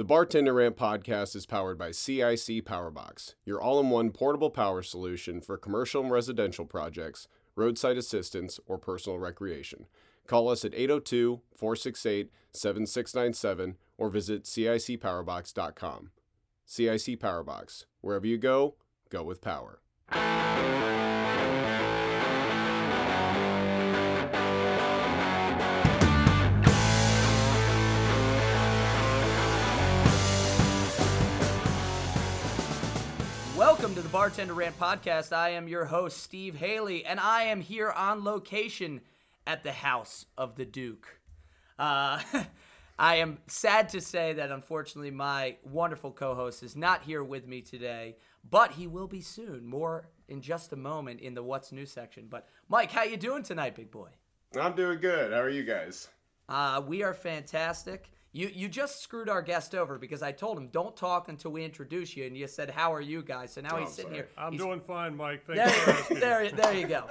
The Bartender Rant podcast is powered by CIC Powerbox, your all in one portable power solution for commercial and residential projects, roadside assistance, or personal recreation. Call us at 802 468 7697 or visit CICPowerbox.com. CIC Powerbox, wherever you go, go with power. To the Bartender Rant Podcast. I am your host, Steve Haley, and I am here on location at the house of the Duke. Uh, I am sad to say that unfortunately my wonderful co-host is not here with me today, but he will be soon. More in just a moment in the What's New section. But Mike, how you doing tonight, big boy? I'm doing good. How are you guys? Uh, we are fantastic. You you just screwed our guest over because I told him don't talk until we introduce you, and you said how are you guys? So now Oh, he's I'm sitting sorry. here. I'm He's- doing fine, Mike. Thank you There, asking. there, there you go.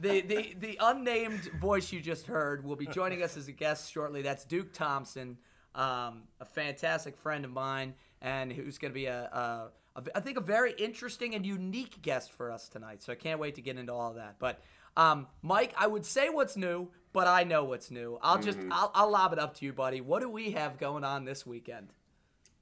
The, the the unnamed voice you just heard will be joining us as a guest shortly. That's Duke Thompson, um, a fantastic friend of mine, and who's going to be a, a, a I think a very interesting and unique guest for us tonight. So I can't wait to get into all of that. But um, Mike, I would say what's new, but I know what's new. I'll just I'll, I'll lob it up to you, buddy. What do we have going on this weekend?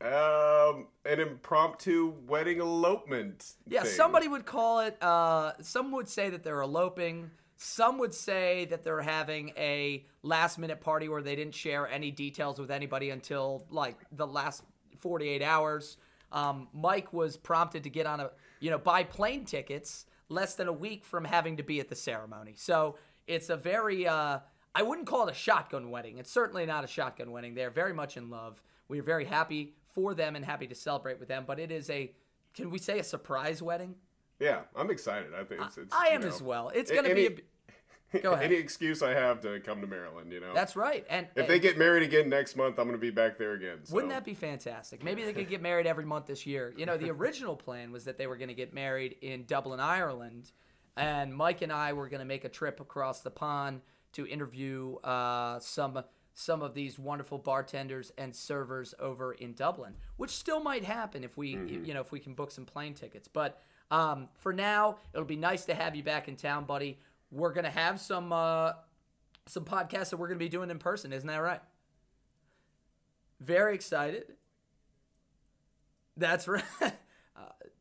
Um, an impromptu wedding elopement. Yeah, thing. somebody would call it. Uh, some would say that they're eloping. Some would say that they're having a last minute party where they didn't share any details with anybody until like the last 48 hours. Um, Mike was prompted to get on a, you know, buy plane tickets less than a week from having to be at the ceremony. So it's a very, uh, I wouldn't call it a shotgun wedding. It's certainly not a shotgun wedding. They're very much in love. We are very happy for them and happy to celebrate with them. But it is a, can we say a surprise wedding? Yeah, I'm excited. I think it's. it's I am know, as well. It's going to be. any- A, Go ahead. Any excuse I have to come to Maryland, you know. that's right. And if they get married again next month, I'm going to be back there again. So. Wouldn't that be fantastic? Maybe they could get married every month this year. You know, the original plan was that they were going to get married in Dublin, Ireland, and Mike and I were going to make a trip across the pond to interview uh, some some of these wonderful bartenders and servers over in Dublin, which still might happen if we you know if we can book some plane tickets. But um, for now, it'll be nice to have you back in town, buddy. We're gonna have some uh, some podcasts that we're gonna be doing in person, isn't that right? Very excited. That's right. Uh,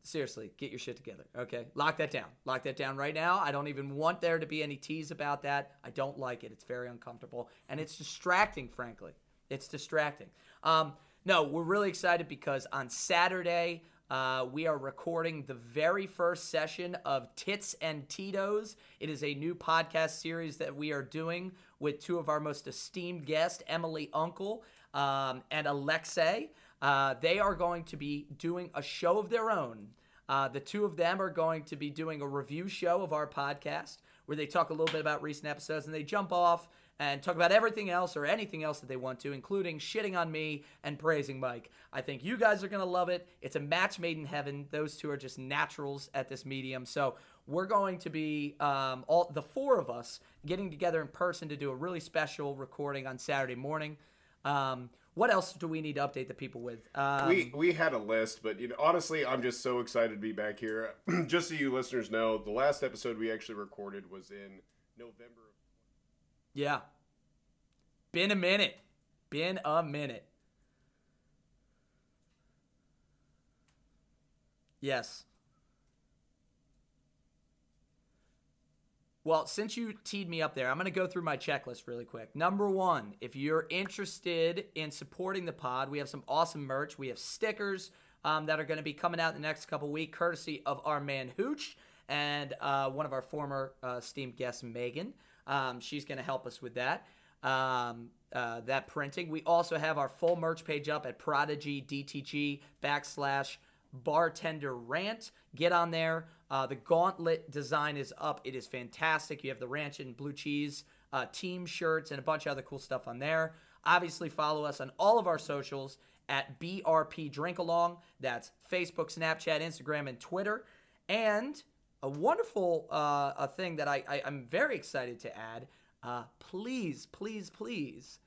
seriously, get your shit together. Okay, lock that down. Lock that down right now. I don't even want there to be any tease about that. I don't like it. It's very uncomfortable and it's distracting. Frankly, it's distracting. Um, no, we're really excited because on Saturday. Uh, we are recording the very first session of Tits and Tito's. It is a new podcast series that we are doing with two of our most esteemed guests, Emily Uncle um, and Alexei. Uh, they are going to be doing a show of their own. Uh, the two of them are going to be doing a review show of our podcast where they talk a little bit about recent episodes and they jump off and talk about everything else or anything else that they want to, including shitting on me and praising Mike. I think you guys are going to love it. It's a match made in heaven. Those two are just naturals at this medium. So we're going to be um, all the four of us getting together in person to do a really special recording on Saturday morning. Um, what else do we need to update the people with? Um, we we had a list, but you know, honestly, I'm just so excited to be back here. just so you listeners know, the last episode we actually recorded was in November. of yeah. Been a minute. Been a minute. Yes. Well, since you teed me up there, I'm going to go through my checklist really quick. Number one, if you're interested in supporting the pod, we have some awesome merch. We have stickers um, that are going to be coming out in the next couple weeks, courtesy of our man Hooch and uh, one of our former uh, esteemed guests, Megan. Um, she's going to help us with that. Um, uh, that printing. We also have our full merch page up at Prodigy DTG backslash bartender rant. Get on there. Uh, the gauntlet design is up. It is fantastic. You have the ranch and blue cheese uh, team shirts and a bunch of other cool stuff on there. Obviously, follow us on all of our socials at BRP Drink Along. That's Facebook, Snapchat, Instagram, and Twitter. And a wonderful uh, a thing that I, I, I'm very excited to add. Uh, please, please, please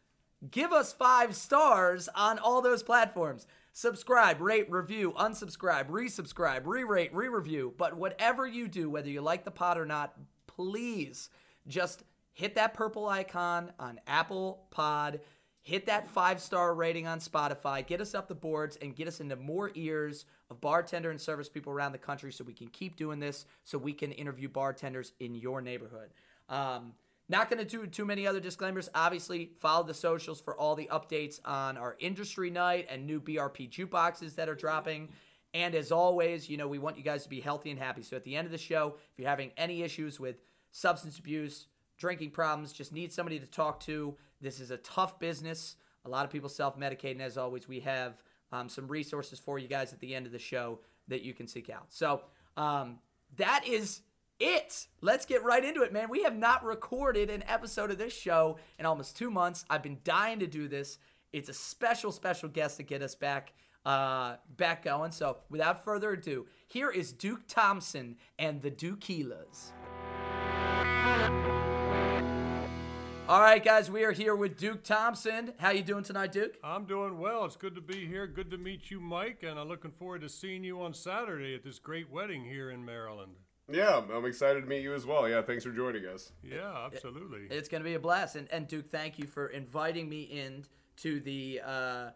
give us five stars on all those platforms. Subscribe, rate, review, unsubscribe, resubscribe, re rate, re review. But whatever you do, whether you like the pod or not, please just hit that purple icon on Apple Pod. Hit that five star rating on Spotify. Get us up the boards and get us into more ears of bartender and service people around the country so we can keep doing this, so we can interview bartenders in your neighborhood. Um, not going to do too many other disclaimers. Obviously, follow the socials for all the updates on our industry night and new BRP jukeboxes that are dropping. And as always, you know, we want you guys to be healthy and happy. So at the end of the show, if you're having any issues with substance abuse, drinking problems, just need somebody to talk to, this is a tough business. A lot of people self medicate. And as always, we have um, some resources for you guys at the end of the show that you can seek out. So um, that is it. Let's get right into it, man. We have not recorded an episode of this show in almost two months. I've been dying to do this. It's a special, special guest to get us back, uh, back going. So, without further ado, here is Duke Thompson and the Dukeuilas. All right, guys, we are here with Duke Thompson. How you doing tonight, Duke? I'm doing well. It's good to be here. Good to meet you, Mike, and I'm looking forward to seeing you on Saturday at this great wedding here in Maryland. Yeah, I'm excited to meet you as well. Yeah, thanks for joining us. Yeah, absolutely. It's going to be a blast. And, and Duke, thank you for inviting me in to the uh,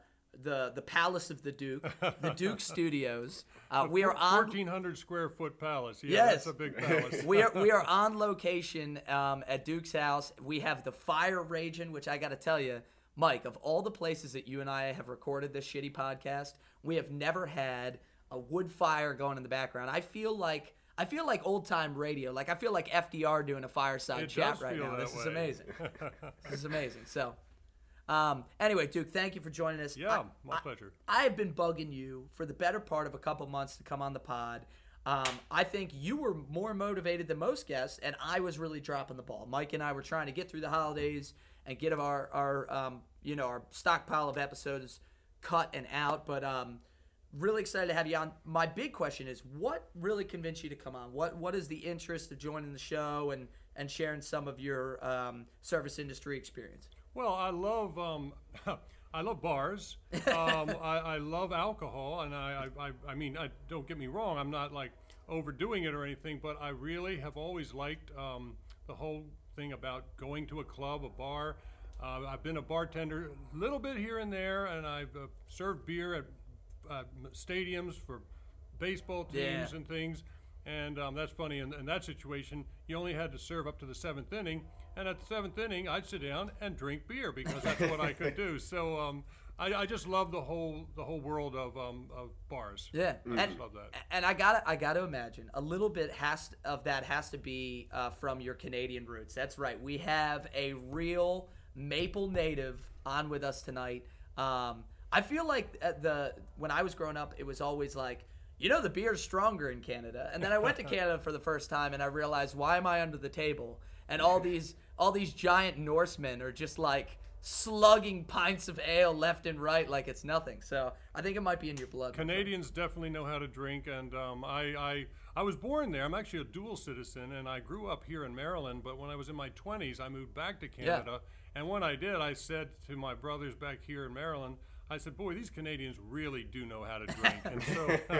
the the Palace of the Duke, the Duke Studios. Uh, we are on 1,400 square foot palace. Yeah, Yes. that's a big palace. we are we are on location um, at Duke's house. We have the fire raging, which I got to tell you, Mike, of all the places that you and I have recorded this shitty podcast, we have never had a wood fire going in the background. I feel like. I feel like old time radio. Like I feel like FDR doing a fireside It chat right now. This is amazing. this is amazing. So, um, anyway, Duke, thank you for joining us. yeah, I- my I- pleasure. I have been bugging you for the better part of a couple months to come on the pod. Um, I think you were more motivated than most guests, and I was really dropping the ball. Mike and I were trying to get through the holidays and get our our um, you know our stockpile of episodes cut and out. But um, really excited to have you on. My big question is, what really convinced you to come on? What what is the interest of joining the show and and sharing some of your um, service industry experience? Well, I love um, I love bars. Um, I, I love alcohol, and I, I, I, mean, I, don't get me wrong. I'm not like overdoing it or anything, but I really have always liked um, the whole thing about going to a club, a bar. Uh, I've been a bartender a little bit here and there, and I've uh, served beer at uh, stadiums for baseball teams Yeah. and things. And um, that's funny. In, in that situation, you only had to serve up to the seventh inning. And at the seventh inning, I'd sit down and drink beer because that's what I could do. So um, I, I just love the whole the whole world of, um, of bars. Yeah, I and just love that. and I got to I got to imagine a little bit has of that has to be uh, from your Canadian roots. That's right. We have a real maple native on with us tonight. Um, I feel like the when I was growing up, it was always like. You know the beer's stronger in Canada, and then I went to Canada for the first time, and I realized why am I under the table? And all these all these giant Norsemen are just like slugging pints of ale left and right like it's nothing. So I think it might be in your blood. Canadians definitely know how to drink, and um, I, I I was born there. I'm actually a dual citizen, and I grew up here in Maryland. But when I was in my 20s, I moved back to Canada. And when I did, I said to my brothers back here in Maryland, I said, "Boy, these Canadians really do know how to drink." And so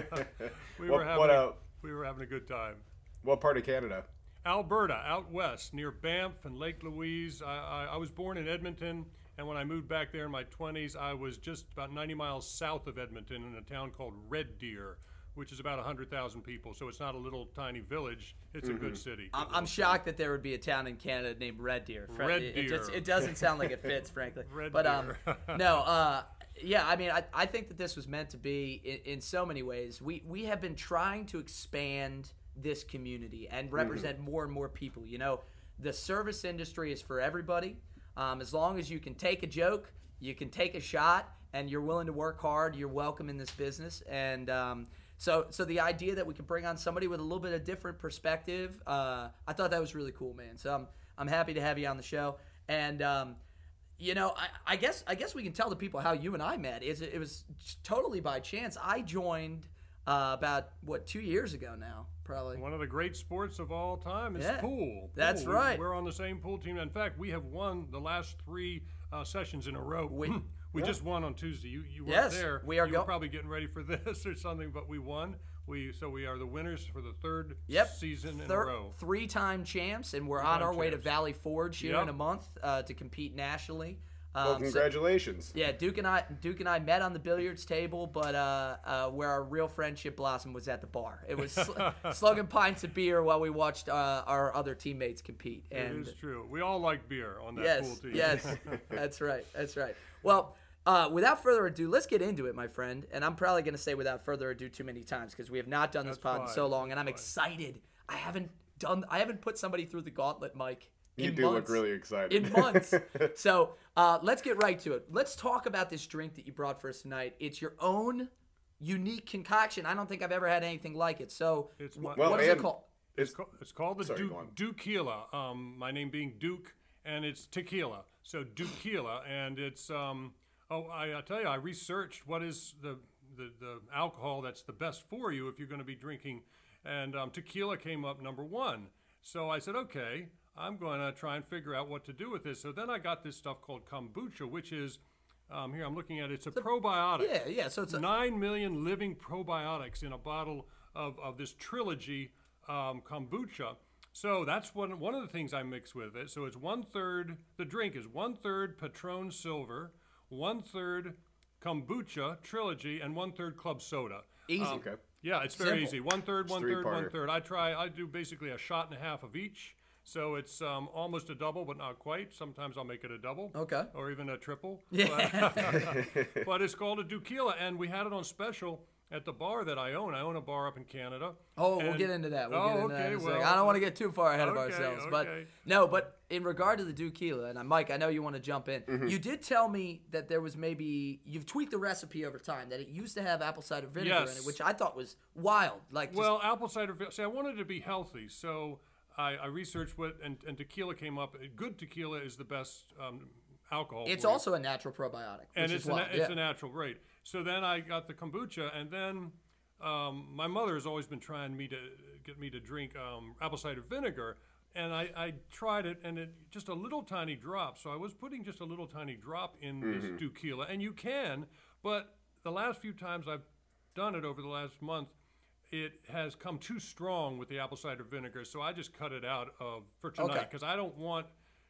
we What- were having what, a, uh, we were having a good time. What part of Canada? Alberta, out west, near Banff and Lake Louise. I, I, I was born in Edmonton, and when I moved back there in my 20s, I was just about 90 miles south of Edmonton in a town called Red Deer, which is about 100,000 people. So it's not a little tiny village, it's a good city. I'm, I'm shocked that there would be a town in Canada named Red Deer. Red it, it, just- Deer. it doesn't sound like it fits, frankly. Red but um, no, uh, yeah, I mean, I, I think that this was meant to be in, in so many ways. We we have been trying to expand this community and represent more and more people. You know, the service industry is for everybody. Um, as long as you can take a joke, you can take a shot, and you're willing to work hard, you're welcome in this business. And um, so, so the idea that we could bring on somebody with a little bit of different perspective, uh, I thought that was really cool, man. So I'm I'm happy to have you on the show. And um, you know, I, I guess I guess we can tell the people how you and I met. Is it, it was totally by chance. I joined uh, about what two years ago now, probably. One of the great sports of all time is Yeah, pool. that's Pool. right. We're on the same pool team. In fact, we have won the last three uh, sessions in a row. We- We just won on Tuesday. You, you weren't Yes, there. we are You go- were probably getting ready for this or something, but we won. We so we are the winners for the third Yep. season in a row. Three-time champs, and we're on our way to champs. Valley Forge here Yep. in a month uh, to compete nationally. Well, Um, so- congratulations. yeah, Duke and I, Duke and I met on the billiards table, but uh, uh, where our real friendship blossomed was at the bar. It was sl- slugging pints of beer while we watched uh, our other teammates compete. And it is true. We all like beer on that yes, pool team. yes, that's right, that's right. Well, uh, without further ado, let's get into it, my friend. And I'm probably going to say without further ado too many times because we have not done this That's pod in so long, and I'm fine. excited. I haven't done, I haven't put somebody through the gauntlet, Mike. You in do look really excited. in months. so uh, let's get right to it. Let's talk about this drink that you brought for us tonight. It's your own unique concoction. I don't think I've ever had anything like it. So It's my- Well, what is it called? It's, ca- it's called the Sorry, Duke, go. Dukeuila. Um, my name being Duke, and it's tequila. So Dukeuila, and it's um. Oh, I, I tell you, I researched what is the, the the alcohol that's the best for you if you're going to be drinking, and um, tequila came up number one. So I said, okay, I'm going to try and figure out what to do with this. So then I got this stuff called kombucha, which is um, here I'm looking at. it. It's a probiotic Yeah, yeah. So it's a, nine million living probiotics in a bottle of, of this trilogy um, kombucha. So that's one one of the things I mix with it. So it's one third. The drink is one third Patron Silver, one third kombucha trilogy, and one third club soda. easy. Okay. Yeah, it's very Simple. easy. One third, one third, one third. I try. I do basically a shot and a half of each. So it's um, almost a double, but not quite. Sometimes I'll make it a double. Okay. Or even a triple. Yeah. But, but it's called a Dukeuila, and we had it on special at the bar that I own. I own a bar up in Canada. Oh, we'll get into that. We'll oh, get into okay, in a second. well, I don't want to get too far ahead of okay, ourselves, but no. But in regard to the Dukeuila, and uh, Mike, I know you want to jump in. Mm-hmm. You did tell me that there was maybe you've tweaked the recipe over time. That it used to have apple cider vinegar in it, which I thought was wild. Like, just, Well, apple cider. vi- See, I wanted to be healthy, so I, I researched what, and, and tequila came up. Good tequila is the best um, alcohol. it's for you. also a natural probiotic, which and is it's a, it's yeah. a natural, great. So then I got the kombucha, and then um, my mother has always been trying me to get me to drink um, apple cider vinegar, and I, I tried it, and it just a little tiny drop. So I was putting just a little tiny drop in this tequila, and you can, but the last few times I've done it over the last month. It has come too strong with the apple cider vinegar, so I just cut it out of for tonight Okay. because I don't want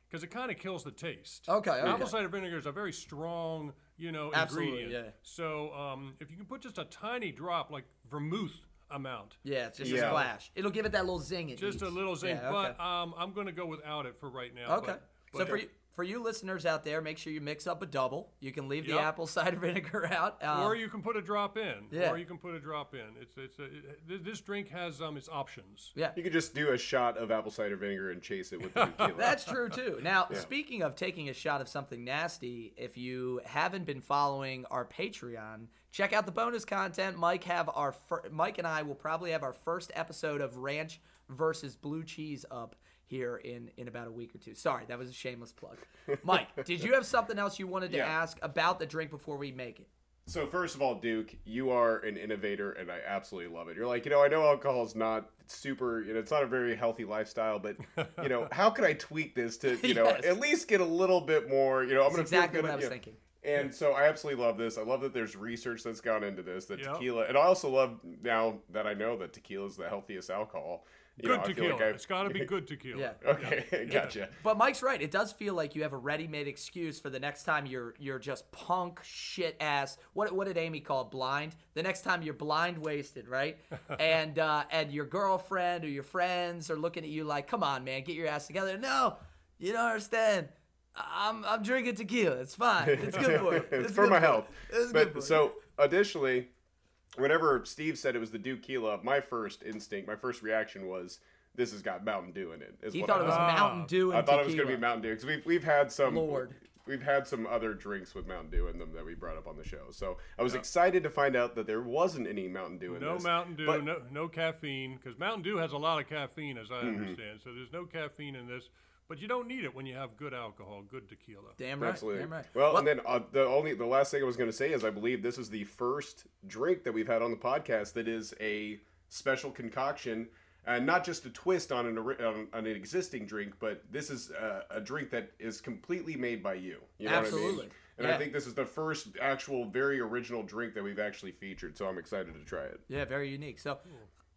because it kind of kills the taste. Okay, okay. Apple cider vinegar is a very strong, you know, Absolutely, ingredient. yeah. So um, if you can put just a tiny drop, like vermouth amount, Yeah, it's just a splash. It'll give it that little zing. It just a little zing. Yeah, okay. But um, I'm going to go without it for right now. Okay. But, so but- for you, for you listeners out there, make sure you mix up a double. You can leave the apple cider vinegar out. Um, or you can put a drop in. Yeah. Or you can put a drop in. It's it's a, it, this drink has um its options. yeah. You could just do a shot of apple cider vinegar and chase it with the tequila. That's true too. Now, speaking of taking a shot of something nasty, if you haven't been following our Patreon, check out the bonus content. Mike have our fir- Mike and I will probably have our first episode of Ranch versus Blue Cheese up here in in about a week or two. Sorry, that was a shameless plug. Mike, did you have something else you wanted to Yeah. ask about the drink before we make it? So first of all, Duke, you are an innovator, and I absolutely love it. You're like, you know, I know alcohol is not super, you know, it's not a very healthy lifestyle, but you know, how can I tweak this to, you know, Yes. at least get a little bit more, you know, I'm gonna exactly feel good, what I was you know. thinking. And so I absolutely love this. I love that there's research that's gone into this. That Yep. tequila, and I also love now that I know that tequila is the healthiest alcohol. You Good know, I tequila. like it's got to be good tequila. Yeah. Okay, gotcha. But Mike's right. It does feel like you have a ready-made excuse for the next time you're you're just punk shit ass. What what did Amy call it? blind? The next time you're blind wasted, right? and uh, and your girlfriend or your friends are looking at you like, "Come on, man, get your ass together." No, you don't understand. I'm I'm drinking tequila. It's fine. It's good for you. it's It's for my you. health. It's good for But you. so additionally, whenever Steve said it was the Dukeuila, my first instinct, my first reaction was, "This has got Mountain Dew in it." is he what thought I it was Ah. Mountain Dew and I thought it was going to be Mountain Dew because we've we've had some Lord. we've had some other drinks with Mountain Dew in them that we brought up on the show. So I was excited to find out that there wasn't any Mountain Dew in No this. No Mountain Dew, But- no no caffeine, because Mountain Dew has a lot of caffeine, as I Mm-hmm. understand. So there's no caffeine in this. But you don't need it when you have good alcohol, good tequila. Damn right. Absolutely. Damn right. Well, and then uh, the only the last thing I was going to say is I believe this is the first drink that we've had on the podcast that is a special concoction, and not just a twist on an on, on an existing drink, but this is a, a drink that is completely made by you. You know what I Absolutely. mean? And Yeah. I think this is the first actual very original drink that we've actually featured, so I'm excited to try it. Yeah, very unique. So,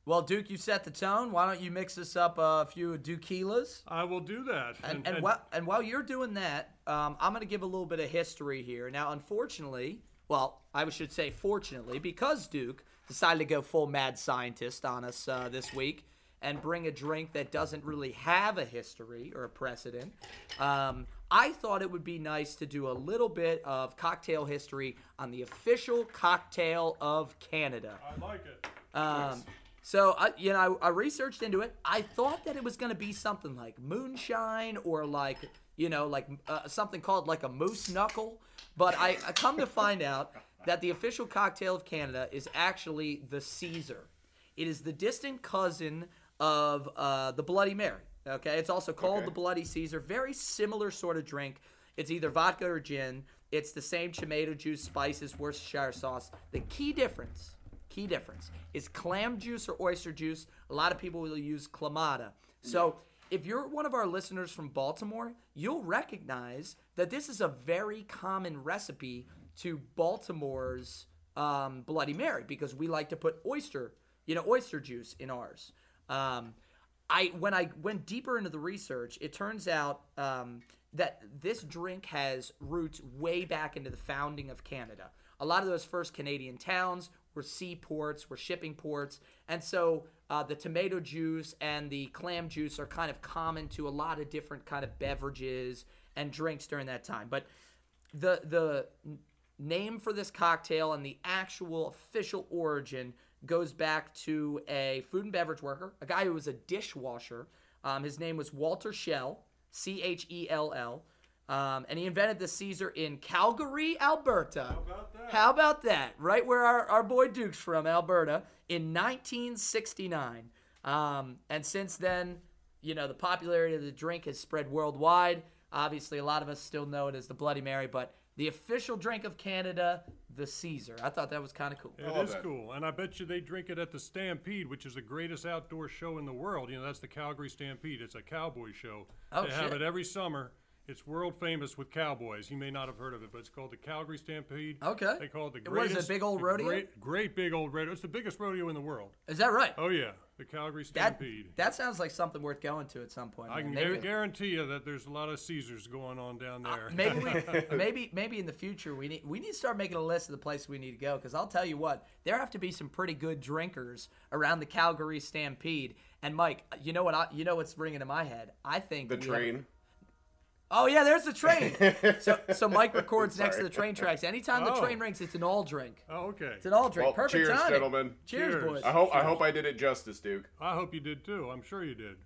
well, Duke, you set the tone. Why don't you mix us up a few Dukeuilas? I will do that. And, and, while, and while you're doing that, um, I'm going to give a little bit of history here. Now, unfortunately, well, I should say fortunately, because Duke decided to go full mad scientist on us uh, this week and bring a drink that doesn't really have a history or a precedent, um, I thought it would be nice to do a little bit of cocktail history on the official cocktail of Canada. I like it. Um, so I, you know, I, I researched into it. I thought that it was going to be something like moonshine or like, you know, like uh, something called like a moose knuckle. But I, I come to find out that the official cocktail of Canada is actually the Caesar. It is the distant cousin of uh, the Bloody Mary. Okay, it's also called Okay. the Bloody Caesar. Very similar sort of drink. It's either vodka or gin. It's the same tomato juice, spices, Worcestershire sauce. The key difference, key difference, is clam juice or oyster juice. A lot of people will use Clamato. So if you're one of our listeners from Baltimore, you'll recognize that this is a very common recipe to Baltimore's um, Bloody Mary because we like to put oyster, you know, oyster juice in ours. Um, I when I went deeper into the research, it turns out um, that this drink has roots way back into the founding of Canada. A lot of those first Canadian towns were seaports, were shipping ports, and so uh, the tomato juice and the clam juice are kind of common to a lot of different kind of beverages and drinks during that time. But the the name for this cocktail and the actual official origin goes back to a food and beverage worker, a guy who was a dishwasher. Um, his name was Walter Chell, C H E L L. Um, and he invented the Caesar in Calgary, Alberta. How about that? How about that? Right where our, our boy Duke's from, Alberta, in 1969. Um, and since then, you know, the popularity of the drink has spread worldwide. Obviously, a lot of us still know it as the Bloody Mary, but the official drink of Canada, the Caesar. I thought that was kind of cool. It love is that. cool, and I bet you they drink it at the Stampede, which is the greatest outdoor show in the world. You know, that's the Calgary Stampede. It's a cowboy show. Oh, they have it every summer. It's world famous with cowboys. You may not have heard of it, but it's called the Calgary Stampede. Okay. They call it the What is it, greatest. big old rodeo? Great, great big old rodeo. It's the biggest rodeo in the world. Is that right? Oh yeah, the Calgary Stampede. that sounds like something worth going to at some point. I man. can Maybe- guarantee you that there's a lot of Caesars going on down uh, there. maybe we, maybe maybe in the future we need we need to start making a list of the places we need to go because I'll tell you what there have to be some pretty good drinkers around the Calgary Stampede. And Mike, you know what? I, you know what's ringing in my head? I think The we have- train. Oh yeah, there's the train. so so Mike records next to the train tracks. Anytime the Oh. train rings, it's an all drink. oh, okay. It's an all drink. Well, Perfect cheers, timing. gentlemen. Cheers, Cheers. boys. I hope I hope I did it justice, Duke. I hope you did too. I'm sure you did.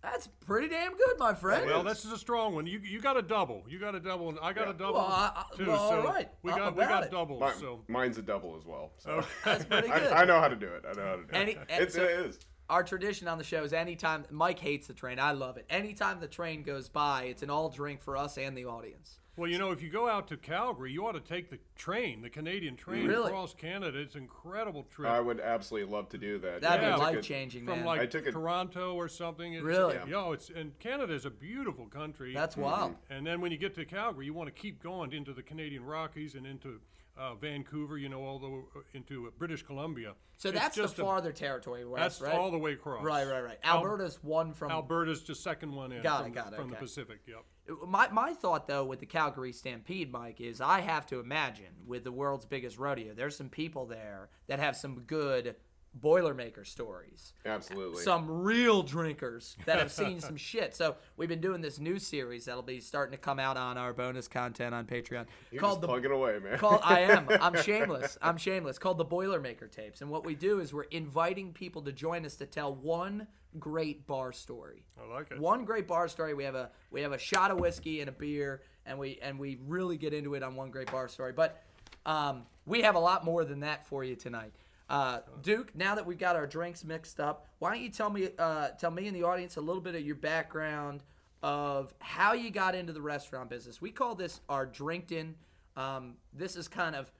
That's pretty damn good, my friend. Well, this is a strong one. You you got a double. You got a double. and I got a double Well, I- I- too. well, all so right. we got we got it. doubles. Mi- so mine's a double as well. So That's pretty good. I, I know how to do it. I know how to do Any- it. and It's, so- it is. Our tradition on the show is anytime Mike hates the train, I love it. Anytime the train goes by, it's an all drink for us and the audience. well, you know, if you go out to Calgary, you ought to take the train, the Canadian train Really? across Canada. It's an incredible trip. I would absolutely love to do that. That'd Yeah. be life it- changing, From like I took a- Toronto or something. It's, Really? Yeah. Yo, it's and Canada is a beautiful country. That's mm-hmm. wild. And then when you get to Calgary, you want to keep going into the Canadian Rockies and into uh, Vancouver. You know, all the into British Columbia. So It's that's the just a- farther territory west, That's right? all the way across. right, right, right. Al- Alberta's one from. Alberta's just second one in Got it, from, got it, from the. Pacific. Yep. My, my thought, though, with the Calgary Stampede, Mike, is I have to imagine with the world's biggest rodeo, there's some people there that have some good Boilermaker stories. Absolutely. Some real drinkers that have seen some shit. So we've been doing this new series that'll be starting to come out on our bonus content on Patreon You're called just the plugging away, man. called I am. I'm shameless. I'm shameless. Called the Boilermaker tapes. And what we do is we're inviting people to join us to tell one great bar story. I like it. One great bar story. We have a we have a shot of whiskey and a beer, and we and we really get into it on one great bar story. But um, we have a lot more than that for you tonight. Uh, Duke, now that we've got our drinks mixed up, why don't you tell me, uh, tell me and the audience a little bit of your background of how you got into the restaurant business. We call this our drinked in. Um, this is kind of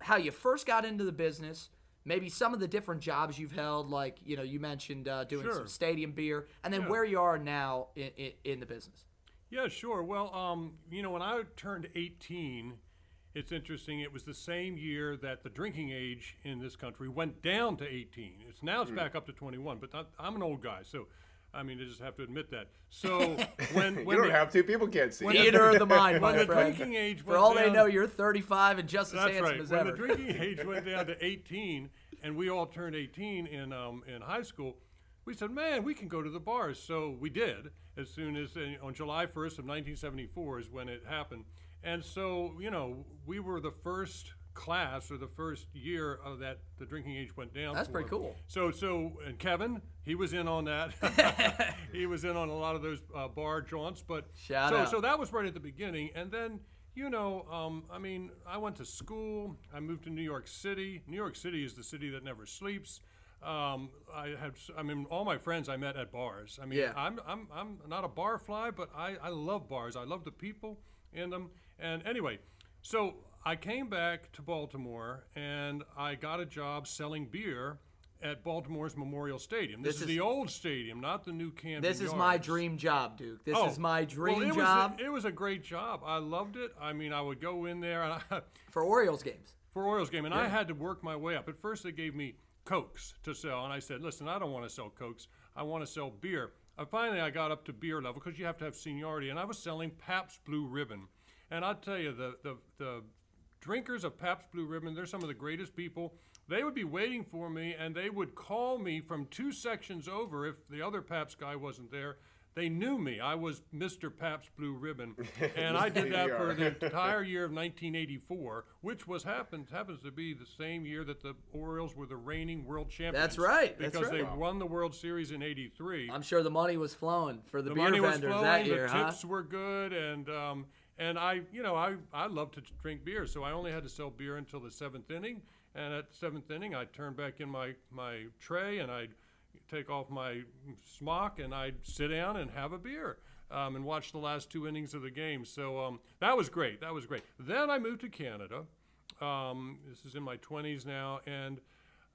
how you first got into the business. Maybe some of the different jobs you've held, like you know, you mentioned uh, doing Sure. some stadium beer, and then Yeah. where you are now in, in, in the business. Yeah, sure. Well, um, you know, when I turned 18, it's interesting. It was the same year that the drinking age in this country went down to 18. It's now it's back up to 21. But I, I'm an old guy, so I mean, I just have to admit that. So when when You don't the, have to. People can't see. Theater of the mind, when my the friend. drinking age For went all they know, you're 35 and just as That's handsome right. as When ever. the drinking age went down to 18, and we all turned 18 in um, in high school, we said, "Man, we can go to the bars." So we did. As soon as uh, on July 1st of 1974 is when it happened, and so you know we were the first class or the first year of that the drinking age went down. That's for. pretty cool. So so and Kevin, he was in on that. he was in on a lot of those uh, bar jaunts, but Shout so out. so that was right at the beginning, and then you know, um, I mean, I went to school. I moved to New York City. New York City is the city that never sleeps. Um, I had, I mean, all my friends I met at bars. I mean, Yeah. I'm, I'm, I'm not a bar fly, but I, I love bars. I love the people in them. And anyway, so I came back to Baltimore and I got a job selling beer at Baltimore's Memorial Stadium. This, This is, is- the old stadium, not the new Camden This is my dream job, Duke. This Oh, is my dream well, it job Was a, it was a great job. I loved it. I mean, I would go in there and I, for Orioles games. for Orioles game, and I had to work my way up. At first, they gave me cokes to sell, and I said, "Listen, I don't want to sell cokes. I want to sell beer." Uh, finally, I got up to beer level because you have to have seniority, and I was selling Pabst Blue Ribbon. And I'll tell you, the the the drinkers of Pabst Blue Ribbon, they're some of the greatest people. They would be waiting for me, and they would call me from two sections over if the other Pabst guy wasn't there. They knew me. I was Mr. Pabst Blue Ribbon, and I did that for the entire year of 1984, which was happens happens to be the same year that the Orioles were the reigning world champions. That's right, that's Because they won the World Series in '83 I'm sure the money was flowing for the, the beer money was vendors flowing, that the year, huh? tips were good, and um, and I, you know, I I love to drink beer, so I only had to sell beer until the seventh inning. And at the seventh inning, I'd turn back in my my tray, and I'd take off my smock, and I'd sit down and have a beer. Um, and watch the last two innings of the game. So um, that was great. That was great. Then I moved to Canada. Um, this is in my 20s now, and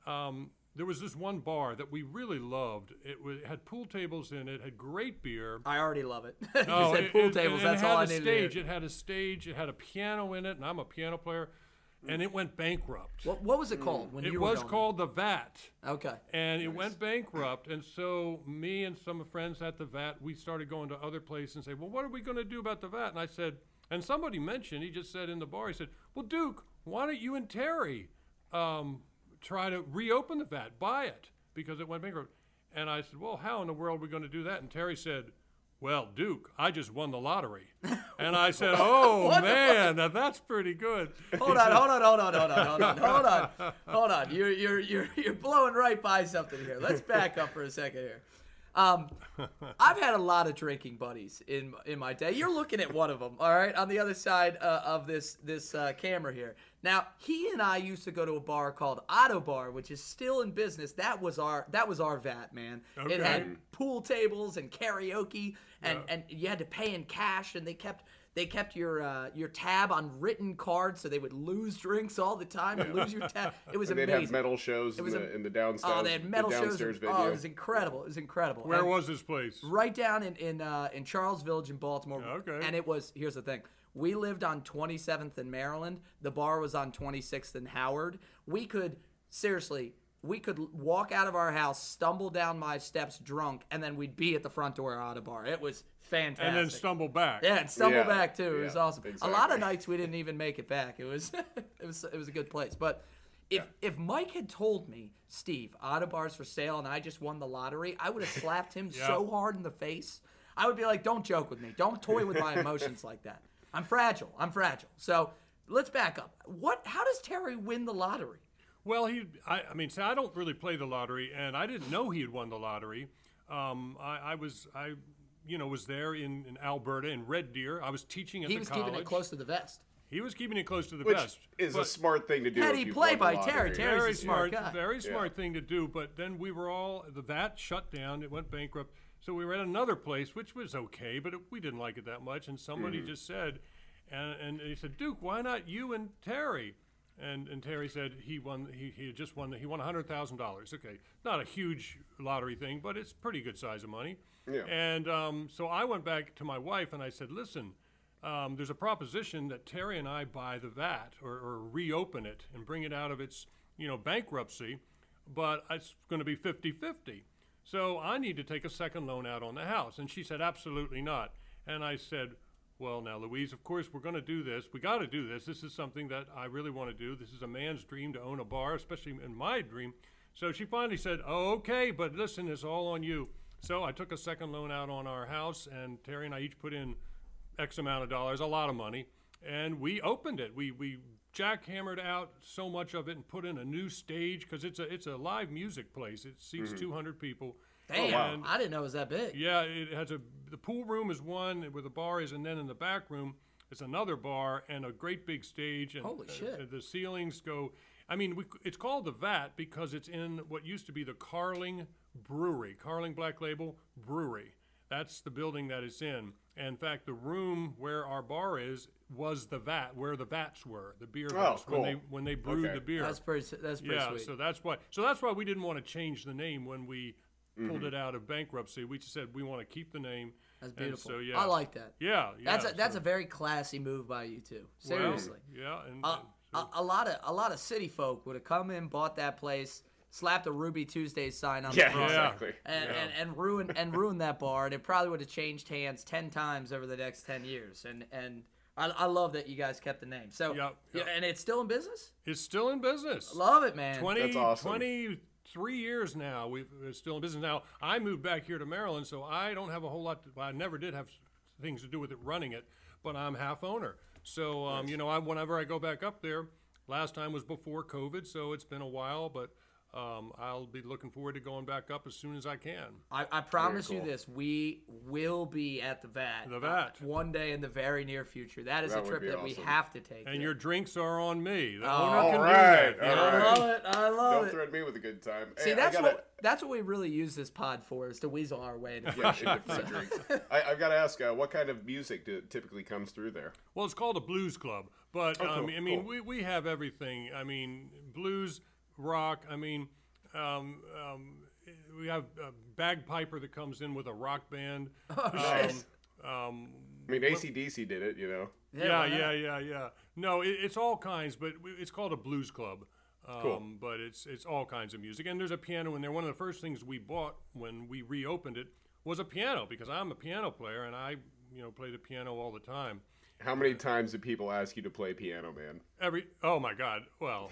um, there was this one bar that we really loved. It, was, it had pool tables in it, had great beer. I already love it. you Oh, said it- pool it- tables. that's all I a needed stage. It had a stage. It had a piano in it, and I'm a piano player. And it went bankrupt. What, what was it called when it you were was called the VAT, Okay. and it went bankrupt. And so me and some friends at the VAT, we started going to other places and say, "Well, what are we going to do about the VAT?" And I said, and somebody mentioned, he just said in the bar, he said, "Well, Duke, why don't you and Terry um, try to reopen the VAT, buy it because it went bankrupt?" And I said, "Well, how in the world are we going to do that?" And Terry said. Well, Duke, I just won the lottery. And I said, Oh, man, now that's pretty good. Hold on, hold on, hold on, hold on, hold on, hold on, hold on. You're you're you're you're blowing right by something here. Let's back up for a second here. Um, I've had a lot of drinking buddies in in my day. You're looking at one of them, all right, on the other side uh, of this this uh, camera here. Now, he and I used to go to a bar called Ottobar, which is still in business. That was our that was our vat, man. Okay. It had pool tables and karaoke, and and you had to pay in cash, and they kept they kept your uh, your tab on written cards, so they would lose drinks all the time and lose your tab. It was And they'd have metal shows in was the, a- in the downstairs. oh, they had metal the shows. downstairs and- venue. Oh, it was incredible. It was incredible. Where And- was this place? right down in in uh, in Charles Village in Baltimore. Okay. And it was here's the thing. We lived on 27th in Maryland. The bar was on 26th in Howard. We could seriously we could walk out of our house, stumble down my steps drunk, and then we'd be at the front door out of bar. It was fantastic. And then stumble back. yeah, and stumble Yeah, back too. It was yeah, awesome. A lot of nights we didn't even make it back. It was it was it was a good place. But if if Mike had told me, Steve, Ottobar's for sale, and I just won the lottery, I would have slapped him so hard in the face. I would be like, "Don't joke with me. Don't toy with my emotions like that. I'm fragile. I'm fragile." So let's back up. What? How does Terry win the lottery? Well, he, I, I mean, see, I don't really play the lottery, and I didn't know he had won the lottery. Um, I, I was, I, you know, was there in, in Alberta in Red Deer. I was teaching at He the was college. keeping it close to the vest. He was keeping it close to the vest, Which best. is a smart thing to do. Heady if you play by Terry. lottery. Terry's very a smart guy. very smart thing to do. But then we were all the vat shut down. It went bankrupt. So we were at another place, which was okay, but it, we didn't like it that much. And somebody Mm-hmm. just said, and and he said, Duke, why not you and Terry? And and Terry said he won. He, he had just won. He won hundred thousand dollars. Okay, not a huge lottery thing, but it's pretty good size of money. Yeah. And um, so I went back to my wife and I said, listen. Um, there's a proposition that Terry and I buy the VAT or, or reopen it and bring it out of its, you know, bankruptcy, but it's going to be 50-50. So I need to take a second loan out on the house. And she said, absolutely not. And I said, well, now, Louise, of course, we're going to do this. We got to do this. This is something that I really want to do. This is a man's dream to own a bar, especially in my dream. So she finally said, oh, okay, but listen, it's all on you. So I took a second loan out on our house, and Terry and I each put in X amount of dollars, a lot of money, and we opened it. We we jackhammered out so much of it and put in a new stage because it's a it's a live music place. It seats mm-hmm. 200 people. Damn, And- I didn't know it was that big. yeah, it has a the pool room is one where the bar is, and then in the back room it's another bar and a great big stage. And Holy uh, shit. uh, the ceilings go. I mean, we, it's called the Vat because it's in what used to be the Carling Brewery, Carling Black Label Brewery. That's the building that it's in. And in fact, the room where our bar is was the vat, where the vats were, the beer Oh, vats when they when they brewed Okay. the beer. That's pretty. That's pretty Yeah, sweet. so that's why. So that's why we didn't want to change the name when we Mm-hmm. pulled it out of bankruptcy. We just said we want to keep the name. That's And beautiful. so yeah, I like that. Yeah, yeah. That's a, that's so- a very classy move by you too. well, Seriously. yeah, and, a, and a, a lot of a lot of city folk would have come in, bought that place, slapped a Ruby Tuesday sign on Yeah, the front, exactly. and, Yeah. and, and ruin and ruin that bar, and it probably would have changed hands ten times over the next ten years. And and I, I love that you guys kept the name. So Yep, yeah, yep. and it's still in business. it's still in business. Love it, man. 20, That's awesome. 23 years now. We've it's still in business now. I moved back here to Maryland, so I don't have a whole lot. To, well, I never did have things to do with it running it, but I'm half owner. So um, you know, I, whenever I go back up there, last time was before COVID, so it's been a while, but. Um, I'll be looking forward to going back up as soon as I can. I, I promise you this: we will be at the VAT. The VAT. uh, one day in the very near future. That is That a trip be that we have to take. And there. your drinks are on me. The Oh, owner all can right, do all. I right. love it. I love it. Don't it. threaten me with a good time. See, Hey, that's gotta- what that's what we really use this pod for is to weasel our way into Yeah, into free drinks. I, I've got to ask, uh, what kind of music do, typically comes through there? Well, it's called a blues club, but Oh, um, I mean, cool. we, we have everything. I mean, blues, rock. I mean, um, um, we have a bagpiper that comes in with a rock band. Oh, nice. Um, um, I mean, ACDC did it, you know. yeah, why yeah, yeah, yeah. No, it, it's all kinds, but it's called a blues club. Um, Cool. But it's it's all kinds of music, and there's a piano in there. One of the first things we bought when we reopened it was a piano because I'm a piano player and I you know play the piano all the time. How many times do people ask you to play piano, man? Every oh my god, well,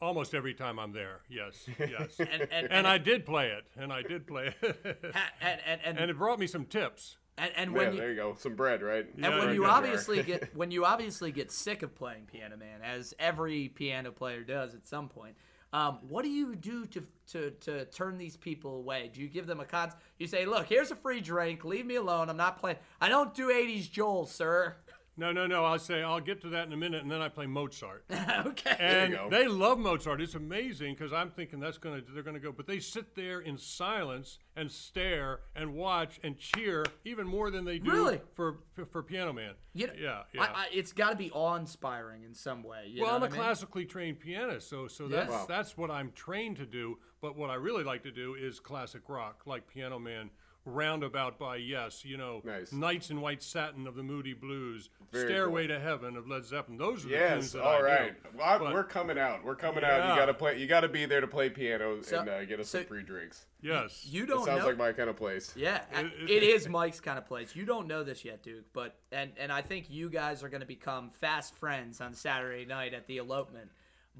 almost every time I'm there. Yes, yes. And and, and I did play it, and I did play it, and and and, and it brought me some tips. and, and Yeah, when you there you go. Some bread, right? and Yeah, when you obviously get when you obviously get sick of playing Piano Man, as every piano player does at some point. Um, what do you do to, to to turn these people away? Do you give them a con? You say, "Look, here's a free drink. Leave me alone. I'm not playing. I don't do '80s Joel, sir." No, no, no. I'll say I'll get to that in a minute, and then I play Mozart. okay. And go. they love Mozart. It's amazing because I'm thinking that's gonna they're gonna go, but they sit there in silence and stare and watch and cheer even more than they do Really? for, for for Piano Man. You know, yeah, yeah. I, I, it's got to be awe-inspiring in some way. You well, I'm a mean? classically trained pianist, so so that's Wow. that's what I'm trained to do. But what I really like to do is classic rock, like Piano Man, Roundabout by Yes, you know, Nice. Nights in White Satin of the Moody Blues, Very Stairway to Heaven of Led Zeppelin. Those are the Yes. tunes that All I right. do. Well, I- But- we're coming out. We're coming out. You gotta play. You gotta be there to play piano So- and uh, get us so- some free drinks. Yes. You It don't sounds know. like my kind of place. Yeah, It- it is Mike's kind of place. You don't know this yet, Duke, but and and I think you guys are going to become fast friends on Saturday night at the elopement.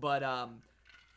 But um,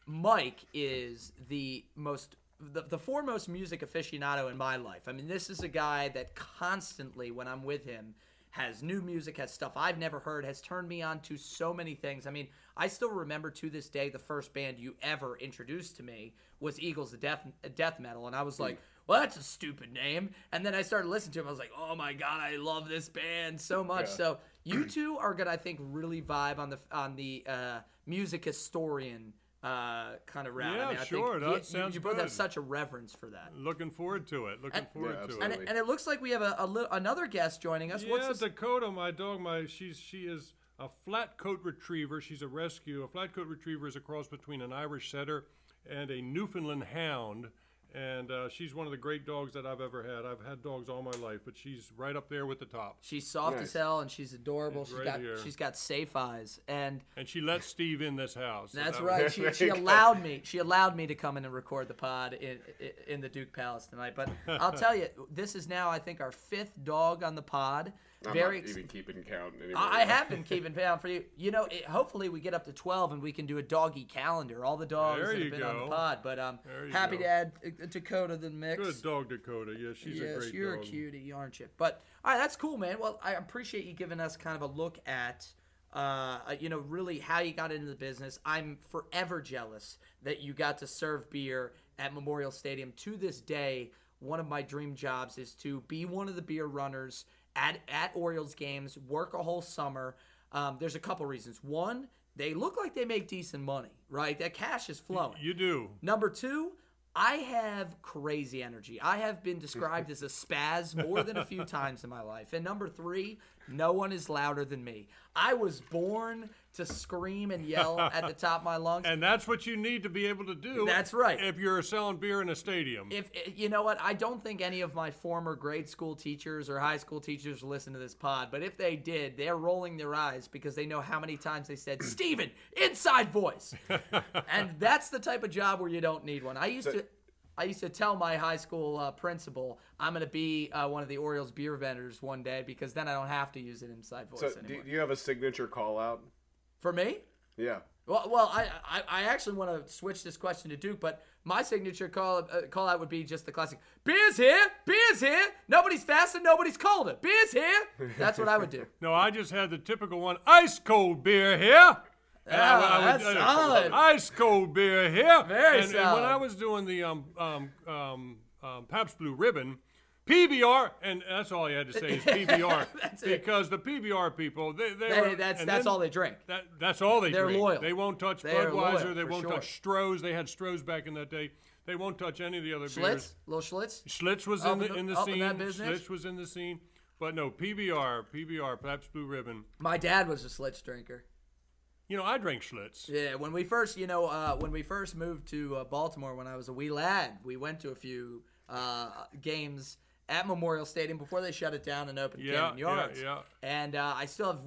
Mike is the most the, the foremost music aficionado in my life. I mean, this is a guy that constantly, when I'm with him, has new music, has stuff I've never heard, has turned me on to so many things. I mean, I still remember to this day the first band you ever introduced to me was Eagles, the death death metal, and I was like, "Well, that's a stupid name." And then I started listening to him. I was like, "Oh my god, I love this band so much." Yeah. So You two are gonna, I think, really vibe on the on the uh, music historian uh, kind of route. Yeah, I mean, I sure, Think that you- sounds you, both have such a reverence for that. Looking forward to it. Looking And- forward Yeah, to And, it. it- and it looks like we have a, a li- another guest joining us. What's yeah, this? Dakota, my dog, my she's she is a flat coat retriever. She's a rescue. A flat coat retriever is a cross between an Irish setter and a Newfoundland hound. And uh, she's one of the great dogs that I've ever had. I've had dogs all my life, but she's right up there with the top. She's soft Nice. as hell and she's adorable. She's She's right got here. she's got safe eyes and And she let Steve in this house. that's that right. She, she allowed me. She allowed me to come in and record the pod in in, in the Duke Palace tonight. But I'll tell you, this is now I think our fifth dog on the pod. I'm Very. not ex- even keeping count anymore. I I have been keeping count for you. You know, it, hopefully we get up to twelve and we can do a doggy calendar. All the dogs There that have you been on the pod. But um, There you happy go. to add uh, Dakota to the mix. Good dog, Dakota. Yeah, she's a yes, you're dog. a cutie, aren't you? But all right, that's cool, man. Well, I appreciate you giving us kind of a look at, uh, you know, really how you got into the business. I'm forever jealous that you got to serve beer at Memorial Stadium. To this day, one of my dream jobs is to be one of the beer runners at at Orioles games, work a whole summer. Um, there's a couple reasons. One, they look like they make decent money, right? That cash is flowing. You do. Number two, I have crazy energy. I have been described as a spaz more than a few times in my life. And number three, no one is louder than me. I was born to scream and yell at the top of my lungs. And that's what you need to be able to do. That's right. If you're selling beer in a stadium. if eh, you know what, I don't think any of my former grade school teachers or high school teachers listen to this pod, but if they did, they're rolling their eyes because they know how many times they said, Steven, inside voice. and that's the type of job where you don't need one. I used to I used to tell my high school uh, principal I'm going to be uh, one of the Orioles beer vendors one day because then I don't have to use an inside voice So, do, anymore. do you have a signature call out? For me? Yeah. Well, well, I, I, I actually want to switch this question to Duke, but my signature call uh, call out would be just the classic: "Beer's here, beer's here. Nobody's faster, nobody's colder. Beer's here." That's what I would do. No, I just had the typical one. Ice cold beer here. And I I that's uh, solid. Ice cold beer here. Very and, and when I was doing the um um um, um Pabst Blue Ribbon. PBR, and that's all you had to say is PBR, That's it. because the PBR people, they, they, They, were, that's that's all they drink. That, that's all they They're drink. loyal. They won't touch They Budweiser. loyal, they won't sure. touch Strohs. They had Strohs back in that day. They won't touch any of the other beers. Schlitz, little Schlitz. Schlitz was Up in in the in the in scene. that business? Schlitz was in the scene, but no PBR, PBR, Pabst Blue Ribbon. My dad was a Schlitz drinker. You know, I drank Schlitz. Yeah, when we first, you know, uh, when we first moved to uh, Baltimore when I was a wee lad, we went to a few uh, games at Memorial Stadium before they shut it down and opened Yeah, Camden yeah, Yards. yeah. And uh, I still have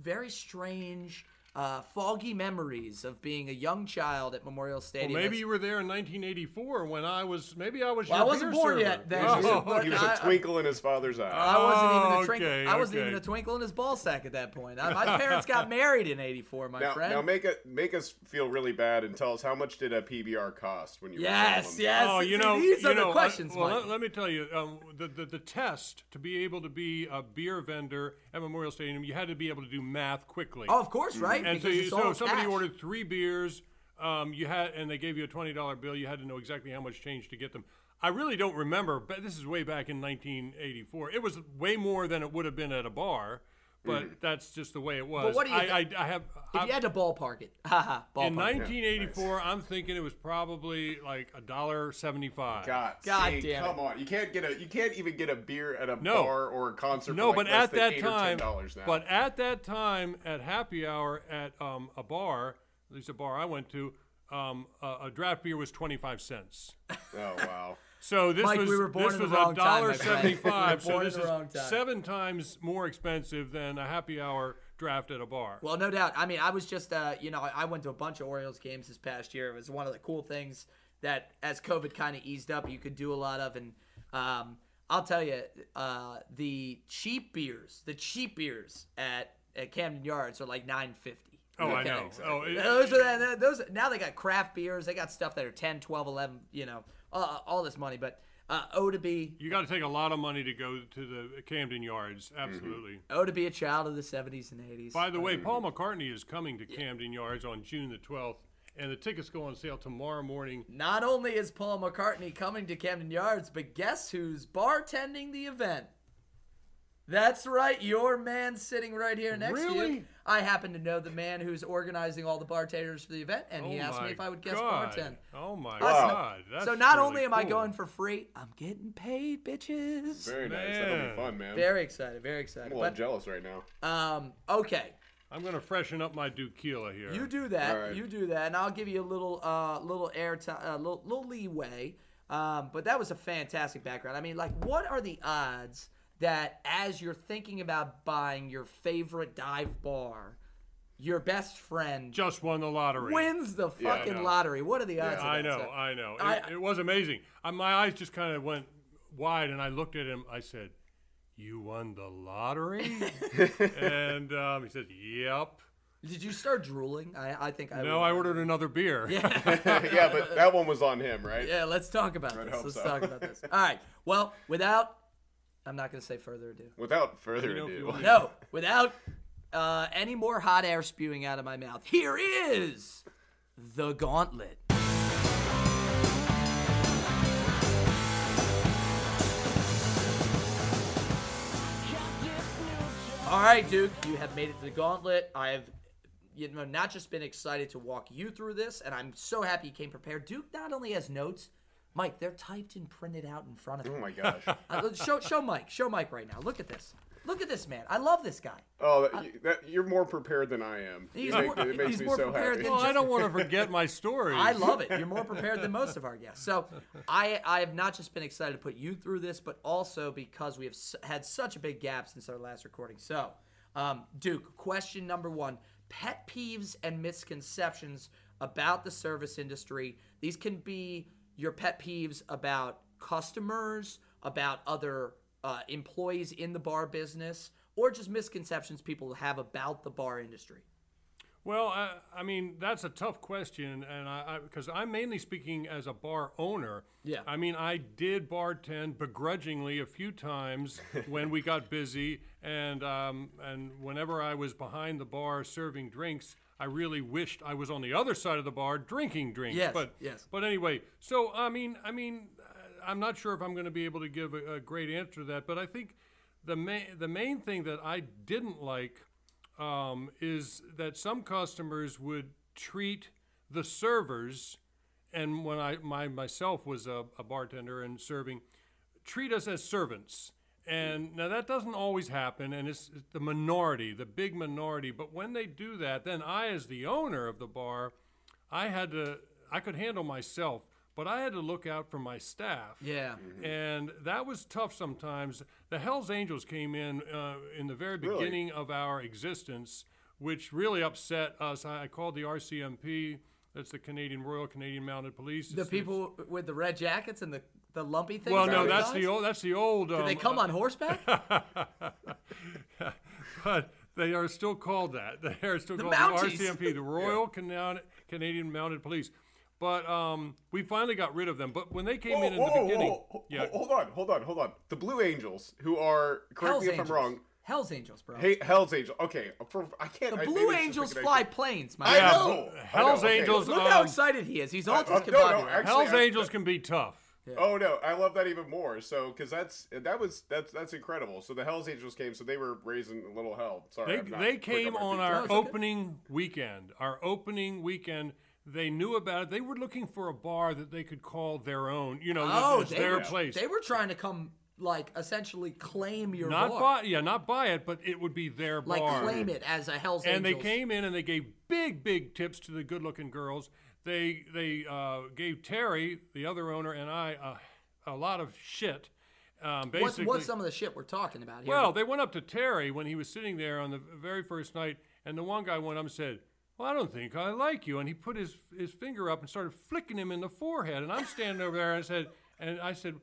very strange, uh, foggy memories of being a young child at Memorial Well, Stadium. maybe That's- you were there in 1984 when I was. Maybe I was. Well, your I wasn't beer born server. yet then. Oh, But He was I- a twinkle in his father's eye. I wasn't even a Oh, twinkle. okay, I wasn't okay. even a twinkle in his ball sack at that point. I, my parents got married in '84, my now, friend. now make it make us feel really bad and tell us how much did a PBR cost when you were yes, selling yes. Oh, you See, know, these you are know, the questions, well, Mike. let, let me tell you, um, the, the the test to be able to be a beer vendor at Memorial Stadium, you had to be able to do math quickly. Oh, of course, right? and so, you, so somebody cash. ordered three beers, um, you had, and they gave you a twenty dollar bill. You had to know exactly how much change to get them. I really don't remember, but this is way back in 1984. It was way more than it would have been at a bar, but that's just the way it was. But what do you I, thi- I, I have. If I- you had to ballpark it, haha, ballpark. in 1984, I'm thinking it was probably like a dollar seventy-five. God, God see, damn it. come on! You can't get a you can't even get a beer at a No. bar or a concert. No, for like but less at than that time, or $10 now. but at that time at happy hour at um, a bar, at least a bar I went to, um, a, a draft beer was twenty-five cents. oh wow, So this Mike, was we this was a dollar seventy-five. We so this is time. seven times more expensive than a happy hour draft at a bar. Well, no doubt. I mean, I was just, uh, you know, I went to a bunch of Orioles games this past year. It was one of the cool things that, as COVID kind of eased up, you could do a lot of. And um, I'll tell you, uh, the cheap beers, the cheap beers at, at Camden Yards are like nine fifty. oh, I know. Oh, it- Those are those. Now they got craft beers. They got stuff that are 10, 12, 11, You know, uh, all this money. But uh, O to be you got to take a lot of money to go to the Camden Yards. Absolutely. O to be a child of the seventies and eighties. By the way, Paul McCartney is coming to Camden Yards on June the 12th, and the tickets go on sale tomorrow morning. Not only is Paul McCartney coming to Camden Yards, but guess who's bartending the event? That's right. Your man sitting right here next to you. I happen to know the man who's organizing all the bartenders for the event, and he Oh asked me if I would guest God. bartend. Oh my so- god! That's so not really only am I going for free, I'm getting paid, bitches. Very nice. That'll be fun, man. Very excited. Very excited. I'm a little But jealous right now. um, okay. I'm gonna freshen up my tequila here. You do that. All right. You do that, and I'll give you a little, uh, little air, ti uh, little, little leeway. Um, but that was a fantastic background. I mean, like, what are the odds that as you're thinking about buying your favorite dive bar, your best friend just won the lottery. wins the Yeah, fucking know. lottery? What are the odds? of I know, So- I know. It, I- it was amazing. Uh, my eyes just kind of went wide, and I looked at him. I said, "You won the lottery?" and um, he said, "Yep." Did you start drooling? I, I think I. No, would. I ordered another beer. yeah, yeah, but that one was on him, right? Yeah, let's talk about I'd this. hope Let's so. talk about this. All right. Well, without, I'm not going to say further ado. Without further You know, if you ado, No, without uh, any more hot air spewing out of my mouth, here is the gauntlet. All right, Duke, you have made it to the gauntlet. I have, you know, not just been excited to walk you through this, and I'm so happy you came prepared. Duke not only has notes, Mike, they're typed and printed out in front of oh my gosh. Uh, show, show Mike, show Mike right now. Look at this. Look at this man. I love this guy. Oh, that, you, that, you're more prepared than I am. He's You more- it makes he's me more so prepared happy. than Well, I don't want to forget my story. I love it. You're more prepared than most of our guests. So I, I have not just been excited to put you through this, but also because we have had such a big gap since our last recording. So, um, Duke, question number one: pet peeves and misconceptions about the service industry. These can be your pet peeves about customers, about other uh, employees in the bar business, or just misconceptions people have about the bar industry. Well, I, I mean that's a tough question, and I because I'm mainly speaking as a bar owner. Yeah. I mean, I did bartend begrudgingly a few times when we got busy, and um, and whenever I was behind the bar serving drinks, I really wished I was on the other side of the bar drinking drinks. Yes, But yes. But anyway, so I mean, I mean, uh, I'm not sure if I'm going to be able to give a, a great answer to that, but I think the main the main thing that I didn't like um, is that some customers would treat the servers, and when I my myself was a, a bartender and serving, treat us as servants. And now that doesn't always happen, and it's, it's the minority, the big minority. But when they do that, then I, as the owner of the bar, I had to I could handle myself, but I had to look out for my staff. Yeah. And that was tough sometimes. The Hells Angels came in uh, in the very Really? beginning of our existence, which really upset us. I, I called the RCMP, that's the Canadian Royal Canadian Mounted Police. The It's- people with the red jackets and the, the lumpy things. Well, no, that's thighs? the old. That's the old. Do they um, come on horseback? but they are still called that. They are still The called Mounties. the RCMP, the Royal Cana- Canadian Mounted Police. But um, we finally got rid of them. But when they came Whoa, in in whoa, the beginning, whoa, whoa, yeah, Hold on, hold on, hold on. The Blue Angels, who are correct Hell's me if Angels. I'm wrong. Hell's Angels, bro. Hey, Hell's Angels. Okay, for, I can't. the I, Blue maybe it's just Angels the fly connection. planes, my I man. know. I Hell's know, okay. Angels, Look how Um, excited he is. He's all uh, no, no, actually, Hell's I- Angels can be tough. Oh no, I love that even more. So, because that's that was that's that's incredible. So the Hell's Angels came, so they were raising a little hell. Sorry, They, I'm not they quick came my on feet. our it's okay. opening weekend. Our opening weekend, they knew about it. They were looking for a bar that they could call their own. You know, that- oh, their were, place. They were trying to come, like, essentially claim your not bar. buy, yeah, not buy it, but it would be their like, bar. claim it as a Hell's and Angels. they came in and they gave big, big tips to the good-looking girls. They they uh, gave Terry, the other owner, and I uh, a lot of shit. Um, What's, basically, what's some of the shit we're talking about here? Well, they went up to Terry when he was sitting there on the very first night, and the one guy went up and said, "Well, I don't think I like you," and he put his his finger up and started flicking him in the forehead, and I'm standing over there and I said, and I said,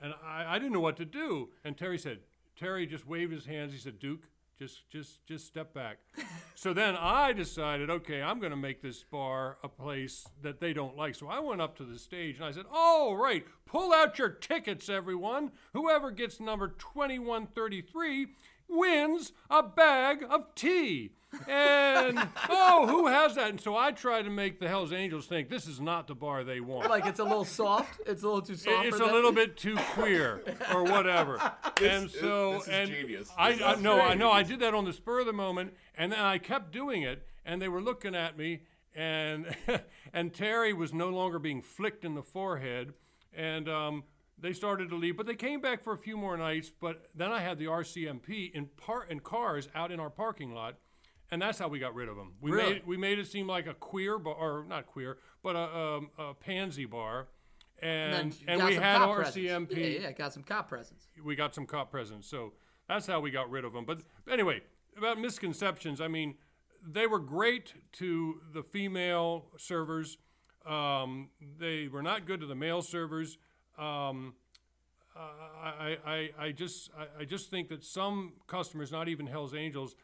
and I, I didn't know what to do, and Terry said, Terry just waved his hands. He said, Duke. Just, just, just step back. so then I decided, okay, I'm going to make this bar a place that they don't like. So I went up to the stage and I said, all right pull out your tickets, everyone. Whoever gets number 2133 wins a bag of tea. And oh, who has that? And so I try to make the Hell's Angels think this is not the bar they want. Like it's a little soft. It's a little too soft. it's a them. little bit too queer or whatever. and so this is and genius. I, This I no, I know I did that on the spur of the moment, and then I kept doing it, and they were looking at me, and and Terry was no longer being flicked in the forehead, and um, they started to leave, but they came back for a few more nights. But then I had the RCMP in par in cars out in our parking lot. And that's how we got rid of them. We Really? made we made it seem like a queer bar, or not queer, but a, um, a pansy bar, and And, and, we had. RCMP. Yeah, yeah, got some cop presence. We got some cop presence, so that's how we got rid of them. But anyway, about misconceptions, I mean, they were great to the female servers. Um, they were not good to the male servers. Um, I, I, I, I just I, I just think that some customers, not even Hell's Angels,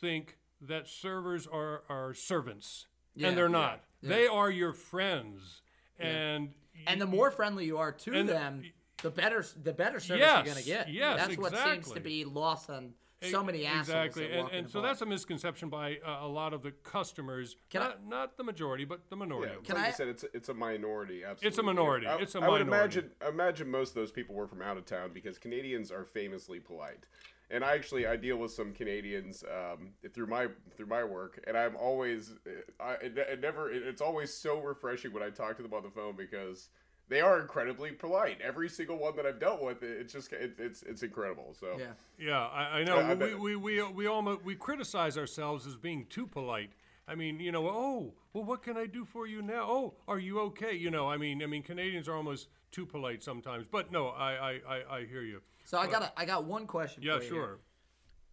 think that servers are, are servants, Yeah, and they're yeah, not. They are your friends, and And the more friendly you are to them, the better the better service Yes, you're gonna get. yes, that's what seems to be lost on so many assholes. exactly, that and, walk in and so bar. that's a misconception by uh, a lot of the customers. Can I- not, not the majority, but the minority. Yeah, of it's them. like I- you said, it's it's a minority. Absolutely, It's a minority. I, It's a I would imagine imagine most of those people were from out of town because Canadians are famously polite. And I actually I deal with some Canadians um, through my through my work, and I'm always I it, it never it, it's always so refreshing when I talk to them on the phone because they are incredibly polite. Every single one that I've dealt with, it, it's just it, it's it's incredible. So yeah. Yeah, I, I know. Yeah, I we, bet- we, we, we almost we criticize ourselves as being too polite. I mean, you know, oh, well, what can I do for you now? Oh, are you okay? You know, I mean, I mean, Canadians are almost too polite sometimes. But no, I, I, I, I hear you. So I got a, I got one question. Yeah, for you sure.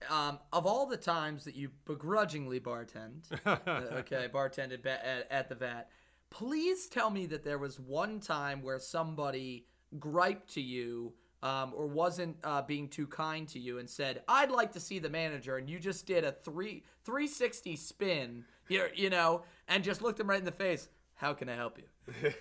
Um, of all the times that you begrudgingly bartend, okay, bartended at, at the vat, please tell me that there was one time where somebody griped to you um, or wasn't uh, being too kind to you and said, "I'd like to see the manager," and you just did a three 360 spin, here, you know, and just looked him right in the face. How can I help you?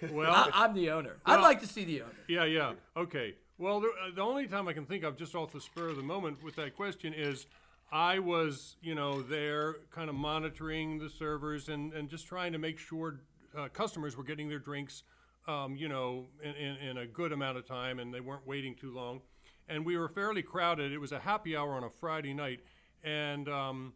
Well, I, I'm the owner. I'd like to see the owner. Yeah, yeah. Okay. Well, the, uh, the only time I can think of, just off the spur of the moment, with that question is, I was, you know, there, kind of monitoring the servers and and just trying to make sure uh, customers were getting their drinks, um, you know, in, in, in a good amount of time, and they weren't waiting too long. And we were fairly crowded. It was a happy hour on a Friday night, and. Um,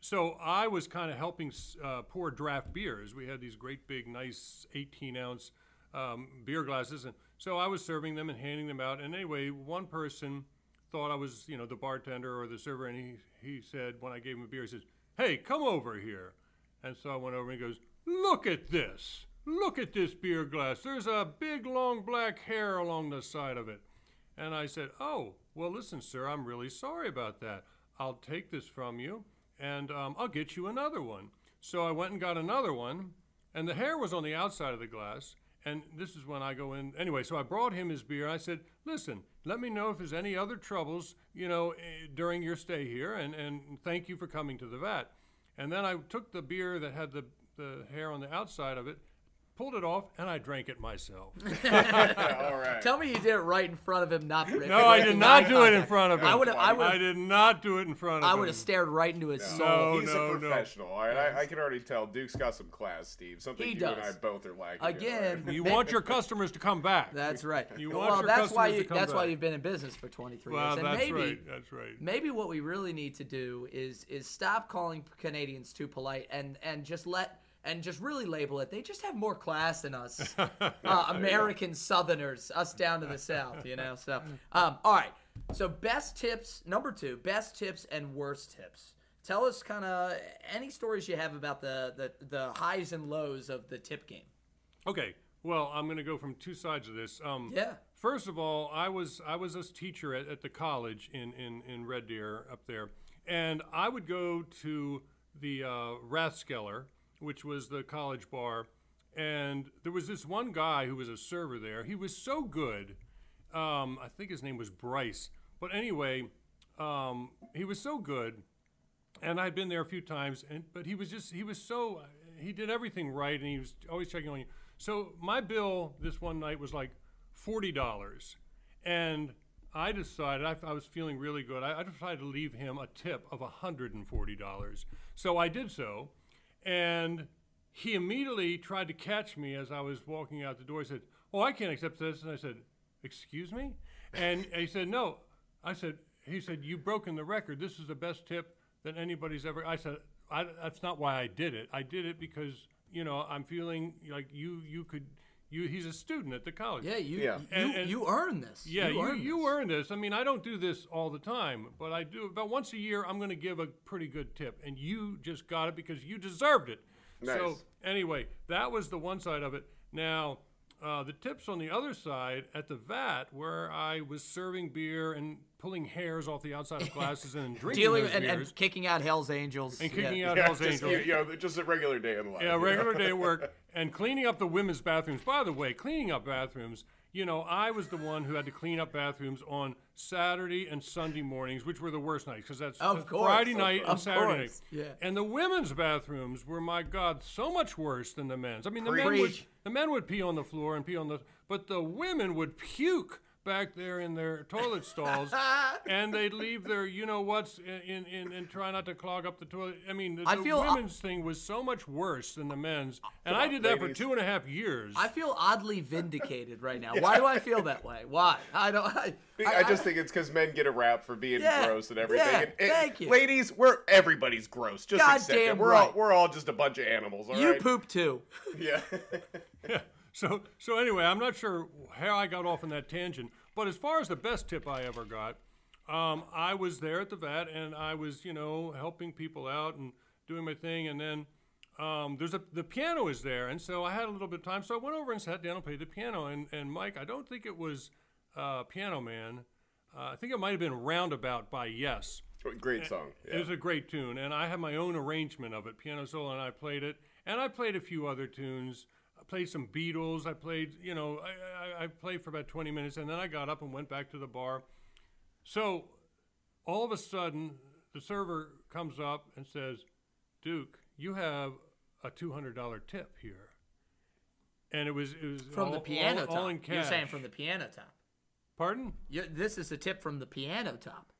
so I was kind of helping uh, pour draft beers. We had these great big, nice 18 ounce um, beer glasses, and so I was serving them and handing them out. And anyway, one person thought I was, you know, the bartender or the server, and he he said when I gave him a beer, he says, "Hey, come over here." And so I went over and he goes, "Look at this! Look at this beer glass. There's a big, long black hair along the side of it." And I said, Oh, well, listen, sir, I'm really sorry about that. I'll take this from you and um, I'll get you another one. So I went and got another one, and the hair was on the outside of the glass. And this is when I go in. Anyway, so I brought him his beer. I said, Listen, let me know if there's any other troubles, you know, eh, during your stay here, and, and thank you for coming to the vat. And then I took the beer that had the, the hair on the outside of it, pulled it off, and I drank it myself. all right. Tell me you did it right in front of him, not No, I did not do it in front of him. I would I would I did not do it in front of I him. I would have stared right into his soul. No, He's no, a no. professional. All right, I, I can already tell Duke's got some class, Steve. Something He you and I both are lacking. Again, You want your customers to come back. That's right. You want well, your that's why customers you to come that's why back. you've been in business for 23 well, years. And that's maybe right. That's right. maybe what we really need to do is is stop calling Canadians too polite and and just let and just really label it. They just have more class than us, uh, American Southerners, us down to the south. You know. So, um, all right. So, best tips number two: best tips and worst tips. Tell us kind of any stories you have about the, the the highs and lows of the tip game. Okay. Well, I'm going to go from two sides of this. Um, Yeah. First of all, I was I was a teacher at, at the college in, in, in Red Deer up there, and I would go to the uh, Rathskeller, which was the college bar, and there was this one guy who was a server there. He was so good. Um, I think his name was Bryce. But anyway, um, he was so good and I'd been there a few times, and but he was just he was so he did everything right, and he was always checking on you. So my bill this one night was like forty dollars, and I decided I, I was feeling really good. I, I decided to leave him a tip of hundred and forty dollars. So I did so, and he immediately tried to catch me as I was walking out the door. He said, "Oh, I can't accept this," and I said, "Excuse me," and he said, "No." I said, "He said you've broken the record. This is the best tip that anybody's ever." I said, I, "That's not why I did it. I did it because you know I'm feeling like you you could." You, he's a student at the college. Yeah, you Yeah. you, And- and- you earn this. Yeah, you, earn you this. earn this. I mean, I don't do this all the time, but I do about once a year. I'm going to give a pretty good tip, and you just got it because you deserved it. Nice. So anyway, that was the one side of it. Now, uh, the tips on the other side at the vat, where I was serving beer and pulling hairs off the outside of glasses and drinking dealing those and, beers and kicking out Hell's Angels and kicking yeah. out Yeah, Hell's just, Angels. Yeah, just a regular day in life. Yeah, you know? regular day work and cleaning up the women's bathrooms. By the way, cleaning up bathrooms, you know, I was the one who had to clean up bathrooms on Saturday and Sunday mornings, which were the worst nights because that's Of course. Friday night and Saturday course, night. yeah. And the women's bathrooms were, my God, so much worse than the men's. I mean, the men would the men would pee on the floor and pee on the, but the women would puke back there in their toilet stalls, and they'd leave their, you know what's, in, in, and try not to clog up the toilet. I mean, the, I the feel- women's thing was so much worse than the men's, and I did that for two and a half years. I feel oddly vindicated right now. Why do I feel that way? Why? I don't. I, I, just think it's because men get a rap for being Yeah, gross and everything. yeah, and, and thank you. Ladies, we're everybody's gross. Just accept it. We're all right. we're all just a bunch of animals. All you right? poop too. Yeah. Yeah. So so anyway, I'm not sure how I got off on that tangent, but as far as the best tip I ever got, um, I was there at the vat and I was you know helping people out and doing my thing, and then um, there's a the piano is there, and so I had a little bit of time, so I went over and sat down and played the piano, and and Mike, I don't think it was uh, Piano Man, uh, I think it might have been Roundabout by Yes. Great song. It was a great tune, and I had my own arrangement of it, piano solo, and I played it, and I played a few other tunes. I played some Beatles. I played, you know, I, I, I played for about 20 minutes, and then I got up and went back to the bar. So, all of a sudden, the server comes up and says, "Duke, you have a $200 tip here." And it was it was From the piano all, top. all in cash. You're saying from the piano top. pardon? you this is a tip from the piano top.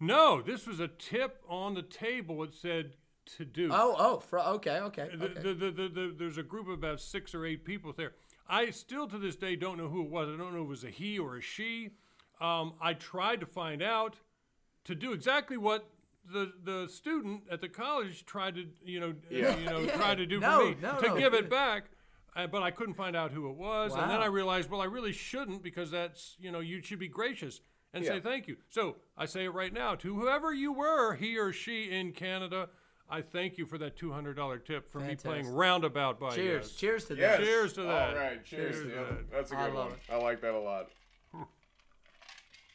No, this was a tip on the table. It said to do. Oh, oh, fr- okay, okay, The, okay. the, the, the, the, there's a group of about six or eight people there. I still to this day don't know who it was. I don't know if it was a he or a she. Um, I tried to find out to do exactly what the the student at the college tried to you know Yeah. you know Yeah. try to do No, for me no, to no. give it back. Uh, but I couldn't find out who it was, and then I realized, well, I really shouldn't because that's you know you should be gracious and say thank you. So I say it right now to whoever you were, he or she in Canada. I thank you for that two hundred dollar tip for me playing Roundabout by cheers, Yes. cheers to Yes. that. Cheers to that. All right. Cheers. Cheers to yeah, that. That's a I good love one. it. I like that a lot.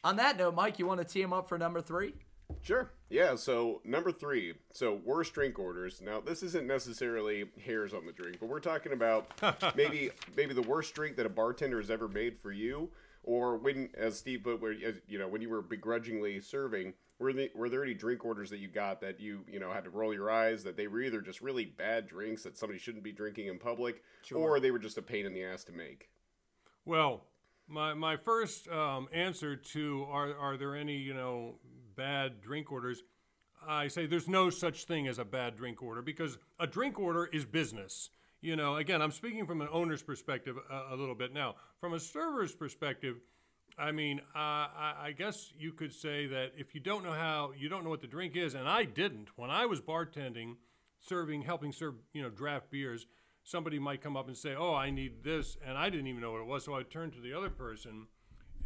On that note, Mike, you want to tee him up for number three? Sure. Yeah. So number three. So worst drink orders. Now this isn't necessarily hairs on the drink, but we're talking about maybe maybe the worst drink that a bartender has ever made for you, or when, as Steve put, where as, you know when you were begrudgingly serving. Were, the, were there any drink orders that you got that you you know had to roll your eyes that they were either just really bad drinks that somebody shouldn't be drinking in public, or they were just a pain in the ass to make? Well, my my first um, answer to are are there any you know bad drink orders? I say there's no such thing as a bad drink order because a drink order is business. You know, again, I'm speaking from an owner's perspective a, a little bit now. From a server's perspective, I mean, uh, I, I guess you could say that if you don't know how, you don't know what the drink is, and I didn't when I was bartending, serving, helping serve, you know, draft beers. Somebody might come up and say, "Oh, I need this," and I didn't even know what it was. So I turned to the other person,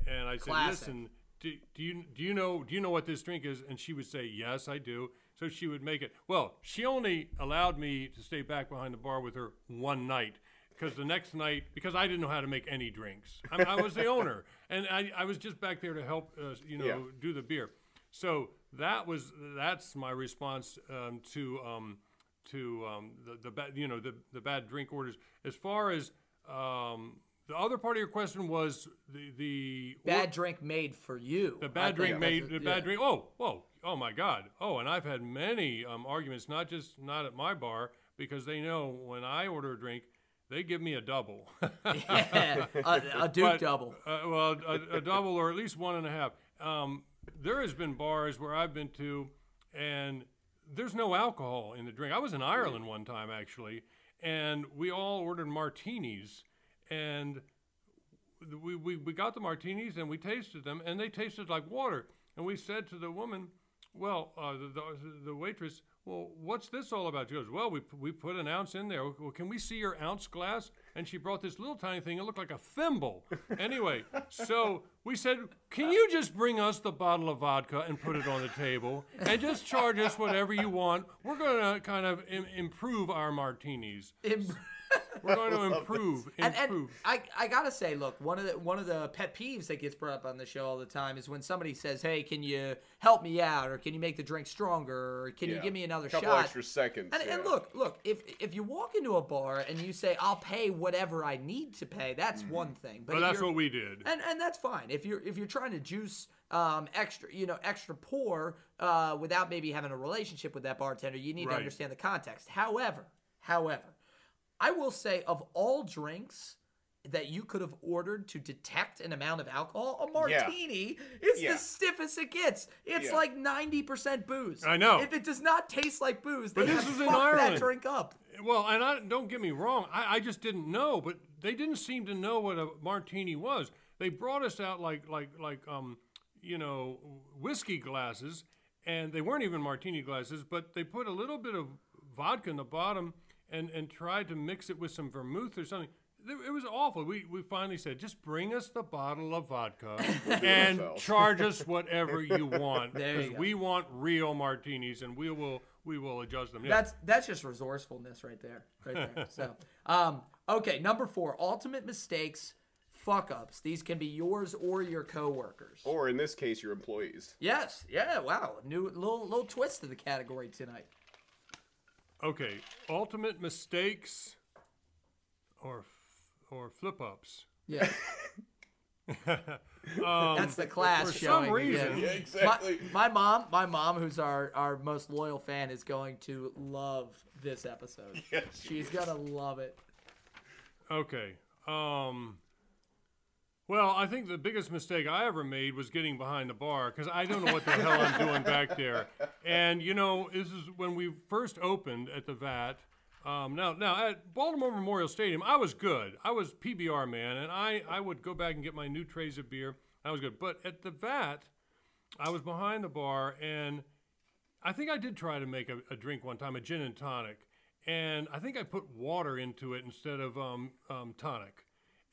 and I said, Classic. "Listen, do, do you do you know do you know what this drink is?" And she would say, "Yes, I do." So she would make it. Well, she only allowed me to stay back behind the bar with her one night because the next night, because I didn't know how to make any drinks, I, I was the owner, and I, I was just back there to help, uh, you know, Yeah. do the beer. So that was that's my response um, to um, to um, the the bad you know the the bad drink orders. As far as um, the other part of your question was the the Bad drink made for you. the bad think drink that's made it, the yeah. bad drink. Oh, whoa, oh my God. Oh, and I've had many um, arguments, not just not at my bar, because they know when I order a drink, they give me a double. Yeah, a, a Duke But, double. Uh, well, a, a double or at least one and a half. Um, there has been bars where I've been to, and there's no alcohol in the drink. I was in Ireland one time actually, and we all ordered martinis, and we, we, we got the martinis and we tasted them, and they tasted like water. And we said to the woman, well, uh, the, the, the waitress, well, what's this all about? She goes, well, we, we put an ounce in there. Well, can we see your ounce glass? And she brought this little tiny thing. It looked like a thimble. Anyway, so we said, can you just bring us the bottle of vodka and put it on the table and just charge us whatever you want? We're going to kind of Im- improve our martinis. Im- We're going to improve, and, and improve. I, I gotta say, look, one of the one of the pet peeves that gets brought up on the show all the time is when somebody says, "Hey, can you help me out, or can you make the drink stronger, or can you give me another Couple shot?" extra seconds. And, and look, look, if if you walk into a bar and you say, "I'll pay whatever I need to pay," that's Mm-hmm. one thing. But if that's what we did. and and that's fine if you're if you're trying to juice um, extra you know extra pour uh, without maybe having a relationship with that bartender you need to understand the context however however i will say of all drinks that you could have ordered to detect an amount of alcohol a Yeah. martini is Yeah. the stiffest it gets it's Yeah. like 90% booze I know. if it does not taste like booze But they this have was in fucked that drink up Well, and I, don't get me wrong, I, I just didn't know, but they didn't seem to know what a martini was. They brought us out like like like um, you know, whiskey glasses, and they weren't even martini glasses, but they put a little bit of vodka in the bottom and and tried to mix it with some vermouth or something. It it was awful. We, we finally said, just bring us the bottle of vodka and charge us whatever you want because we want real martinis and we will we will adjust them. Yeah. That's that's just resourcefulness right there, right there. so, um, okay, number four, ultimate mistakes, fuck ups. These can be yours or your coworkers. Or in this case, your employees. Yes, yeah, wow, new little little twist to the category tonight. Okay, ultimate mistakes or f- or flip ups. Yeah, that's the class for showing. some reason- Yeah, exactly. My, my mom, my mom, who's our our most loyal fan, is going to love this episode. Yes, she She's gonna love it. Okay. Um well, I think the biggest mistake I ever made was getting behind the bar because I don't know what the hell I'm doing back there. And you know, this is when we first opened at the VAT. Um, now, now at Baltimore Memorial Stadium, I was good. I was PBR man, and I, I would go back and get my new trays of beer. I was good. But at the VAT, I was behind the bar, and I think I did try to make a, a drink one time, a gin and tonic, and I think I put water into it instead of um, um, tonic.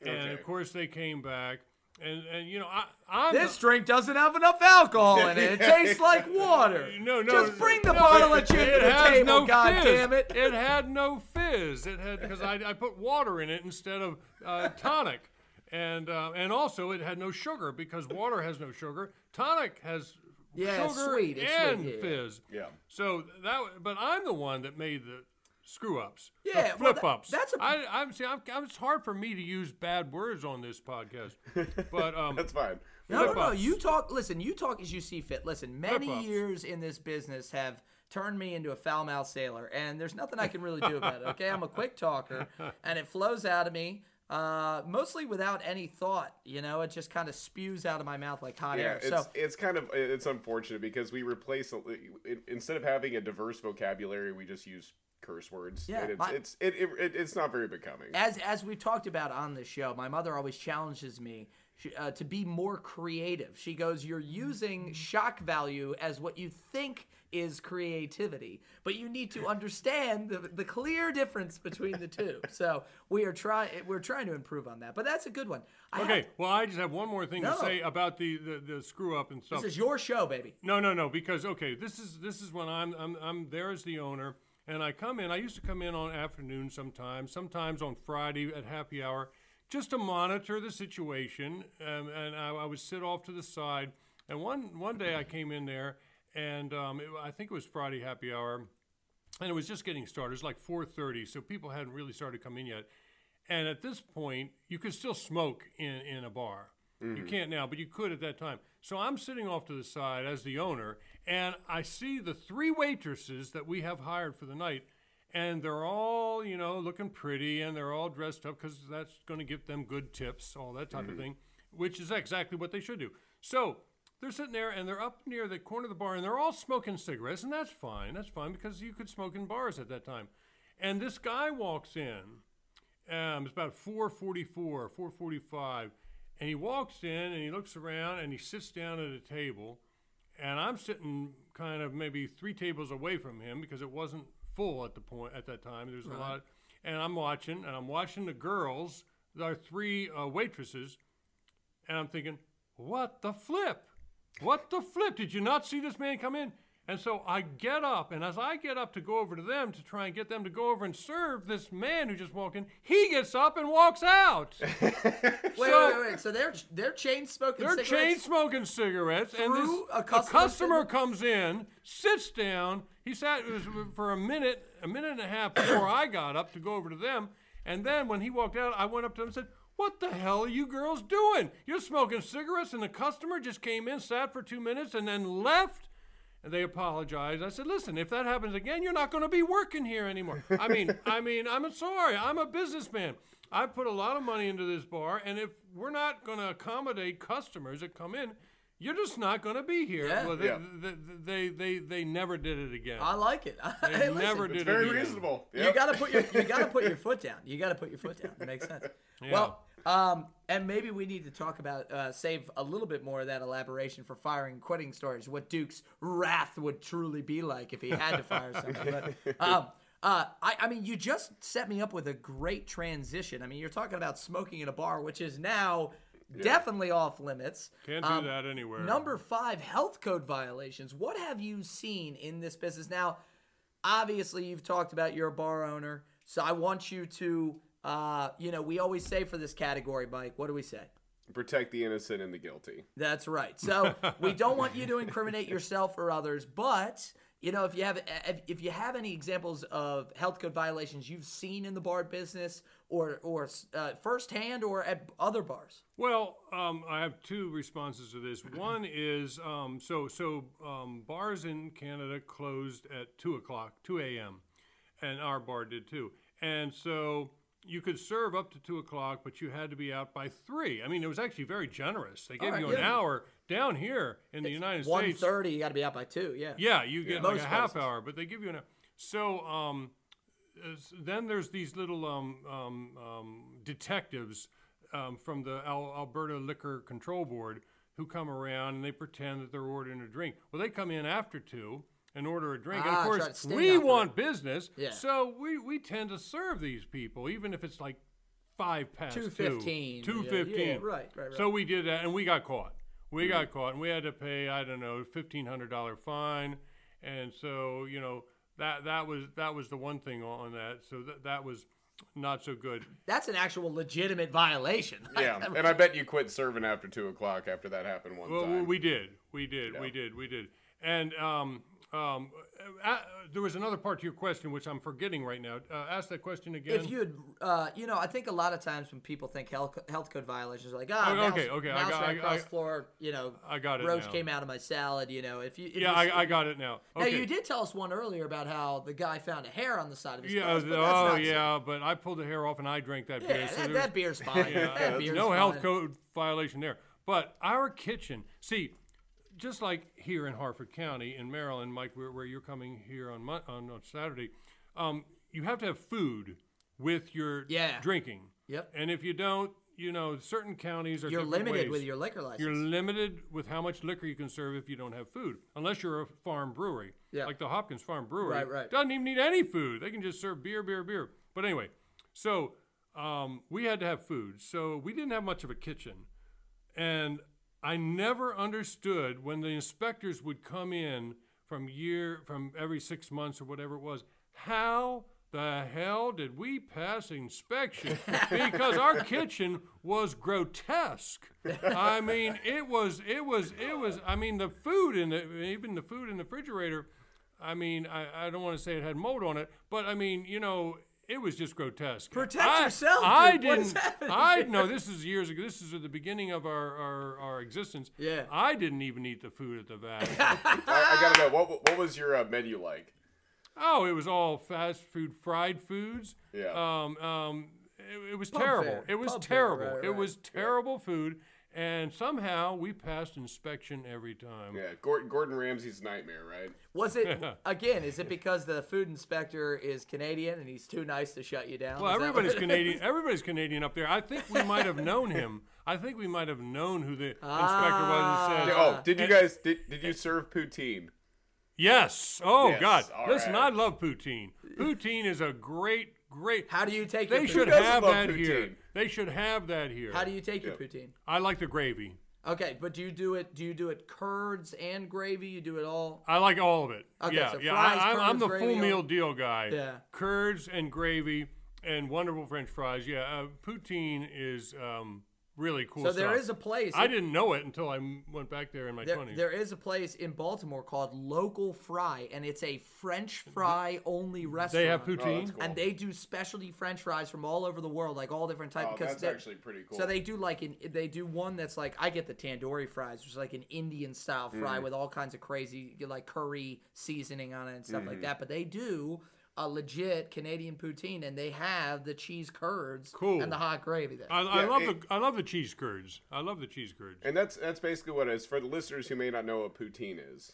And Okay. of course, they came back, and and you know, I I'm This the- drink doesn't have enough alcohol in it. It tastes like water. no, no. Just bring the no, bottle it- of gin to the has table, no God fizz. damn it. It had no fizz. It had because I, I put water in it instead of uh, tonic, and uh, and also it had no sugar because water has no sugar. Tonic has Yeah, it's sugar sweet, it's and sweet, yeah. fizz. Yeah. So that, but I'm the one that made the screw ups. Yeah, the well, flip that- ups. that's a- I, I'm see. I'm, I'm, it's hard for me to use bad words on this podcast, but um, That's fine. No, no, no. You talk. Listen, you talk as you see fit. Listen, many Flip-ups. years in this business have turned me into a foul mouthed sailor, and there's nothing I can really do about it. Okay, I'm a quick talker, and it flows out of me. Uh, mostly without any thought, you know, it just kind of spews out of my mouth like hot Yeah, air. it's So, it's kind of it's unfortunate because we replace instead of having a diverse vocabulary, we just use curse words. Yeah, and it's my- it's it, it, it, it's not very becoming. as as we've talked about on the show, my mother always challenges me she- uh, to be more creative. She goes, "You're using shock value as what you think is creativity, but you need to understand the, the clear difference between the two." So we are trying we're trying to improve on that. But that's a good one. I okay. have- Well, I just have one more thing No. to say about the, the, the screw up and stuff. this is your show, baby. No, no, no. Because okay, this is this is when I'm I'm I'm there as the owner, and I come in. I used to come in on afternoon sometimes, sometimes on Friday at happy hour, just to monitor the situation. Um, and I, I would sit off to the side. And one one day I came in there, and um, it, I think it was Friday happy hour, and it was just getting started. It was like 4:30, so people hadn't really started coming in yet. And at this point, you could still smoke in, in a bar. You can't now, but you could at that time. So I'm sitting off to the side as the owner, and I see the three waitresses that we have hired for the night, and they're all you know looking pretty and they're all dressed up because that's going to give them good tips, all that type of thing, which is exactly what they should do. So they're sitting there and they're up near the corner of the bar and they're all smoking cigarettes, and that's fine. That's fine because you could smoke in bars at that time. And this guy walks in. Um, it's about 444, 445. And he walks in and he looks around and he sits down at a table. And I'm sitting kind of maybe three tables away from him because it wasn't full at the point at that time. There's a lot. And I'm watching and I'm watching the girls, our three uh, waitresses, and I'm thinking, what the flip? What the flip? Did you not see this man come in? And so I get up, and as I get up to go over to them to try and get them to go over and serve this man who just walked in, he gets up and walks out. Wait, So- wait, wait. So they're they're chain smoking They're cigarettes. chain smoking cigarettes, and this Through a a customer comes in, sits down. He sat was for a minute, a minute and a half before I got up to go over to them, and then when he walked out, I went up to him and said. What the hell are you girls doing? You're smoking cigarettes, and the customer just came in, sat for two minutes, and then left. And they apologized. I said, "Listen, if that happens again, you're not going to be working here anymore." I mean, I mean, I'm sorry. I'm a businessman. I put a lot of money into this bar, and if we're not going to accommodate customers that come in, you're just not going to be here. Yeah. Well, they, Yeah. they, they, they, they never did it again. I like it. They Hey, never It's did very it again. reasonable. You gotta put your you gotta put your foot down. You gotta put your foot down. It makes sense. Well, um, and maybe we need to talk about uh, save a little bit more of that elaboration for firing quitting stories. What Duke's wrath would truly be like if he had to fire someone. But, um, uh, I, I mean, you just set me up with a great transition. I mean, you're talking about smoking in a bar, which is now definitely off limits. Can't do Um, that anywhere. Number five, health code violations. What have you seen in this business? Now, obviously, you've talked about you're a bar owner, so I want you to, uh, you know, we always say for this category, Mike, what do we say? Protect the innocent and the guilty. That's right. So we don't want you to incriminate yourself or others, but you know, if you have if- if you have any examples of health code violations you've seen in the bar business or or uh, firsthand or at other bars. Well, um, I have two responses to this. One is um, so so um, bars in Canada closed at two o'clock, two a.m., and our bar did too. And so you could serve up to two o'clock, but you had to be out by three. I mean, it was actually very generous. They gave right, you an yeah. hour down here in the United One States. thirty, you got to be out by two. Yeah. Yeah, you get like Most a half places. hour, but they give you an. So um, then there's these little um, um, um, detectives um, from the Al- Alberta Liquor Control Board who come around and they pretend that they're ordering a drink. Well, they come in after two and order a drink, Ah, and of course we operate. want business, Yeah. so we we tend to serve these people even if it's like five past two. 2:15, Two yeah, fifteen. yeah, right, right, right. So we did that, and we got caught. We got caught, and we had to pay I don't know fifteen hundred dollar fine, and so you know that that was that was the one thing on that. So that that was not so good. That's an actual legitimate violation. Yeah, and I bet you quit serving after two o'clock after that happened one Well, time. we did, we did, we did, we did, and um um uh, there was another part to your question which I'm forgetting right now. Uh, ask that question again. If you had, uh, you know, I think a lot of times when people think health, health code violations, are like, ah, Oh, mouse, okay, okay, I got- ran I- across I- floor, you know, I got it roach now. came out of my salad, you know. If you, if yeah, you, I, I got it now. Now you did tell us one earlier about how the guy found a hair on the side of his Yeah. clothes, but that's oh, not so- yeah. But I pulled the hair off and I drank that Yeah, beer. so that, that beer's fine. Yeah, that beer's no fine. health code violation there. But our kitchen, see, just like here in Harford County in Maryland, Mike, where, where you're coming here on on, on Saturday, um, you have to have food with your Yeah. drinking. Yep. And if you don't, you know, certain counties are You're limited ways. with your liquor license. You're limited with how much liquor you can serve if you don't have food, unless you're a farm brewery. Yeah. Like the Hopkins Farm Brewery. Right, right. Doesn't even need any food. They can just serve beer, beer, beer. But anyway, so um, we had to have food. So we didn't have much of a kitchen. And I never understood when the inspectors would come in from year from every six months or whatever it was, how the hell did we pass inspection? because our kitchen was grotesque. I mean, it was, it was, it was. I mean, the food in the even the food in the refrigerator. I mean, I, I don't want to say it had mold on it, but I mean, you know, it was just grotesque. Protect I- yourself, I dude. Didn't. I no. This is years ago. This is at the beginning of our our, our existence. Yeah. I didn't even eat the food at the vat. I, I gotta know what what was your uh, menu like? Oh, it was all fast food, fried foods. Yeah. Um, um, it, it was terrible. It was Pub fare, terrible. right, It right. was terrible food, and somehow we passed inspection every time. Yeah, Gordon, Gordon Ramsay's nightmare, right? Was it again? Is it because the food inspector is Canadian and he's too nice to shut you down? Well, Is everybody's Canadian. Everybody's Canadian up there. I think we might have known him. I think we might have known who the Ah. inspector was. And said, oh, did you guys did, did you serve poutine? Yes. Oh Yes, God. all Listen, right. I love poutine. Poutine is a great, great. How do you take They your should poutine? doesn't have love that here. They should have that here. How do you take your poutine? I like the gravy. Okay, but do you do it? Do you do it curds and gravy? You do it all? I like all of it. Okay, yeah, so yeah. fries, I, I'm, I'm the gravy, full all- meal deal guy. Yeah. Curds and gravy and wonderful French fries. Yeah, uh, poutine is um, really cool. So there stuff. is a place. I didn't know it until I went back there in my There, 20s. there is a place in Baltimore called Local Fry, and it's a French fry only restaurant. they have Oh, poutine. that's cool. and they do specialty French fries from all over the world, like all different types. Oh, because that's they're- actually pretty cool. So they do like an they do one that's like I get the tandoori fries, which is like an Indian style fry Mm-hmm. with all kinds of crazy like curry seasoning on it and stuff Mm-hmm. like that. But they do a legit Canadian poutine, and they have the cheese curds Cool. and the hot gravy there. I, I Yeah, love it- the I love the cheese curds. I love the cheese curds. And that's that's basically what it is for the listeners who may not know what poutine is.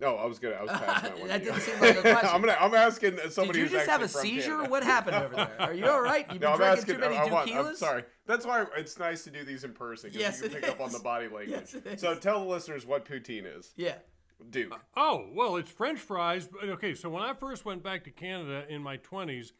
No, I was gonna. I was passing that one. that didn't seem like a question. I'm gonna. I'm asking somebody. Did you who's just have a seizure? Canada. What happened over there? Are you all right? You've No, been I'm drinking asking. too many I want, I'm sorry. That's why it's nice to do these in person. 'cause Yes, you can it pick up on the body language. Yes, it is. So tell the listeners what poutine is. Yeah. Duke. Oh, well, it's French fries. Okay, so when I first went back to Canada in my 20s,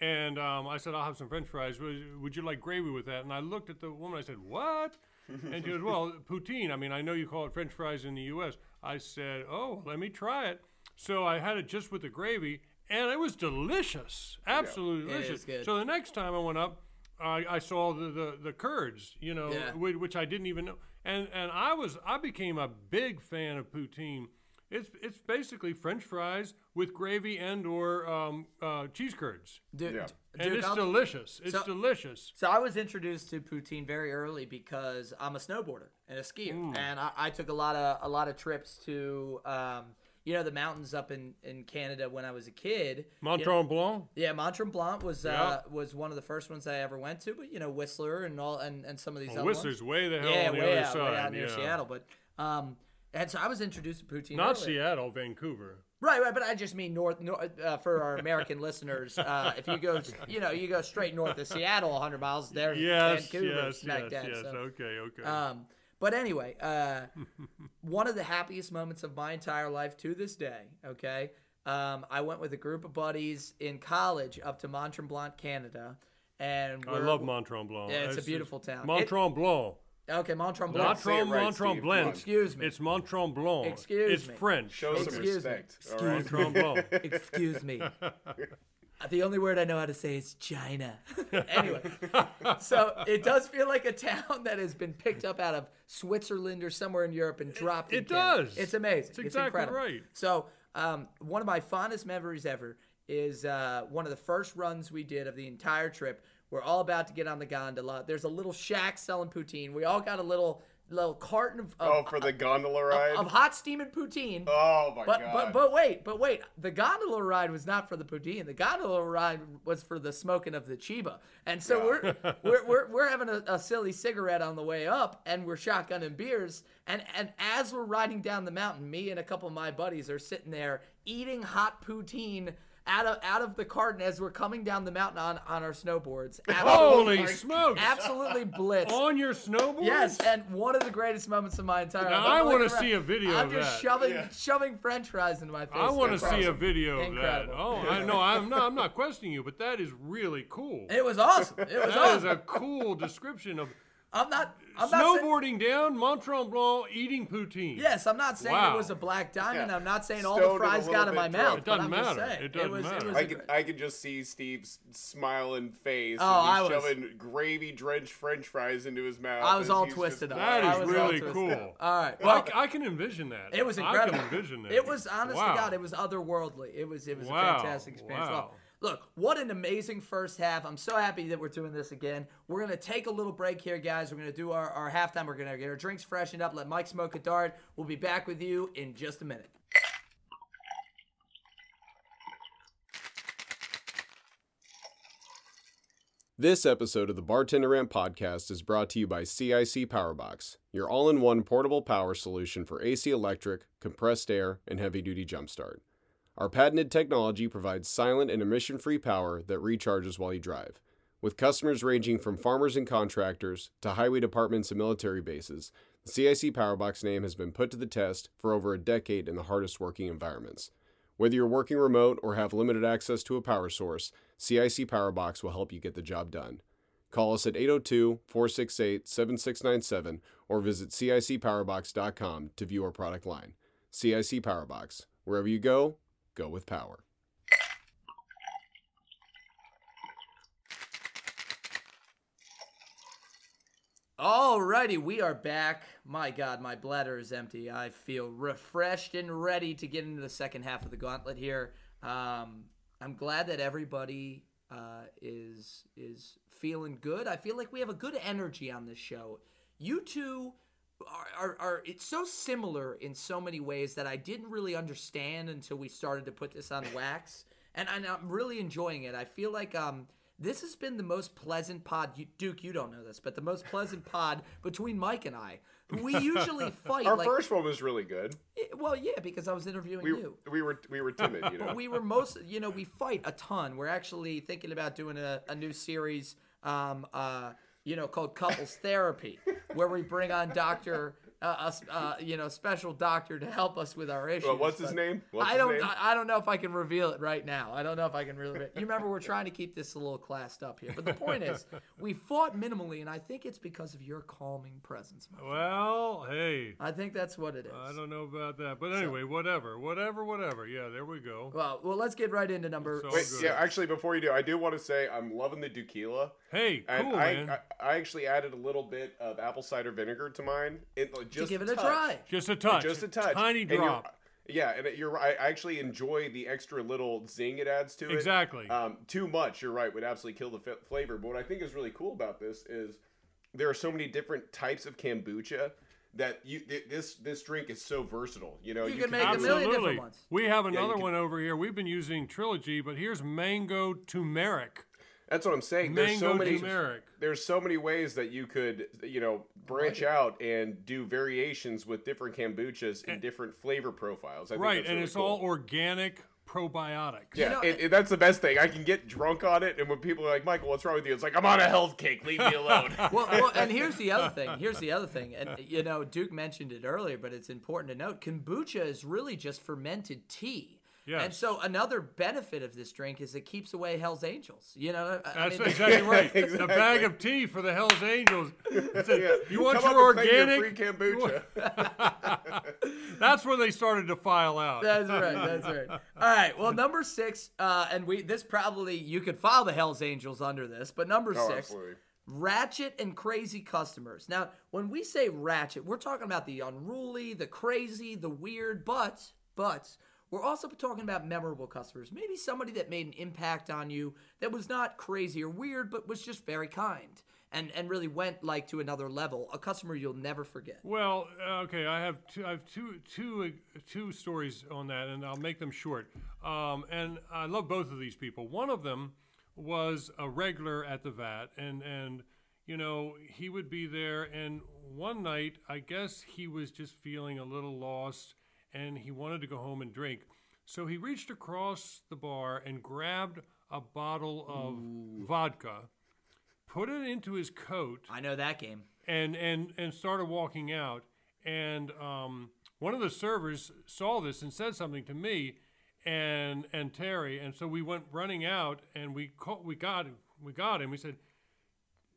and um, I said, I'll have some French fries. Would, would you like gravy with that? And I looked at the woman. I said, What? And she goes, Well, poutine. I mean, I know you call it French fries in the U.S. I said, Oh, let me try it. So I had it just with the gravy, and it was delicious. Absolutely It is delicious. good. So the next time I went up, I, I saw the, the, the curds, you know, Yeah. which I didn't even know. And and I was I became a big fan of poutine. It's it's basically French fries with gravy and or um, uh, cheese curds, Dude, Yeah. and Duke, it's I'll- delicious. It's so- delicious. So I was introduced to poutine very early because I'm a snowboarder and a skier, Mm. and I, I took a lot of a lot of trips to um, you know the mountains up in, in Canada when I was a kid. Mont You- Tremblant. Yeah, Mont Tremblant was uh, was one of the first ones I ever went to, but you know Whistler and all and, and some of these Well, other Whistler's ones. way the hell yeah, on the way other out, side. way out near yeah. Seattle, but um, and so I was introduced to poutine. Not early. Seattle, Vancouver. Right, right, but I just mean north, north uh, for our American listeners. Uh, if you go, you know, you go straight north of Seattle, 100 miles, there's Yes, Vancouver, yes, yes, dab, yes. so. Okay, okay. Um, but anyway, uh, one of the happiest moments of my entire life to this day. Okay, um, I went with a group of buddies in college up to Mont Tremblant, Canada, and I love Mont Tremblant. Yeah, it's a beautiful town. Mont Tremblant. Okay, Mont Don't Tremblant. Mont right, Mont Tremblant. Excuse me. It's Mont Tremblant. Excuse me. it's. French. Show some Excuse me. respect. all Mont right? Tremblant. Excuse me. The only word I know how to say is China. anyway, so it does feel like a town that has been picked up out of Switzerland or somewhere in Europe and dropped. it Canada. does. It's amazing. It's exactly incredible. right. So um, one of my fondest memories ever is uh, one of the first runs we did of the entire trip. We're all about to get on the gondola. There's a little shack selling poutine. We all got a little little carton of, of, Oh, for the gondola ride. of hot steaming poutine. oh my But god. but but wait, but wait. The gondola ride was not for the poutine. The gondola ride was for the smoking of the chiba. And so we're, we're we're we're having a, a silly cigarette on the way up, and we're shotgunning beers. And and as we're riding down the mountain, me and a couple of my buddies are sitting there eating hot poutine. Out of, out of the carton as we're coming down the mountain on, on our snowboards. Holy Absolutely- smokes! Absolutely blitzed. On your snowboard? Yes, and one of the greatest moments of my entire life. Now, I'm I wanna see a video I'm of just that. shoving Yeah. shoving French fries into my face. I want to see a awesome. video of Incredible. that. Oh, I know. I'm not. I'm not questioning you, but that is really cool. It was awesome. It was That is awesome. a cool description of I'm not. I'm not saying, snowboarding down Mont Tremblant, eating poutine. Yes, I'm not saying Wow. it was a black diamond. Yeah. I'm not saying all the fries got in my drunk. mouth. It but doesn't I'm just matter. saying, It doesn't was, matter. It was I a could, gr- I could just see Steve's smiling face. Oh, and I he's was- shoving gravy drenched French fries into his mouth. I was all twisted just- up. That I was all really twisted cool. up. All right. I, Well, c- I can envision that. it was incredible. I can envision that. It was honest wow. to God, it was otherworldly. It was it was Wow. a fantastic experience. Wow. Well, Look, what an amazing first half. I'm so happy that we're doing this again. We're going to take a little break here, guys. We're going to do our, our halftime. We're going to get our drinks freshened up, let Mike smoke a dart. We'll be back with you in just a minute. This episode of the Bartender Rant podcast is brought to you by CIC Powerbox, your all in one portable power solution for AC electric, compressed air, and heavy duty jumpstart. Our patented technology provides silent and emission free power that recharges while you drive. With customers ranging from farmers and contractors to highway departments and military bases, the CIC Powerbox name has been put to the test for over a decade in the hardest working environments. Whether you're working remote or have limited access to a power source, CIC Powerbox will help you get the job done. Call us at 802 468 7697 or visit CICPowerbox.com to view our product line. CIC Powerbox. Wherever you go, go with power. Alrighty, we are back. My God, my bladder is empty. I feel refreshed and ready to get into the second half of the gauntlet here. Um, I'm glad that everybody uh, is is feeling good. I feel like we have a good energy on this show. You two are, are, are it's so similar in so many ways that I didn't really understand until we started to put this on wax, and, and I'm really enjoying it. I feel like um this has been the most pleasant pod. You, Duke, you don't know this, but the most pleasant pod between Mike and I. We usually fight. Our like, first one was really good. Eh, Well, yeah, because I was interviewing We, you. we were we were timid, you know. But we were most, you know, we fight a ton. We're actually thinking about doing a, a new series, um, uh, you know, called Couples Therapy, where we bring on Doctor, uh, a s- uh, you know, special doctor to help us with our issues. Well, what's his name? What's I don't, name? I, I don't know if I can reveal it right now. I don't know if I can really. You remember, we're trying to keep this a little classed up here. But the point is, we fought minimally, and I think it's because of your calming presence. my. Well, hey, I think that's what it is. I don't know about that, but anyway, whatever, whatever, whatever. Yeah, there we go. Well, well, let's get right into number. So- Wait, good. yeah, actually, before you do, I do want to say I'm loving the Tequila. Hey, And cool, I, man. I, I actually added a little bit of apple cider vinegar to mine. It, like, just give it a touch. try. Just a touch, Just a touch. tiny And drop. Yeah, and you're right. I actually enjoy the extra little zing it adds to it. Exactly. Um, too much, you're right, would absolutely kill the f- flavor. But what I think is really cool about this is there are so many different types of kombucha that you th- this this drink is so versatile. You know, You you, can make a do- million different ones. We have you another can- one over here. We've been using Trilogy, but here's mango turmeric. That's what I'm saying. There's so many. turmeric. There's so many ways that you could, you know, branch out and do variations with different kombuchas and different flavor profiles. I think Right, that's and really it's cool. all organic probiotics. Yeah, know, it, it- that's the best thing. I can get drunk on it, and when people are like, "Michael, what's wrong with you?" It's like I'm on a health kick. Leave me alone. well, well, and here's the other thing. Here's the other thing, and you know, Duke mentioned it earlier, but it's important to note: kombucha is really just fermented tea. Yes. And so another benefit of this drink is it keeps away Hell's Angels. You know, I- I That's mean, exactly right. A bag of tea for the Hell's Angels. It said, Yeah. You want Come your up and claim organic? free kombucha. That's where they started to file out. That's right. That's right. All right. Well, number six, uh, and we this probably you could file the Hell's Angels under this, but number Oh, six, absolutely. ratchet and crazy customers. Now, when we say ratchet, we're talking about the unruly, the crazy, the weird, but but we're also talking about memorable customers. Maybe somebody that made an impact on you that was not crazy or weird, but was just very kind and and really went like to another level. A customer you'll never forget. Well, uh, okay, I have two, I have two, two, uh, two stories on that, and I'll make them short. Um, and I love both of these people. One of them was a regular at the vat, and and you know he would be there. And one night, I guess he was just feeling a little lost, and he wanted to go home and drink. So he reached across the bar and grabbed a bottle of vodka, put it into his coat I know that game. and and and started walking out. And um, one of the servers saw this and said something to me and and Terry, and so we went running out and we caught, we got. We got him. We said,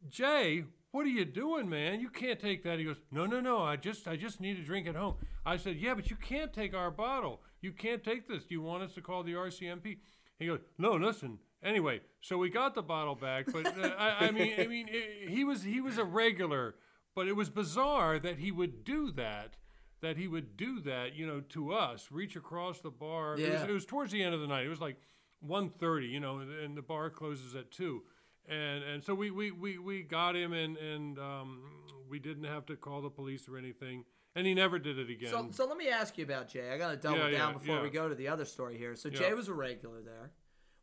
Jay, what are you doing, man? You can't take that. He goes, No, no, no. I just I just need a drink at home. I said, Yeah, but you can't take our bottle. You can't take this. Do you want us to call the RCMP? He goes, No, listen. Anyway, so we got the bottle back, but uh, I, I mean, I mean, i he was he was a regular, but it was bizarre that he would do that. That he would do that, you know, to us, reach across the bar. It, was, Yeah. it was towards the end of the night. It was like 1.30, you know, and the bar closes at two, and and so we we, we, we got him, and and um, we didn't have to call the police or anything, and he never did it again. So, so let me ask you about Jay. I got to double Yeah, down yeah, before we go to the other story here. So Yeah. Jay was a regular there.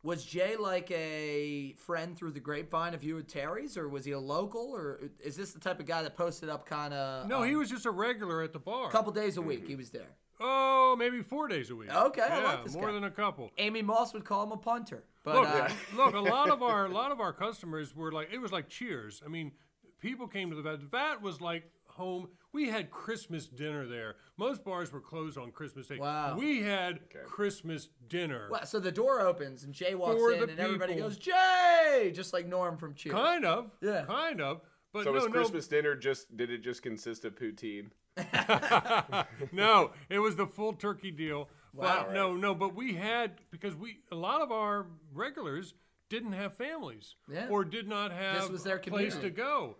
Was Jay like a friend through the grapevine of you and Terry's, or was he a local, or is this the type of guy that posted up kind of? No, he was just a regular at the bar. a couple days a week. He was there. Oh, maybe four days a week. Okay, I like this more guy. than a couple. Amy Moss would call him a punter, but Look, uh, look, a lot of our a lot of our customers were like it was like Cheers. I mean, people came to the vat. Vat was like home. We had Christmas dinner there. Most bars were closed on Christmas Day. Wow. We had Christmas dinner. well, so the door opens and Jay walks For in, the and everybody goes Jay, just like Norm from Cheers. Kind of. Yeah. Kind of. But So no, was no, Christmas dinner just did it just consist of poutine? no, it was the full turkey deal. Wow. But no, no, but we had because we a lot of our regulars didn't have families Yeah. or did not have this was their a place to go.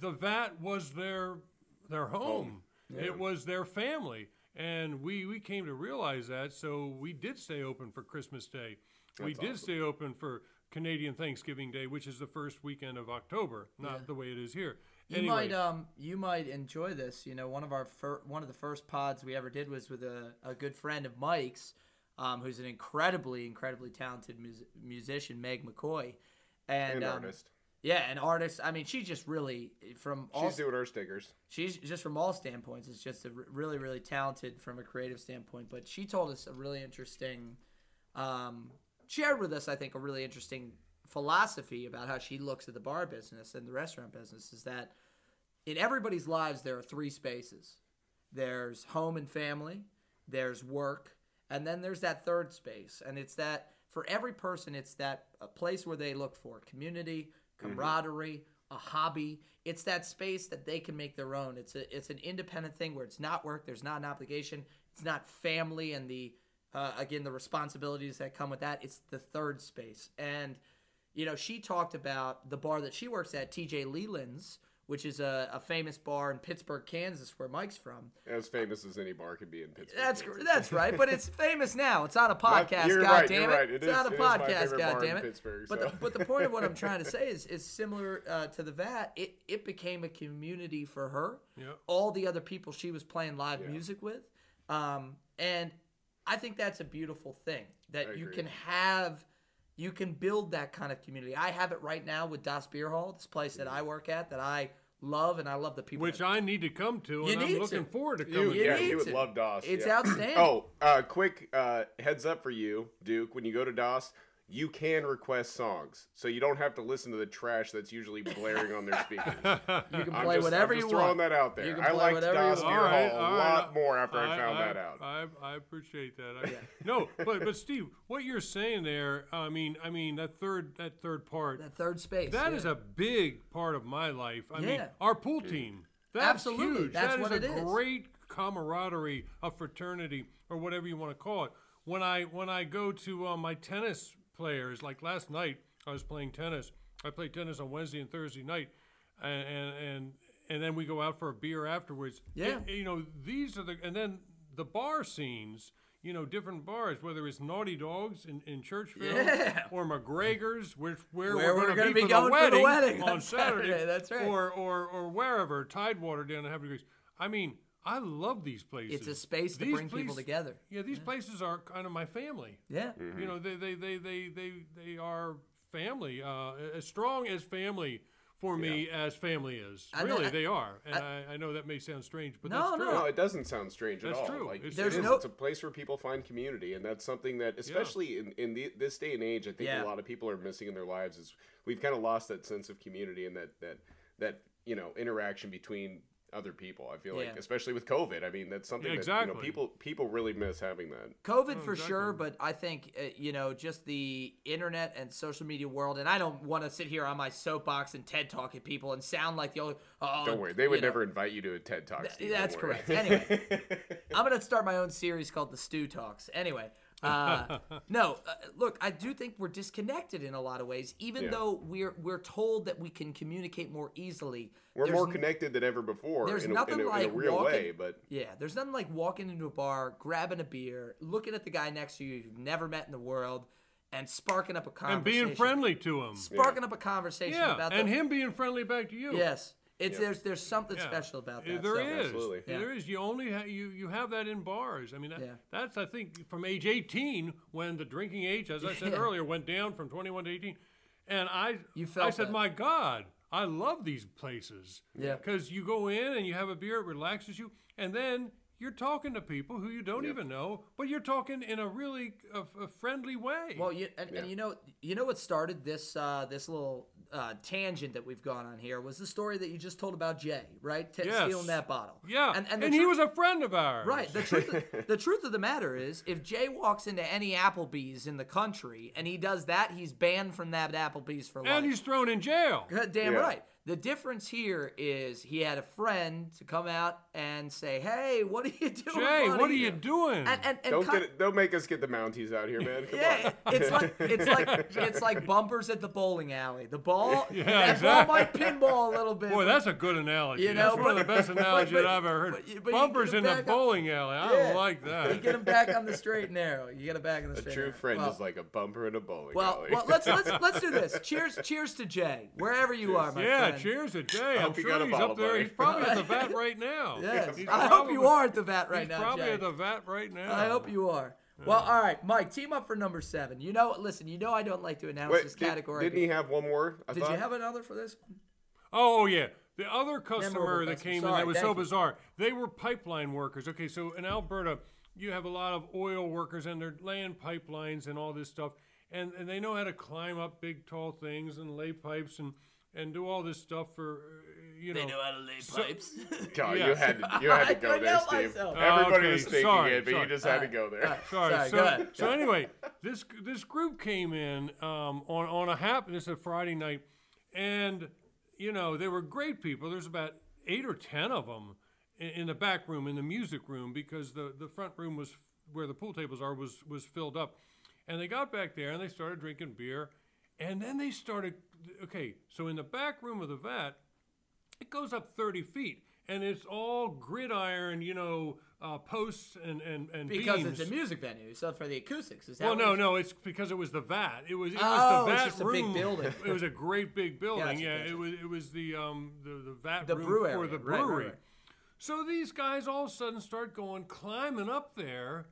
The vat was their their home. It was their family. And we, we came to realize that, so we did stay open for Christmas Day. That's we did awesome. stay open for Canadian Thanksgiving Day, which is the first weekend of October, not the way it is here. You anyway, might um you might enjoy this. You know, one of our fir- one of the first pods we ever did was with a, a good friend of Mike's, um, who's an incredibly incredibly talented mus- musician, Meg McCoy, and, And um, artist. Yeah, an artist. I mean, she just really from all She's doing her stickers. she's just from all standpoints is just a r- really really talented from a creative standpoint but she told us a really interesting um, shared with us i think a really interesting philosophy about how she looks at the bar business and the restaurant business is that in everybody's lives there are three spaces. There's home and family there's work and then there's that third space. And it's that for every person it's that a place where they look for community camaraderie a hobby. It's that space that they can make their own. It's a it's an independent thing where it's not work there's not an obligation it's not family and the uh, again the responsibilities that come with that. It's the third space. And you know she talked about the bar that she works at tj leland's which is a, a famous bar in pittsburgh kansas where mike's from As famous as any bar could be in Pittsburgh. that's Kansas. that's right, but it's famous now. It's on a podcast. you're God right, damn you're it! right. It it's is- on a it is my podcast. favorite God damn it! Pittsburgh, but so. the, but the point of what I'm trying to say is is similar uh, to the vat. It it became a community for her. Yeah. All the other people she was playing live music with, um, and I think that's a beautiful thing that you can have. You can build that kind of community. I have it right now with Das Beer Hall, this place that I work at that I love, and I love the people. which I need to come to, You and I'm looking to. forward to coming. You yeah, to. need you would to. love DOS. It's yeah. outstanding. Oh, uh, quick uh, heads up for you, Duke. When you go to DOS, you can request songs, so you don't have to listen to the trash that's usually blaring on their speakers. you can I'm play just, whatever I'm just you throwing want. that out there. You can I play liked whatever you DOS want. Beer All right, Hall a all lot right. more after I, I- found I- that out. I, I appreciate that. I, No, but but Steve, what you're saying there, I mean, I mean that third that third part, that third space. that yeah. is a big part of my life. I mean, our pool team. That's Absolutely, huge. that's That what a it is. great camaraderie, a fraternity, or whatever you want to call it. When I when I go to uh, my tennis players, like last night, I was playing tennis. I played tennis on Wednesday and Thursday night, and and and, and then we go out for a beer afterwards. Yeah. And, you know, these are the and then the bar scenes. You know, different bars, whether it's Naughty Dogs in, in Churchville Yeah. or McGregor's, which where, Where we're we're going gonna be be, going for the wedding, on on Saturday, Saturday. that's right. Or or or wherever Tidewater down at Havre de Grace. I mean, I love these places. It's a space to These bring people together. Yeah, these places are kind of my family. Yeah. Mm-hmm. You know, they they, they, they, they they are family, uh, as strong as family for me as family is. And really, I- they are. And I, I, know that may sound strange, but No, that's true. No, it doesn't sound strange at all. true. Like, It's it There's is. no- It's a place where people find community, and that's something that, especially in, in the, this day and age, I think Yeah. a lot of people are missing in their lives. Is we've kind of lost that sense of community and that that that you know interaction between other people. I feel like, especially with COVID, I mean, that's something Yeah, that you know people people really miss having that. COVID for exactly. sure, but I think uh, you know just the internet and social media world. And I don't want to sit here on my soapbox and TED talk at people and sound like the only. Oh, Don't worry, they would know. never invite you to a TED talk. Steve, that's correct. Anyway, I'm gonna start my own series called the Stew Talks. Anyway, uh, no, uh, look, I do think we're disconnected in a lot of ways. Even Yeah. though we're we're told that we can communicate more easily, We're there's more n- connected than ever before there's in a, nothing in a, in a like real walking- way, but Yeah, there's nothing like walking into a bar, grabbing a beer, looking at the guy next to you you've never met in the world, and sparking up a conversation and being friendly to him. Sparking up a conversation Yeah, about and the, him being friendly back to you. Yes. It's there's there's something Yeah. special about that. There so- is. Absolutely. Yeah. There is. You only ha- you you have that in bars. I mean, that, Yeah. that's I think from age 18 when the drinking age, as I said Yeah. earlier, went down from 21 to 18, and I You I said, that. my God, I love these places. Yeah. Because you go in and you have a beer, it relaxes you, and then. You're talking to people who you don't even know, but you're talking in a really a, a friendly way. Well, you and, and you know you know what started this uh, this little uh, tangent that we've gone on here was the story that you just told about Jay, right? T- Yes. Stealing that bottle. yeah, and, and, and, the he was a friend of ours. Right. The truth, of, the truth of the matter is, if Jay walks into any Applebee's in the country and he does that, he's banned from that Applebee's for life. and he's thrown in jail. God damn Yeah. right. The difference here is he had a friend to come out and say, "Hey, what are you doing, Jay, what are you doing? And and, and Don't kin- get it, don't make us get the Mounties out here, man. Come yeah, on. it's like it's like it's like bumpers at the bowling alley. The ball, Yeah, that exactly. ball might pinball a little bit. Boy, that's a good analogy. You that's know, one of the best analogies but- I've ever heard. but but Bumpers in the on- bowling alley. I Yeah. don't like that. you get him back on the straight and narrow. You get him back on the A straight. true narrow. friend Well, is like a bumper in a bowling Well, alley. well, let's let's let's do this. Cheers, cheers to Jay, wherever you are, my yeah, friend. Cheers to Jay. I'm sure he's bottle, up there. He's probably at the vat right now. Yes, He's I hope you are at the vat right now. He's now, probably Jay. at the vat right now. I hope you are. Well, all right, Mike, team up for number seven. You know, listen, you know I don't like to announce Wait, this did, category. didn't he have one more? I Did thought? you have another for this one? Oh yeah, the other customer Memorable that customer. came Sorry, in that was so you. bizarre. They were pipeline workers. Okay, so in Alberta, you have a lot of oil workers, and they're laying pipelines and all this stuff, and and they know how to climb up big tall things and lay pipes and and do all this stuff for uh, you know. They know how to lay So- God, Yeah. you had to, you had to go there, Steve. myself. Everybody Okay, was thinking sorry, it, but sorry. you just had to go there. Sorry. Sorry, so, go ahead. so anyway, this this group came in um, on on a hap. This is a Friday night, and you know they were great people. There's about eight or ten of them in, in the back room, in the music room, because the the front room was where the pool tables are was was filled up, and they got back there and they started drinking beer, and then they started. Okay, so in the back room of the vat, it goes up 30 feet and it's all gridiron you know uh, posts and and, and Because beams. it's a music venue, so for the acoustics. Is that well no no it's because it was the vat it was it Oh, was the it's vat just a big room building. it was a great big building Gotcha, yeah it was it was the um the, the vat The room brew for area, the right, right, brewery right. so these guys all of a sudden start going climbing up there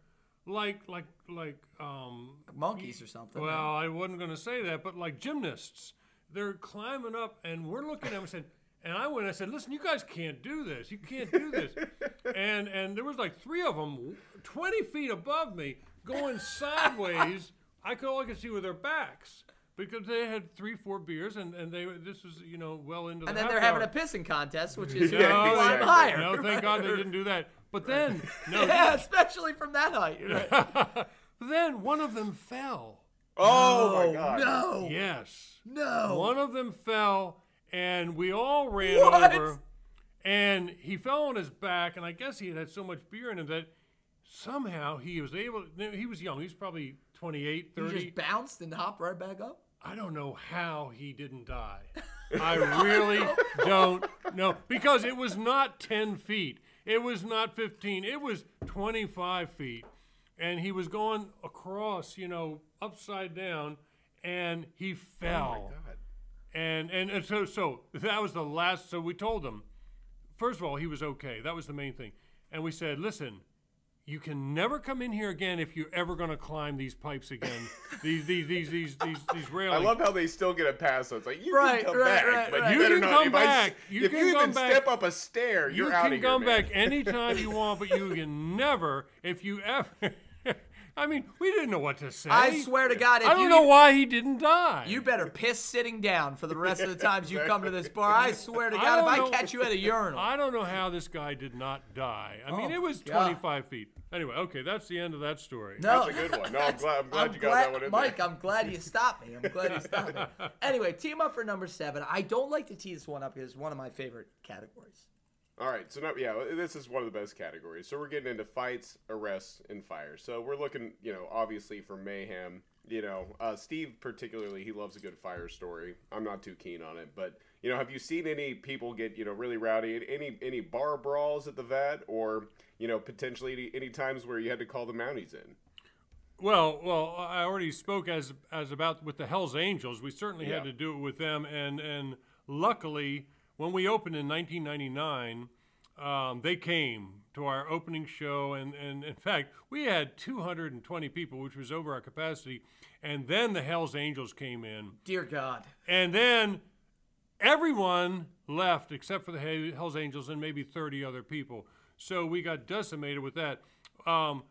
like like like um monkeys or something. well, I wasn't going to say that, but like gymnasts, they're climbing up, and we're looking at them and said, and I went, I said, listen, you guys can't do this. You can't do this. and and there was like three of them, 20 feet above me, going sideways. I could all I could see were their backs because they had three, four beers, and and they this was you know well into The and then they're happy having a hour. pissing contest, which is Yeah, you climb exactly. higher. No, thank God they didn't do that. But then, no, yeah, especially from that height. Right? then one of them fell. Oh, my God. No, Yes. no. One of them fell, and we all ran What? over. And he fell on his back, and I guess he had had so much beer in him that somehow he was able. He was young. He was probably 28, You 30. just bounced and hopped right back up. I don't know how he didn't die. I really don't know because it was not 10 feet. It was not 15. It was 25 feet. And he was going across, you know, upside down, and he fell. Oh, God. And, and and so so that was the last. So we told him, first of all, he was okay. That was the main thing. And we said, listen, you can never come in here again if you're ever going to climb these pipes again. these these these these these these I love how they still get a pass. So it's like you Right, can come right, back, right, but right. you You better can not. come if I s- back. You if can you even back. step up a stair, you you're out can of here, come man. back anytime you want, but you can never if you ever. I mean, we didn't know what to say. I swear to God, if I don't you know why he didn't die. You better piss sitting down for the rest of the times you come to this bar. I swear to I God, if don't I catch you at a urinal. I don't know how this guy did not die. I mean, Oh, it was God. 25 feet. Anyway, okay, that's the end of that story. no, That's a good one. No, I'm glad. I'm glad I'm you got that one in Mike, there. I'm glad you stopped me. I'm glad you stopped me. Anyway, team up for number seven. I don't like to tee this one up because it's one of my favorite categories. All right, so now, yeah, this is one of the best categories. So we're getting into fights, arrests, and fires. So we're looking, you know, obviously for mayhem. You know, uh, Steve particularly, he loves a good fire story. I'm not too keen on it, but you know, have you seen any people get, you know, really rowdy? Any any bar brawls at the vat, or you know, potentially any, any times where you had to call the Mounties in? Well, well, I already spoke as as about with the Hell's Angels. We certainly Yeah. had to do it with them, and and luckily when we opened in 1999, um, they came to our opening show, and, and in fact, we had 220 people, which was over our capacity. And then the Hells Angels came in, Dear God. and then everyone left except for the Hells Angels and maybe 30 other people. So we got decimated with that. Um,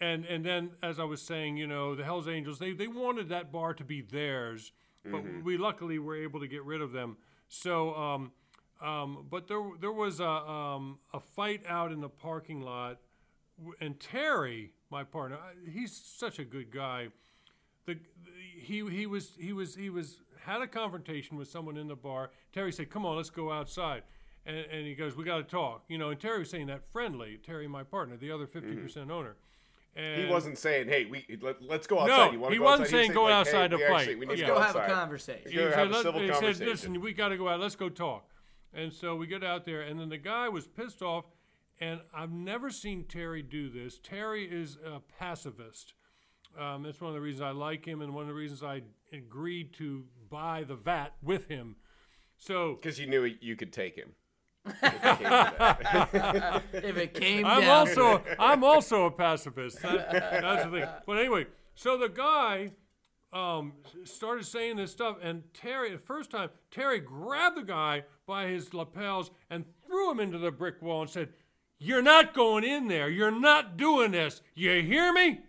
and and then, as I was saying, you know, the Hells Angels they, they wanted that bar to be theirs, but we luckily were able to get rid of them. So, um, um, but there there was a um, a fight out in the parking lot, and Terry, my partner, he's such a good guy the, the he he was he was he was had a confrontation with someone in the bar. Terry said, "Come on, let's go outside." And, and he goes, "We got to talk." You know, and Terry was saying that friendly. Terry, my partner, the other 50 percent owner. And He wasn't saying, "Hey, we let, us go outside." No, you wanna he go wasn't outside? saying go like, outside hey, to we actually- fight. we need Let's to Yeah. go have a conversation. He Go said, have a "Let- civil he said, "Listen, we got to go out. Let's go talk." And so we get out there, and then the guy was pissed off. And I've never seen Terry do this. Terry is a pacifist. Um, that's one of the reasons I like him, and one of the reasons I agreed to buy the vat with him. So Because you knew you could take him. If it came to that. If it came I'm down also I'm also a pacifist. That- that's the thing. But anyway, so the guy um, started saying this stuff, and Terry, the first time, Terry grabbed the guy by his lapels and threw him into the brick wall and said, "You're not going in there. You're not doing this. You hear me?"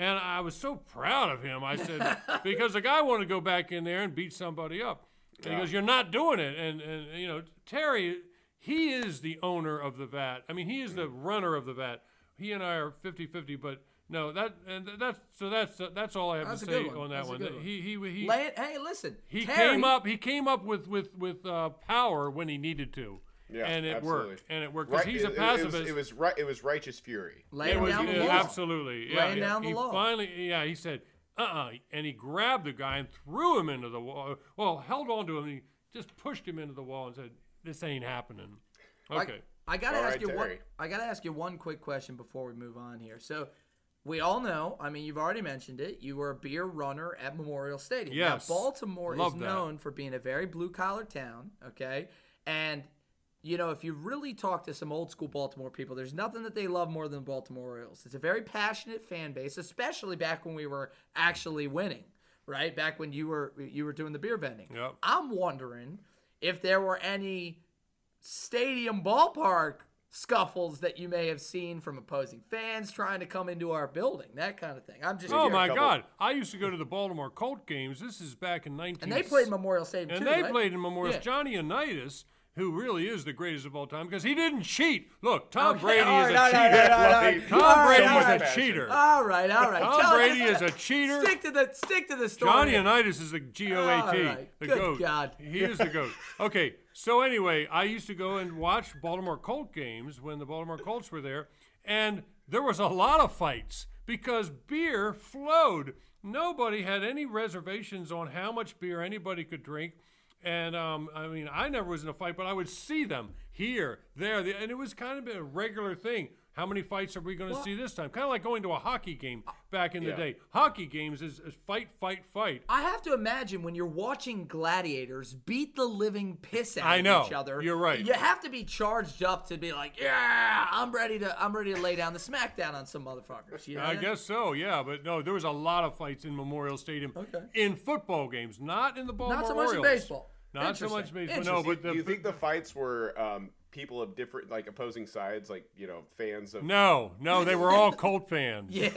And I was so proud of him. I said, because the guy wanted to go back in there and beat somebody up. And he goes, You're not doing it. And, and, you know, Terry, he is the owner of the vat. I mean, he is the runner of the vat. He and I are 50 50, but no, that, and that's, so that's, that's all I have That's to say one. on that one. one. He, he, he, Lay it- hey, listen. he Terry, came up, he came up with, with, with uh, power when he needed to. Yeah, and it absolutely. worked. And it worked. Because Right, he's a it- it- pacifist. It was, it was right. It was righteous fury. laying It was down the law. absolutely yeah, Laying yeah. down the he law. Finally, yeah, he said, "Uh, uh and he grabbed the guy and threw him into the wall. Well, held on to him. And he just pushed him into the wall and said, "This ain't happening." Okay. I, I gotta All ask right, you one. I gotta ask you one quick question before we move on here. So, we all know. I mean, you've already mentioned it. You were a beer runner at Memorial Stadium. Yes. Now, Baltimore Love is that. known for being a very blue collar town. Okay, and you know, if you really talk to some old school Baltimore people, there's nothing that they love more than the Baltimore Orioles. It's a very passionate fan base, especially back when we were actually winning, right? Back when you were you were doing the beer vending. Yep. I'm wondering if there were any stadium ballpark scuffles that you may have seen from opposing fans trying to come into our building, that kind of thing. I'm just Oh my couple- God! I used to go to the Baltimore Colt games. This is back in 19. and they played Memorial Stadium And too, they right? played in Memorial. Yeah. Johnny Unitas, who really is the greatest of all time, because he didn't cheat. Look, Tom Okay, Brady is a cheater. all right, all right. Like, Tom right, Brady was a cheater. All right, all right. Tom Tell- Brady is a cheater. Stick to the stick to the story. Johnny Unitas is the G O A T, the Good goat. God. He is the goat. Okay, so anyway, I used to go and watch Baltimore Colt games when the Baltimore Colts were there, and there was a lot of fights because beer flowed. Nobody had any reservations on how much beer anybody could drink. And um, I mean, I never was in a fight, but I would see them here, there, the, and it was kind of a regular thing. How many fights are we going to see this time? Kind of like going to a hockey game back in the day. Hockey games is, is fight, fight, fight. I have to imagine when you're watching gladiators beat the living piss out I of know. each other. You're right. You have to be charged up to be like, yeah, I'm ready to, I'm ready to lay down the smackdown on some motherfuckers. You know? I guess so, yeah. But no, there was a lot of fights in Memorial Stadium Okay. in football games, not in the ball. Not so much in baseball. Not so much Interesting. baseball. No, but Do the, you think the fights were um, people of different, like opposing sides, like you know, fans of? no, no, they were all Colt fans. Yeah.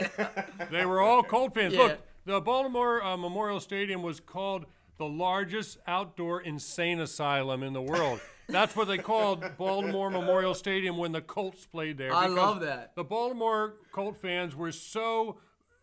They were all Colt fans. Yeah. Look, the Baltimore uh, Memorial Stadium was called the largest outdoor insane asylum in the world. That's what they called Baltimore Memorial Stadium when the Colts played there. I love that. The Baltimore Colt fans were so.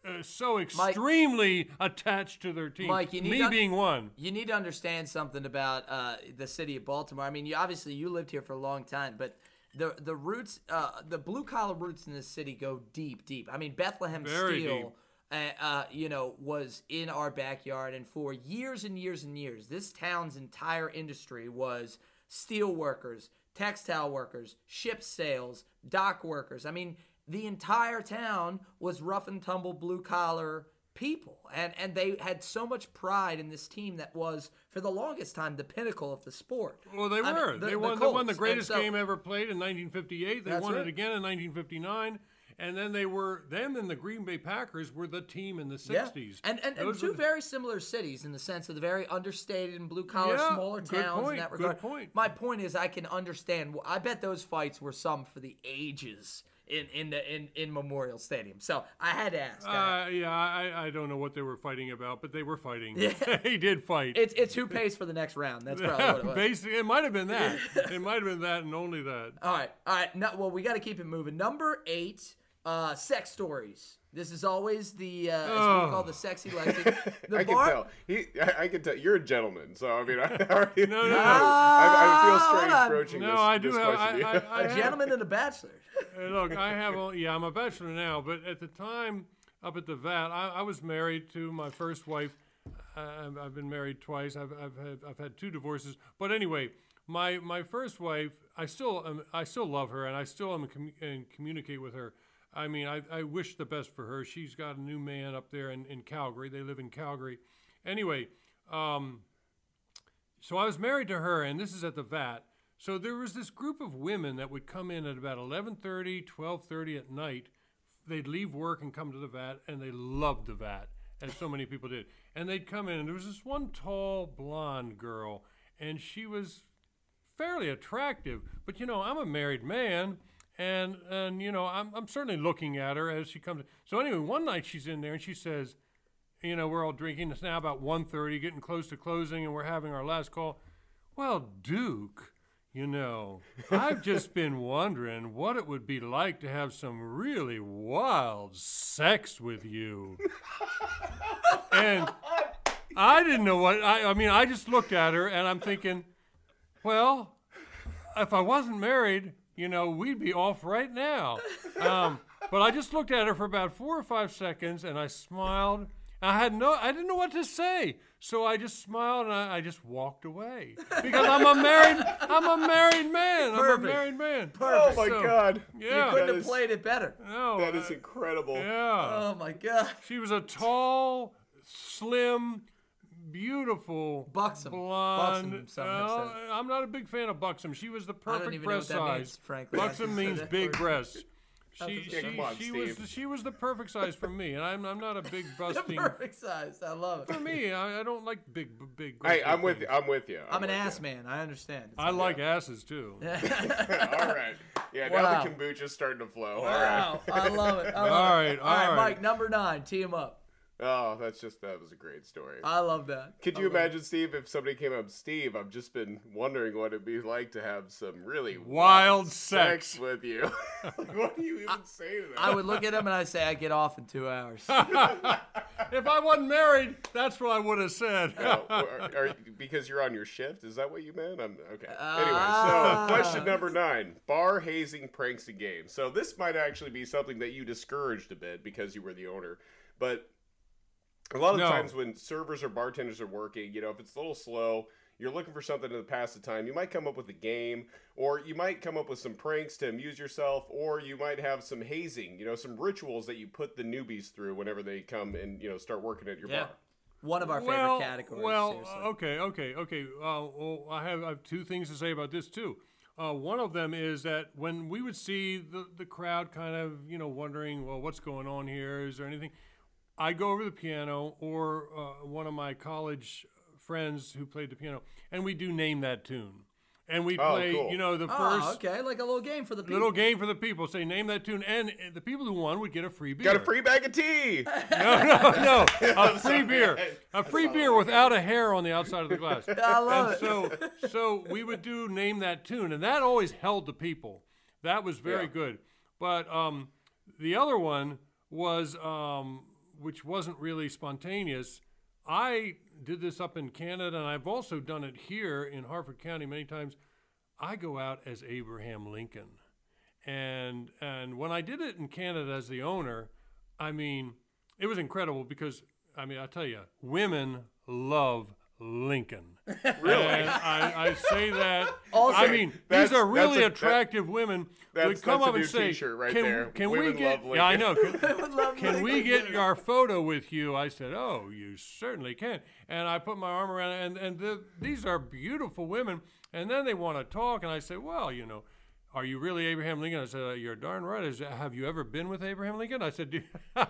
Uh, so extremely attached to their team. Mike, you need me to- being one. You need to understand something about uh, the city of Baltimore. I mean, you obviously you lived here for a long time, but the the roots, uh, the blue collar roots in this city go deep, deep. I mean, Bethlehem Very Steel, uh, uh, you know, was in our backyard, and for years and years and years, this town's entire industry was steel workers, textile workers, ship sales, dock workers. I mean, the entire town was rough and tumble blue collar people and and they had so much pride in this team that was for the longest time the pinnacle of the sport Well, they I mean, were. the- they the won. they won the greatest so- game ever played in 1958. They won right. it again in 1959. And then they were them and the Green Bay Packers were the team in the 60s. And, and, and two the- very similar cities in the sense of the very understated and blue collar, Yeah, smaller good towns point, in that good point. My point is, I can understand. I bet those fights were some for the ages in in the in, in Memorial Stadium. So I had to ask. Uh, yeah, I, I don't know what they were fighting about, but they were fighting. he did fight. it's it's who pays for the next round. That's probably what it was. Basically, it might have been that. it might have been that and only that. All right, all right. No, well, we got to keep it moving. Number eight, uh, sex stories. This is always the uh, as we Oh. call the sexy Lexi. The I can tell. He, I, I can tell. You're a gentleman, so I mean, I already. No, no, no. I, I feel Ah, strange hold on. approaching No, this. I do this have. question. I, I, I A have- gentleman and a bachelor. Hey, Look, I have. a- Yeah, I'm a bachelor now, but at the time up at the vat, I, I was married to my first wife. Uh, I've, I've been married twice. I've, I've had I've had two divorces. But anyway, my my first wife, I still am, I still love her, and I still am commu- and communicate with her. I mean, I, I wish the best for her. She's got a new man up there in, in Calgary. They live in Calgary. Anyway, um, so I was married to her, and this is at the vat. So there was this group of women that would come in at about 11:30, 12:30 at night. They'd leave work and come to the vat, and they loved the vat, as so many people did. And they'd come in, and there was this one tall blonde girl, and she was fairly attractive. But you know, I'm a married man, and and you know, I'm I'm certainly looking at her as she comes. So anyway, one night she's in there, and she says, you know, we're all drinking. It's now about 1.30, getting close to closing, and we're having our last call. Well, Duke, you know, I've just been wondering what it would be like to have some really wild sex with you. and I didn't know what, I, I mean, I just looked at her and I'm thinking, well, if I wasn't married, you know, we'd be off right now. Um, but I just looked at her for about four or five seconds and I smiled. I had no, I didn't know what to say. So I just smiled and I, I just walked away because I'm a married, I'm a married man. I'm a married man. Oh my So, God! Yeah. You couldn't That have is- played it better. No, That is I- incredible. yeah. Oh my god. She was a tall, slim, beautiful, Buxom. blonde. Buxom, some have Well, said. I'm not a big fan of buxom. She was the perfect even breast size. means, frankly. Buxom means big breasts. She, Yeah, she, on, she was Steve. she was the perfect size for me, and I'm I'm not a big The busting. perfect size. I love it. For me, I, I don't like big big. Hey, I'm big with you. I'm with you. I'm an with you. ass man. I understand. It's I like asses too. All right. Yeah, now the kombucha's starting to flow. All Wow, right. I love it. I love All it. right, all right, all right. Mike. Number nine. Tee him up. Oh, that's just that was a great story. I love that. Could I you it. imagine, Steve, if somebody came up, Steve? I've just been wondering what it'd be like to have some really Wild sex sex. with you. what do you even say to that? I would look at him and I say, I get off in two hours. If I wasn't married, that's what I would have said. Oh, are- are- because you're on your shift? Is that what you meant? I'm okay. Ah. Anyway, so question number nine: bar hazing, pranks, and games. So this might actually be something that you discouraged a bit because you were the owner, but a lot of No. times when servers or bartenders are working, you know, if it's a little slow, you're looking for something to pass the time. You might come up with a game, or you might come up with some pranks to amuse yourself, or you might have some hazing, you know, some rituals that you put the newbies through whenever they come and you know start working at your Yeah. bar. One of our favorite well, categories. Well, seriously. okay, okay, okay. Uh, well, I have, I have two things to say about this too. Uh, one of them is that when we would see the, the crowd kind of, you know, wondering, well, what's going on here? Is there anything? I'd go over the piano or uh, one of my college friends who played the piano, and we do name that tune. And we Oh, play, cool. you know, the first. Oh, first okay, like a little game for the people. little game for the people. Say, name that tune. And the people who won would get a free beer. Got a free bag of tea. No, no, no. A free beer. A free beer without a hair on the outside of the glass. I love and it. so so we would do name that tune and that always held the people that was very Yeah. good but um, the other one was um, which wasn't really spontaneous. I did this up in canada and i've also done it here in harford county many times. I go out as abraham lincoln. And and when i did it in canada as the owner i mean it was incredible because i mean i tell you women love Lincoln. Really? I, I say that. Also- I mean, these are really that's a- that- attractive women. that's- would come that's a up and new say, t-shirt right "Can, there. can Women we get? love Yeah, I know. Can, can we get our photo with you? I said, oh, you certainly can. And I put my arm around, and and the, these are beautiful women. And then they want to talk, and I say, well, you know. Are you really Abraham Lincoln? I said, uh, You're darn right. I said, Have you ever been with Abraham Lincoln? I said, Do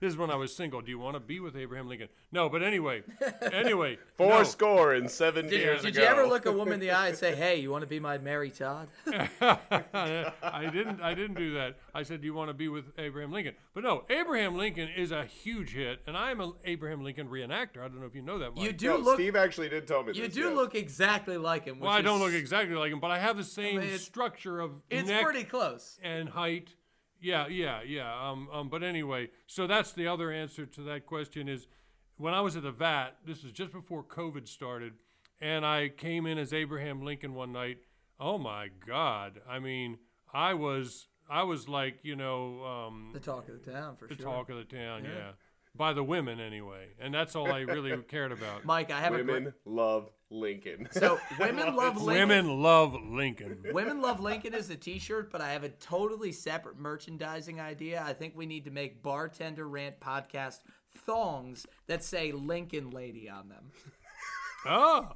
This is when I was single. Do you want to be with Abraham Lincoln? No, but anyway, anyway. Four no. score and seven Did, years did ago. you ever look a woman in the eye and say, "Hey, you want to be my Mary Todd"? I didn't. I didn't do that. I said, "Do you want to be with Abraham Lincoln?" But no, Abraham Lincoln is a huge hit, and I am an Abraham Lincoln reenactor. I don't know if you know that. Mike. You do No, look. Steve actually did tell me you this. do yes. look exactly like him. Well, which I don't is- look exactly like him, but I have the same mean, structure of It's neck pretty close. and height. Yeah, yeah, yeah. Um, um, but anyway, so that's the other answer to that question is when I was at the VAT, this was just before COVID started, and I came in as Abraham Lincoln one night. Oh my God. I mean, I was I was like, you know, um, The talk of the town for the sure. talk of the town, yeah. By the women anyway. And that's all I really cared about. Mike, I have a great. Women love Lincoln. So women love Lincoln. Women love Lincoln. Women Love Lincoln is a T-shirt, but I have a totally separate merchandising idea. I think we need to make bartender rant podcast thongs that say Lincoln Lady on them. Oh,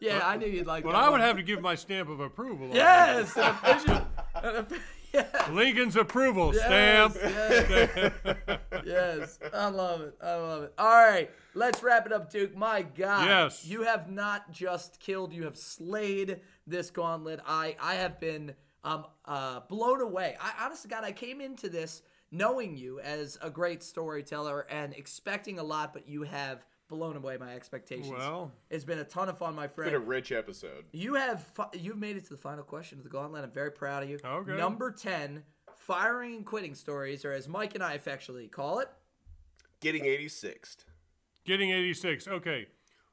Yeah, I knew you'd like but that. I would one. have to give my stamp of approval. on yes, an official, an offi- yeah. Lincoln's approval yes, stamp. yes, yes. I love it. I love it. All right, let's wrap it up, Duke. My God, Yes. you have not just killed; you have slayed this gauntlet. I I have been um uh blown away. I honestly, God, I came into this knowing you as a great storyteller and expecting a lot, but you have blown away my expectations. Well. it's been a ton of fun, my friend. It's been a rich episode. You have fi- you've made it to the final question of the gauntlet. I'm very proud of you. Okay. Number ten, firing and quitting stories, or as Mike and I affectionately call it. Getting 86th. Getting 86. Okay.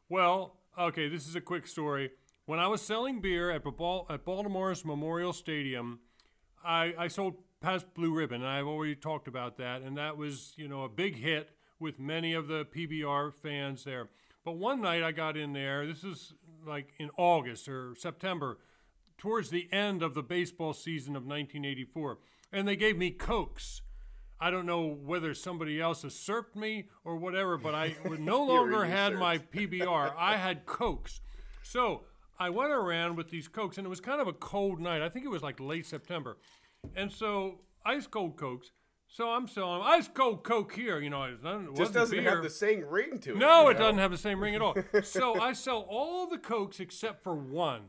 Well, okay, this is a quick story. When I was selling beer at, Bal- at Baltimore's Memorial Stadium, I, I sold Pabst Blue Ribbon, and I've already talked about that, and that was, you know, a big hit with many of the PBR fans there. But one night I got in there, this is like in August or September, towards the end of the baseball season of 1984, and they gave me Cokes. I don't know whether somebody else usurped me or whatever, but I no longer had my PBR. I had Cokes. So I went around with these Cokes, and it was kind of a cold night. I think it was like late September. And so ice cold Cokes. So I'm selling ice cold Coke here. You know, it it Just doesn't beer. have the same ring to it. No, it know? doesn't have the same ring at all. so I sell all the Cokes except for one.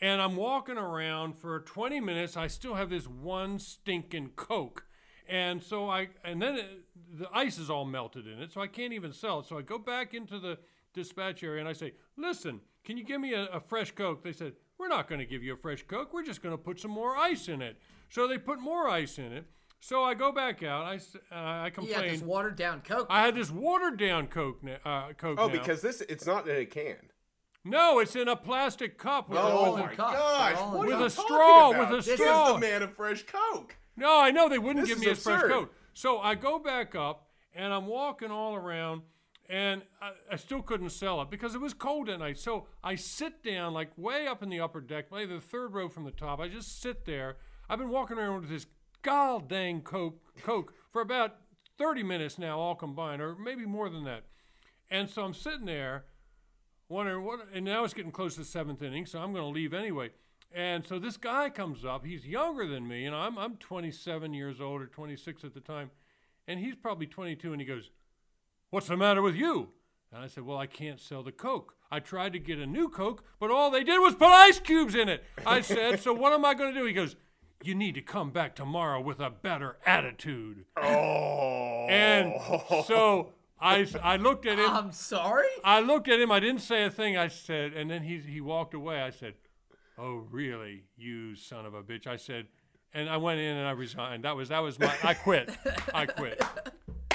And I'm walking around for 20 minutes. I still have this one stinking Coke. And so I, and then it, the ice is all melted in it, so I can't even sell it. So I go back into the dispatch area and I say, listen, can you give me a, a fresh Coke? They said, we're not going to give you a fresh Coke. We're just going to put some more ice in it. So they put more ice in it. So I go back out. I, s- uh, I You got complain. this watered down Coke. I had this watered down Coke. na- Uh, Coke Oh, now. because this it's not in a can. no, it's in a plastic cup. With Oh a, in my cups. gosh! They're all in What With are a talking straw, about? with a This straw. is the man of fresh Coke. no, I know they wouldn't This give me is his fresh. Coke. So I go back up and I'm walking all around, and I, I still couldn't sell it because it was cold at night. So I sit down, like way up in the upper deck, maybe the third row from the top. I just sit there. I've been walking around with this god dang Coke, Coke for about 30 minutes now, all combined, or maybe more than that. And so I'm sitting there wondering what, and now it's getting close to the seventh inning, so I'm going to leave anyway. And so this guy comes up. He's younger than me, and I'm I'm 27 years old or 26 at the time, and he's probably 22. And he goes, "What's the matter with you?" And I said, "Well, I can't sell the Coke. I tried to get a new Coke, but all they did was put ice cubes in it." I said, "So what am I going to do?" He goes, "You need to come back tomorrow with a better attitude." Oh. And so I I looked at him. I'm sorry. I looked at him. I didn't say a thing. I said, and then he he walked away. I said, "Oh, really, you son of a bitch?" I said, and I went in and I resigned. That was that was my. I quit. I quit.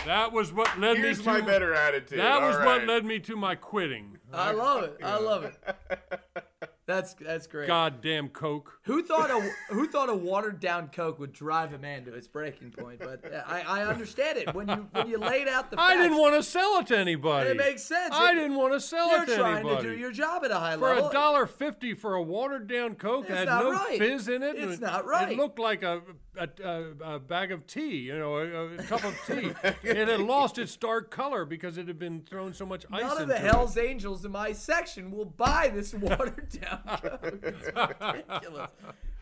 That was what led Here's me to my better attitude. That was All what led me to my quitting. I love it. I love it. That's that's great. Goddamn Coke. Who thought a who thought a watered down Coke would drive a man to its breaking point? But uh, I, I understand it when you when you laid out the. I didn't want to sell it to anybody. It makes sense. I It- didn't want to sell it to anybody. You're trying to do your job at a high for level. a dollar fifty for a watered down Coke It's that had not no right. fizz in it. It's not right. It looked like a a, a, a bag of tea, you know, a, a cup of tea. it had lost its dark color because it had been thrown so much ice None of the it. Hell's Angels in my section will buy this watered down ridiculous.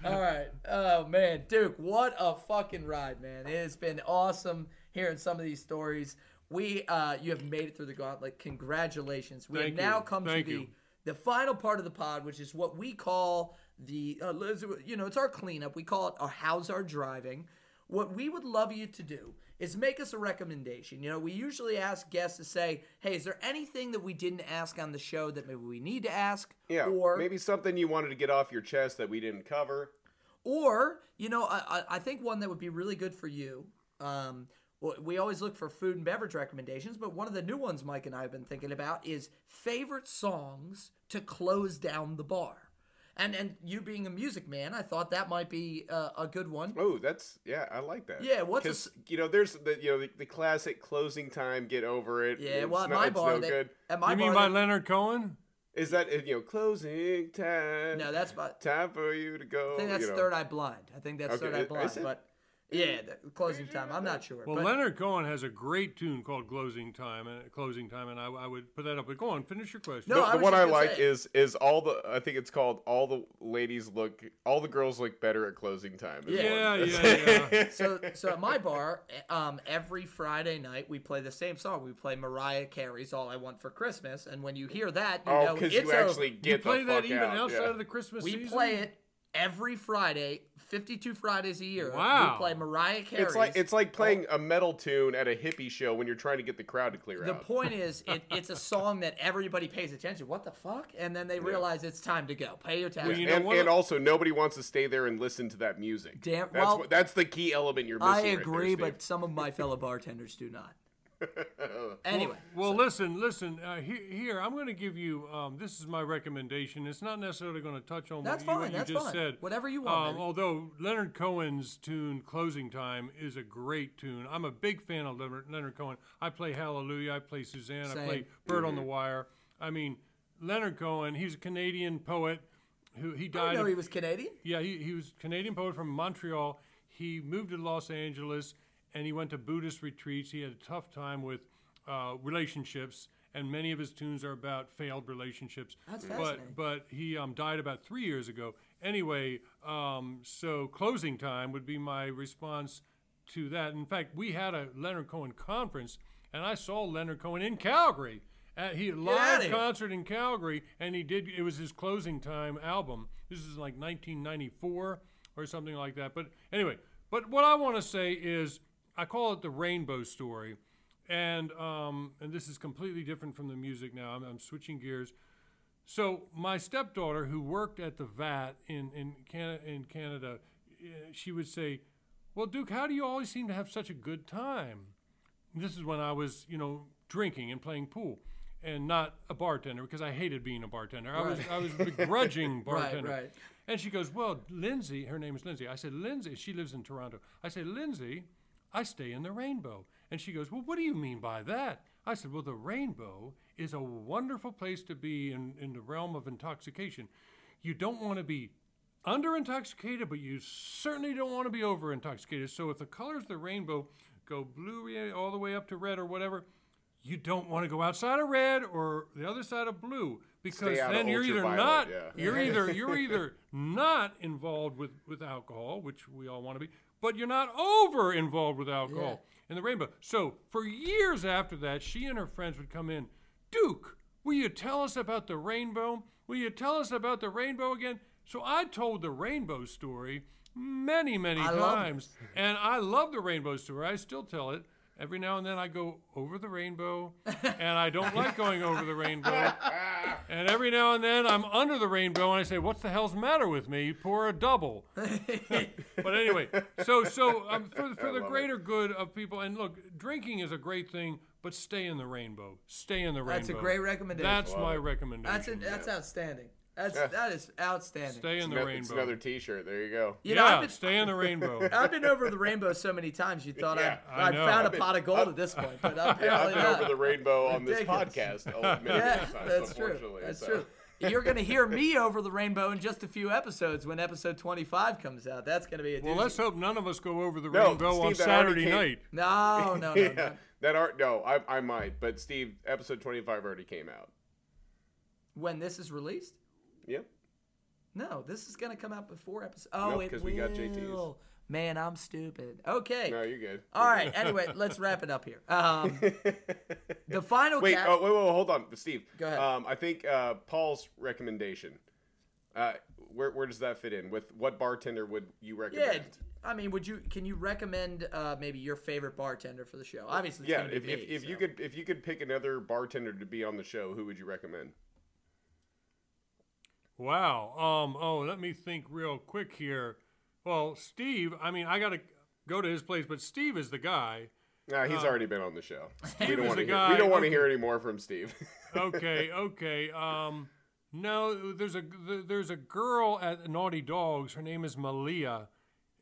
All right. Oh, man. Duke, what a fucking ride, man. It has been awesome hearing some of these stories. We, uh, you have made it through the gauntlet. Congratulations. We Thank have now you. come Thank to the, you. the final part of the pod, which is what we call the, uh, you know, it's our cleanup. We call it our How's Our Driving. What we would love you to do is make us a recommendation. You know, we usually ask guests to say, "Hey, is there anything that we didn't ask on the show that maybe we need to ask?" Yeah, or maybe something you wanted to get off your chest that we didn't cover. or you know, I, I- think one that would be really good for you. Um, we always look for food and beverage recommendations, but one of the new ones Mike and I have been thinking about is favorite songs to close down the bar. And and you being a music man, I thought that might be uh, a good one. Oh, that's yeah, I like that. Yeah, what's a you know there's the you know the, the classic closing time, get over it. Yeah, it's well, at no, my it's bar, no they, good. at my You bar, mean by they- Leonard Cohen? Is that you know closing time? no, that's by, time for you to go. I think that's you know. Third Eye Blind. I think that's Okay, Third Eye is Blind. it? But yeah, the closing time. I'm not sure. Well, but Leonard Cohen has a great tune called "Closing Time," and closing time, and I, I would put that up. But go on, finish your question. No, The, I the one I like say- is is all the I think it's called all the ladies look all the girls look better at closing time. is Yeah, yeah, yeah. so so at my bar, um, every Friday night we play the same song. We play Mariah Carey's "All I Want for Christmas," and when you hear that, you oh, know because it's you over. actually You get play the that fuck even out. outside yeah. of the Christmas we season. play it every Friday, 52 Fridays a year. Wow. We play Mariah Carey. It's like it's like oh. playing a metal tune at a hippie show when you're trying to get the crowd to clear The out. The point is, it, it's a song that everybody pays attention. What the fuck? And then they realize it's time to go. Pay your taxes. you know and, and also nobody wants to stay there and listen to that music. Damn- That's well, what, that's the key element you're missing. I right there, agree, but some of my fellow bartenders do not. Anyway, Well, listen, listen. Uh, here, here, I'm going to give you. Um, this is my recommendation. It's not necessarily going to touch on That's what, you, fine, what you just fine. said. Whatever you want, Um, although Leonard Cohen's tune "Closing Time" is a great tune. I'm a big fan of Leonard, Leonard Cohen. I play Hallelujah. I play Suzanne. I play Same. Bird on the Wire. I mean, Leonard Cohen. He's a Canadian poet who he I died. didn't know he was Canadian. yeah, he, he was Canadian poet from Montreal. He moved to Los Angeles and he went to Buddhist retreats. He had a tough time with uh, relationships, and many of his tunes are about failed relationships. That's but fascinating. but he um, died about three years ago. Anyway, um, so closing time would be my response to that. In fact, we had a Leonard Cohen conference, and I saw Leonard Cohen in Calgary. At, he live concert in Calgary, and he did. It was his closing time album. This is like 1994 or something like that. But anyway, but what I want to say is, I call it the Rainbow Story, and um, and this is completely different from the music now. I'm, I'm switching gears. So my stepdaughter, who worked at the VAT in in, Can- in Canada, eh, she would say, "Well, Duke, how do you always seem to have such a good time?" This is when I was, you know, drinking and playing pool, and not a bartender because I hated being a bartender. I was I was a begrudging bartender. Right, right. And she goes, "Well, Lindsay, her name is Lindsay." I said, "Lindsay, she lives in Toronto." I said, "Lindsay, I stay in the rainbow." And she goes, "Well, what do you mean by that?" I said, "Well, the rainbow is a wonderful place to be in, in the realm of intoxication. You don't want to be under intoxicated, but you certainly don't want to be over intoxicated. So if the colors of the rainbow go blue all the way up to red or whatever, you don't want to go outside of red or the other side of blue because Stay out of then you're either not yeah. you're either you're either not involved with with alcohol, which we all want to be, but you're not over involved with alcohol in the rainbow. So for years after that, she and her friends would come in, Duke, will you tell us about the rainbow? Will you tell us about the rainbow again? So I told the rainbow story many, many I times. And I love the rainbow story. I still tell it. Every now and then I go over the rainbow, and I don't like going over the rainbow. And every now and then I'm under the rainbow, and I say, "What the hell's the matter with me? Pour a double." but anyway, so so um, for, for the love it. greater good of people, and look, drinking is a great thing, but stay in the rainbow. Stay in the rainbow. That's a great recommendation. That's Love my recommendation. That's an, that's outstanding. That's Yeah. that is outstanding. Stay in the No- rainbow. It's another T-shirt. There you go. You know, I've been, stay in the rainbow. I've been over the rainbow so many times you thought Yeah, I'd, I I'd found I've a pot of gold at this point, but apparently Yeah, I've been not. over the rainbow on this podcast. Oh, yeah, times, that's true. That's so. true. You're gonna hear me over the rainbow in just a few episodes when episode 25 comes out. That's gonna be a well, let's hope none of us go over the No, rainbow on Steve, that already Saturday came- night. No, no, no. yeah, no. that art. No, I, I might. But Steve, episode twenty-five already came out. When this is released? Yep. No, this is gonna come out before episode. Oh, Nope, it will. we got JTs. Man, I'm stupid. Okay. No, you're good. All right. Anyway, let's wrap it up here. Um, the final. Wait, cap- oh, wait, wait, wait, hold on, Steve. Go ahead. Um, I think uh, Paul's recommendation. Uh, where where does that fit in? With what bartender would you recommend? yeah. I mean, would you? Can you recommend uh, maybe your favorite bartender for the show? Obviously, it's Yeah, be if, me, if, if you could if you could pick another bartender to be on the show, who would you recommend? Wow. Um. Oh, let me think real quick here. Well, Steve. I mean, I gotta go to his place, but Steve is the guy. Nah, he's already been on the show. we don't want to hear. We don't want to okay. hear any more from Steve. Okay. Okay. Um. No, there's a there's a girl at Naughty Dogs. Her name is Malia.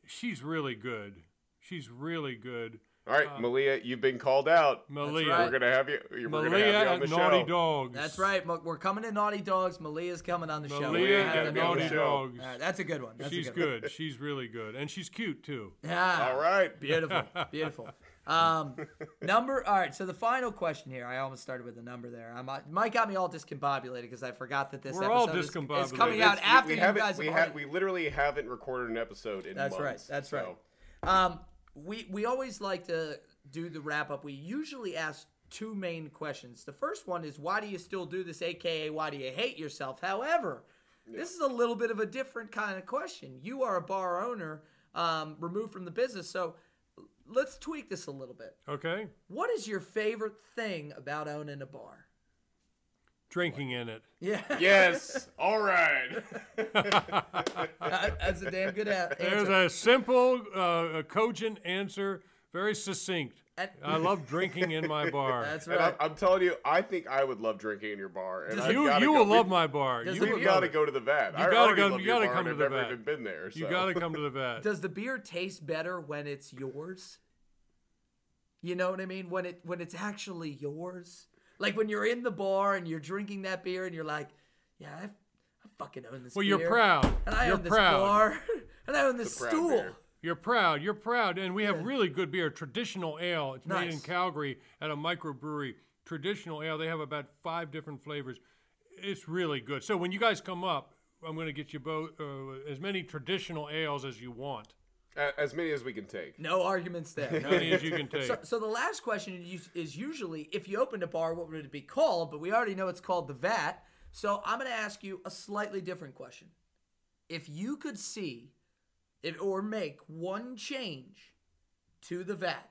She's really good. She's really good. All right, Malia, you've been called out. Malia. right. We're gonna have you. We're gonna Malia have you on at the Naughty show. Dogs. That's right. We're coming to Naughty Dogs. Malia's coming on the show. Malia We're gonna have at to be on know the Naughty Dogs. All right, that's a good one. That's She's good. good. She's really good, and she's cute too. Yeah. All right. Beautiful, beautiful. Um, number. All right. So the final question here. I almost started with a number there. I might, Mike got me all discombobulated because I forgot that this We're all episode is, is coming out It's- after we you guys we have we literally haven't recorded an episode in That's right. months. That's so- right. Um, we we always like to do the wrap up. We usually ask two main questions. The first one is why do you still do this, aka why do you hate yourself? However, this is a little bit of a different kind of question. You are a bar owner, um, removed from the business, so let's tweak this a little bit. Okay. What is your favorite thing about owning a bar? Drinking in it. Yeah, Yes. All right. that's a damn good answer. There's a simple, uh, a cogent answer, very succinct. I love drinking in my bar. That's And right. I'm, I'm telling you, I think I would love drinking in your bar. And Does you you go- will we- love my bar. You the will We've got to go to the vat. You gotta already go- love you your gotta bar, come to I've the never even been there. You got to come to the vat. Does the beer taste better when it's yours? You know what I mean? When it when it's actually yours? Like when you're in the bar and you're drinking that beer and you're like, yeah, I, I fucking own this Well, beer. you're proud. And I You're own this proud. bar. And I own this proud stool. beer. You're proud. You're proud, and we have really good beer. Traditional ale. It's made in Calgary at a microbrewery. Traditional ale. They have about five different flavors. It's really good. So when you guys come up, I'm going to get you both uh, as many traditional ales as you want. A- As many as we can take. No arguments there. As many as you can take. So, so the last question is, is usually if you opened a bar, what would it be called? But we already know it's called the Vat. So I'm going to ask you a slightly different question. If you could see, if or make one change to the Vat,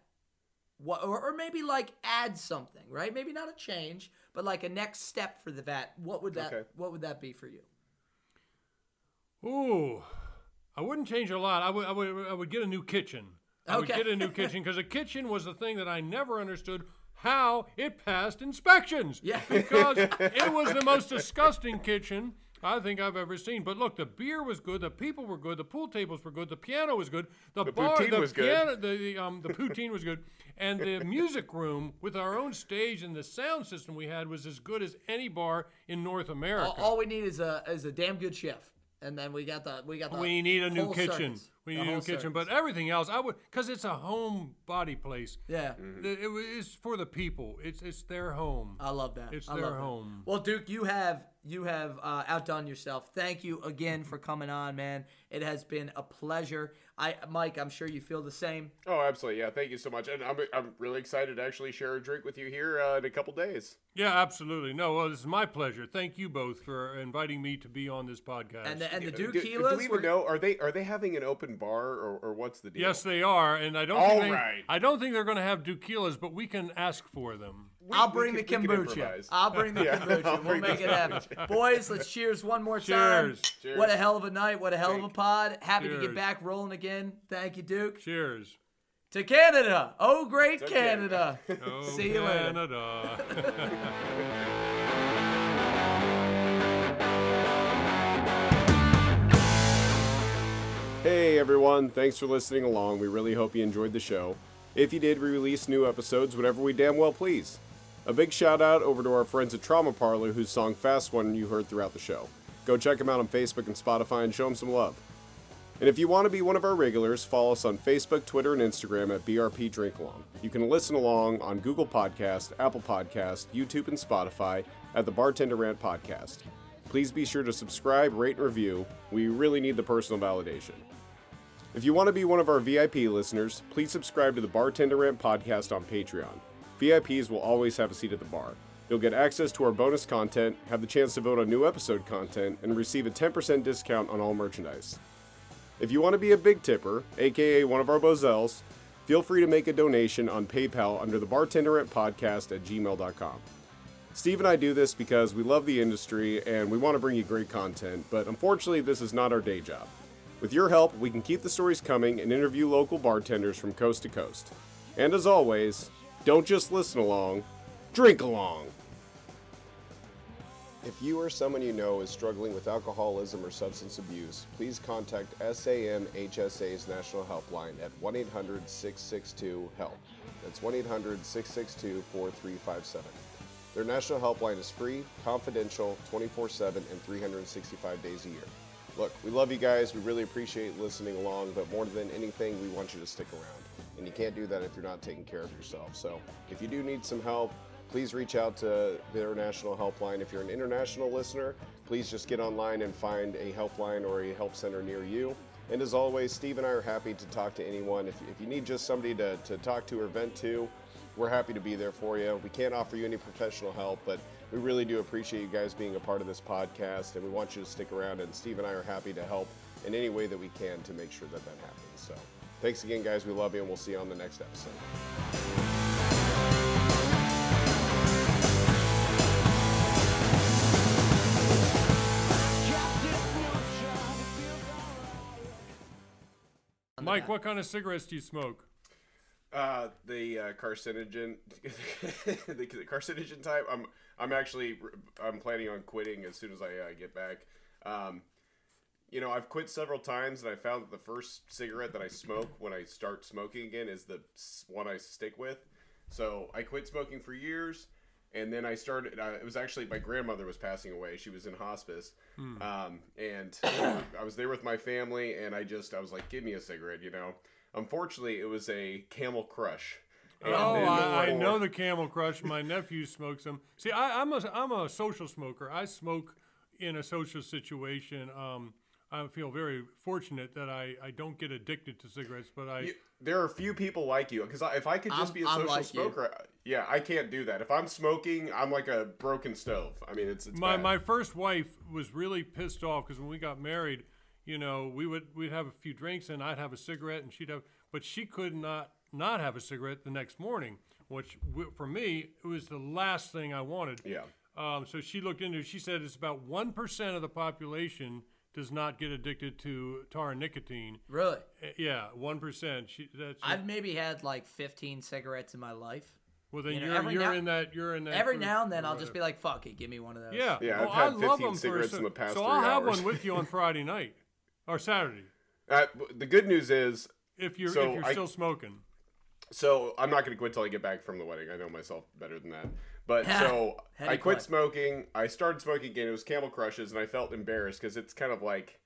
what, or, or maybe like add something, right? Maybe not a change, but like a next step for the Vat. What would that? Okay. What would that be for you? Ooh, I wouldn't change a lot. I would, I would, I would get a new kitchen. I would get a new kitchen because a kitchen was the thing that I never understood how it passed inspections. Yeah. Because it was the most disgusting kitchen I think I've ever seen. But look, the beer was good, the people were good, the pool tables were good, the piano was good, the, bar, poutine the was good. piano, the, the um, the poutine was good, and the music room with our own stage and the sound system we had was as good as any bar in North America. All, all we need is a is a damn good chef, and then we got the we got the. we need a new kitchen. circus. We need a new kitchen, circus. but everything else, I would, because it's a home body place. yeah. It, it, it's for the people. It's it's their home. I love that. It's I their love that. home. Well, Duke, you have you have uh, outdone yourself. Thank you again for coming on, man. It has been a pleasure. I, Mike, I'm sure you feel the same. Oh, absolutely. Yeah, thank you so much. And I'm, I'm really excited to actually share a drink with you here uh, in a couple days. Yeah, absolutely. No, well, this is my pleasure. Thank you both for inviting me to be on this podcast. And the, and the do, Duke do Helas we even were know? Are they are they having an open bar or, or what's the deal? yes, they are, and I don't. All think they, right. I don't think they're going to have Dukeuilas, but we can ask for them we, I'll bring the can, kombucha. I'll bring the yeah, kombucha. We'll make it happen. Boys, let's cheers one more cheers. time. Cheers. What a hell of a night. What a hell Thank of a pod. Happy cheers. to get back rolling again. Thank you, Duke. Cheers. To Canada. Oh, great okay. Canada. Oh, See you Canada. Hey everyone, thanks for listening along. We really hope you enjoyed the show. If you did, we release new episodes whenever we damn well please. A big shout out over to our friends at Trauma Parlor whose song Fast One you heard throughout the show. Go check them out on Facebook and Spotify and show them some love. And if you want to be one of our regulars, follow us on Facebook, Twitter, and Instagram at BRP Drink Along. You can listen along on Google Podcast, Apple Podcast, YouTube, and Spotify at the Bartender Rant Podcast. Please be sure to subscribe, rate, and review. We really need the personal validation. If you want to be one of our VIP listeners, please subscribe to the Bartender Rant Podcast on Patreon. VIPs will always have a seat at the bar. You'll get access to our bonus content, have the chance to vote on new episode content, and receive a 10% discount on all merchandise. If you want to be a big tipper, aka one of our Bozels, feel free to make a donation on PayPal under the Bartender Rant Podcast at gmail.com. Steve and I do this because we love the industry and we want to bring you great content, but unfortunately, this is not our day job. With your help, we can keep the stories coming and interview local bartenders from coast to coast. And as always, don't just listen along, drink along. If you or someone you know is struggling with alcoholism or substance abuse, please contact SAMHSA's National Helpline at 1 800 662 HELP. That's 1 800 662 4357. Their national helpline is free, confidential, 24 7, and 365 days a year. Look, we love you guys. We really appreciate listening along, but more than anything, we want you to stick around. And you can't do that if you're not taking care of yourself. So if you do need some help, please reach out to the International Helpline. If you're an international listener, please just get online and find a helpline or a help center near you. And as always, Steve and I are happy to talk to anyone. If, if you need just somebody to, to talk to or vent to, we're happy to be there for you. We can't offer you any professional help, but we really do appreciate you guys being a part of this podcast, and we want you to stick around. And Steve and I are happy to help in any way that we can to make sure that that happens. So, thanks again, guys. We love you, and we'll see you on the next episode. Mike, what kind of cigarettes do you smoke? Uh, the uh, carcinogen, the carcinogen type. I'm I'm actually I'm planning on quitting as soon as I uh, get back. Um, you know, I've quit several times, and I found that the first cigarette that I smoke when I start smoking again is the one I stick with. So I quit smoking for years, and then I started. Uh, it was actually my grandmother was passing away; she was in hospice, um, and I was there with my family, and I just I was like, "Give me a cigarette," you know. Unfortunately, it was a Camel Crush. And Oh, I, I know the Camel Crush. My nephew smokes them. See, I, I'm a I'm a social smoker. I smoke in a social situation. Um, I feel very fortunate that I, I don't get addicted to cigarettes, but I You- there are a few people like you because if I could just I'm- be a I'm social like you. smoker, yeah, I can't do that. If I'm smoking, I'm like a broken stove. I mean, it's, it's my bad. my first wife was really pissed off because when we got married, you know, we would we'd have a few drinks and I'd have a cigarette and she'd have, but she could not not have a cigarette the next morning, which for me it was the last thing I wanted. yeah. Um, so she looked into. it. She said it's about one percent of the population does not get addicted to tar and nicotine. Really? Uh, Yeah, one percent. That's I've maybe had like 15 cigarettes in my life. well. Then you know, you're every you're now- in that you're in that. Every group now and then I'll just be like, fuck it, give me one of those. Yeah, Yeah, well, I've had I love 15 them cigarettes so, in the past So three I'll have one with you on Friday night or Saturday Uh, the good news is, if you're So if you're I- still smoking. so I'm not going to quit till I get back from the wedding. I know myself better than that. But so I quit quit? smoking. I started smoking again. It was Camel Crushes, and I felt embarrassed because it's kind of like,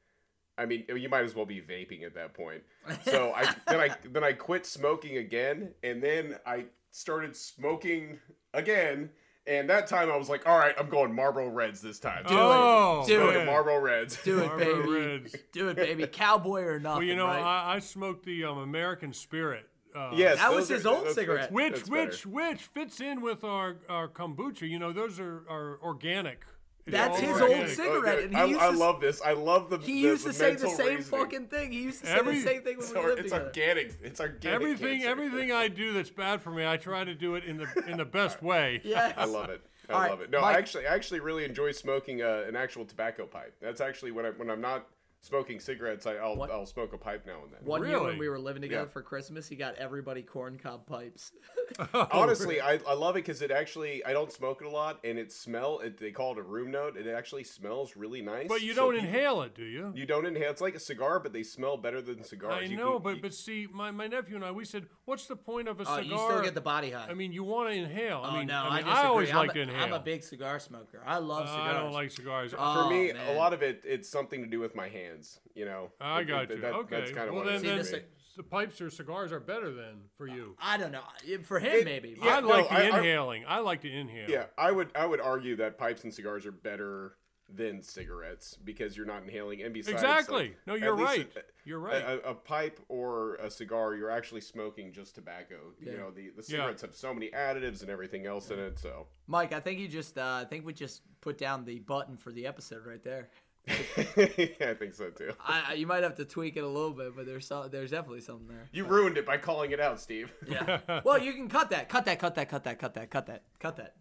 I mean, you might as well be vaping at that point. So I then I then I quit smoking again, and then I started smoking again. And that time I was like, all right, I'm going Marlboro Reds this time. Do Oh, it. Do it. Marlboro Reds. Do it, Marlboro baby. Reds. Do it, baby. Cowboy or nothing. Well, you know, right? I, I smoked the um, American Spirit. Uh, Yes, That was his are- old cigarette. Which which better. which fits in with our, our kombucha. You know, those are, are organic. That's his organic. old cigarette, Okay, and he I, used I love this. I love the. he the- used the to say the same reasoning. fucking thing. He used to say Every- the same thing when It's, we or- lived it's together. organic. It's organic. Everything cancer. everything I do that's bad for me, I try to do it in the in the best way. Yes. I love it. I All right, love it. No, Mike- I actually, I actually really enjoy smoking uh, an actual tobacco pipe. That's actually when I when I'm not smoking cigarettes, I, I'll What? I'll smoke a pipe now and then. One year when we were living together Yeah. for Christmas, he got everybody corncob pipes. Honestly, I, I love it because it actually I don't smoke it a lot, and it smell. It, they call it a room note. It actually smells really nice. But you so don't people- inhale it, do you? You don't inhale. It's like a cigar, but they smell better than cigars. I You know, can- but you- but see, my, my nephew and I, we said, what's the point of a Oh, cigar? you still get the body high. I mean, you want to inhale. oh I mean, no, I, I, mean, disagree. always I'm like a, to inhale. I'm a big cigar smoker. I love Uh, cigars. I don't like cigars. Oh, for me, a lot of it it's something to do with my hands. You know. I got it- you. that- okay. That's kind of well, what then, it See, then is this- for me. the pipes or cigars are better then for you. I don't know. For him, It- maybe. yeah, I no, like the I- I- inhaling. I, like to inhale. Yeah, I would I would argue that pipes and cigars are better than cigarettes because you're not inhaling. And besides, Exactly. like, No, you're right. a- You're right. A, a pipe or a cigar, you're actually smoking just tobacco. You know, the, the Yeah. cigarettes have so many additives and everything else in it. So Mike, I think you just. Uh, I think we just put down the button for the episode right there. Yeah, I think so too. I, I- you might have to tweak it a little bit, but there's so, there's definitely something there. You ruined it by calling it out, Steve. Yeah. well, you can cut that. Cut that. Cut that. Cut that. Cut that. Cut that. Cut that.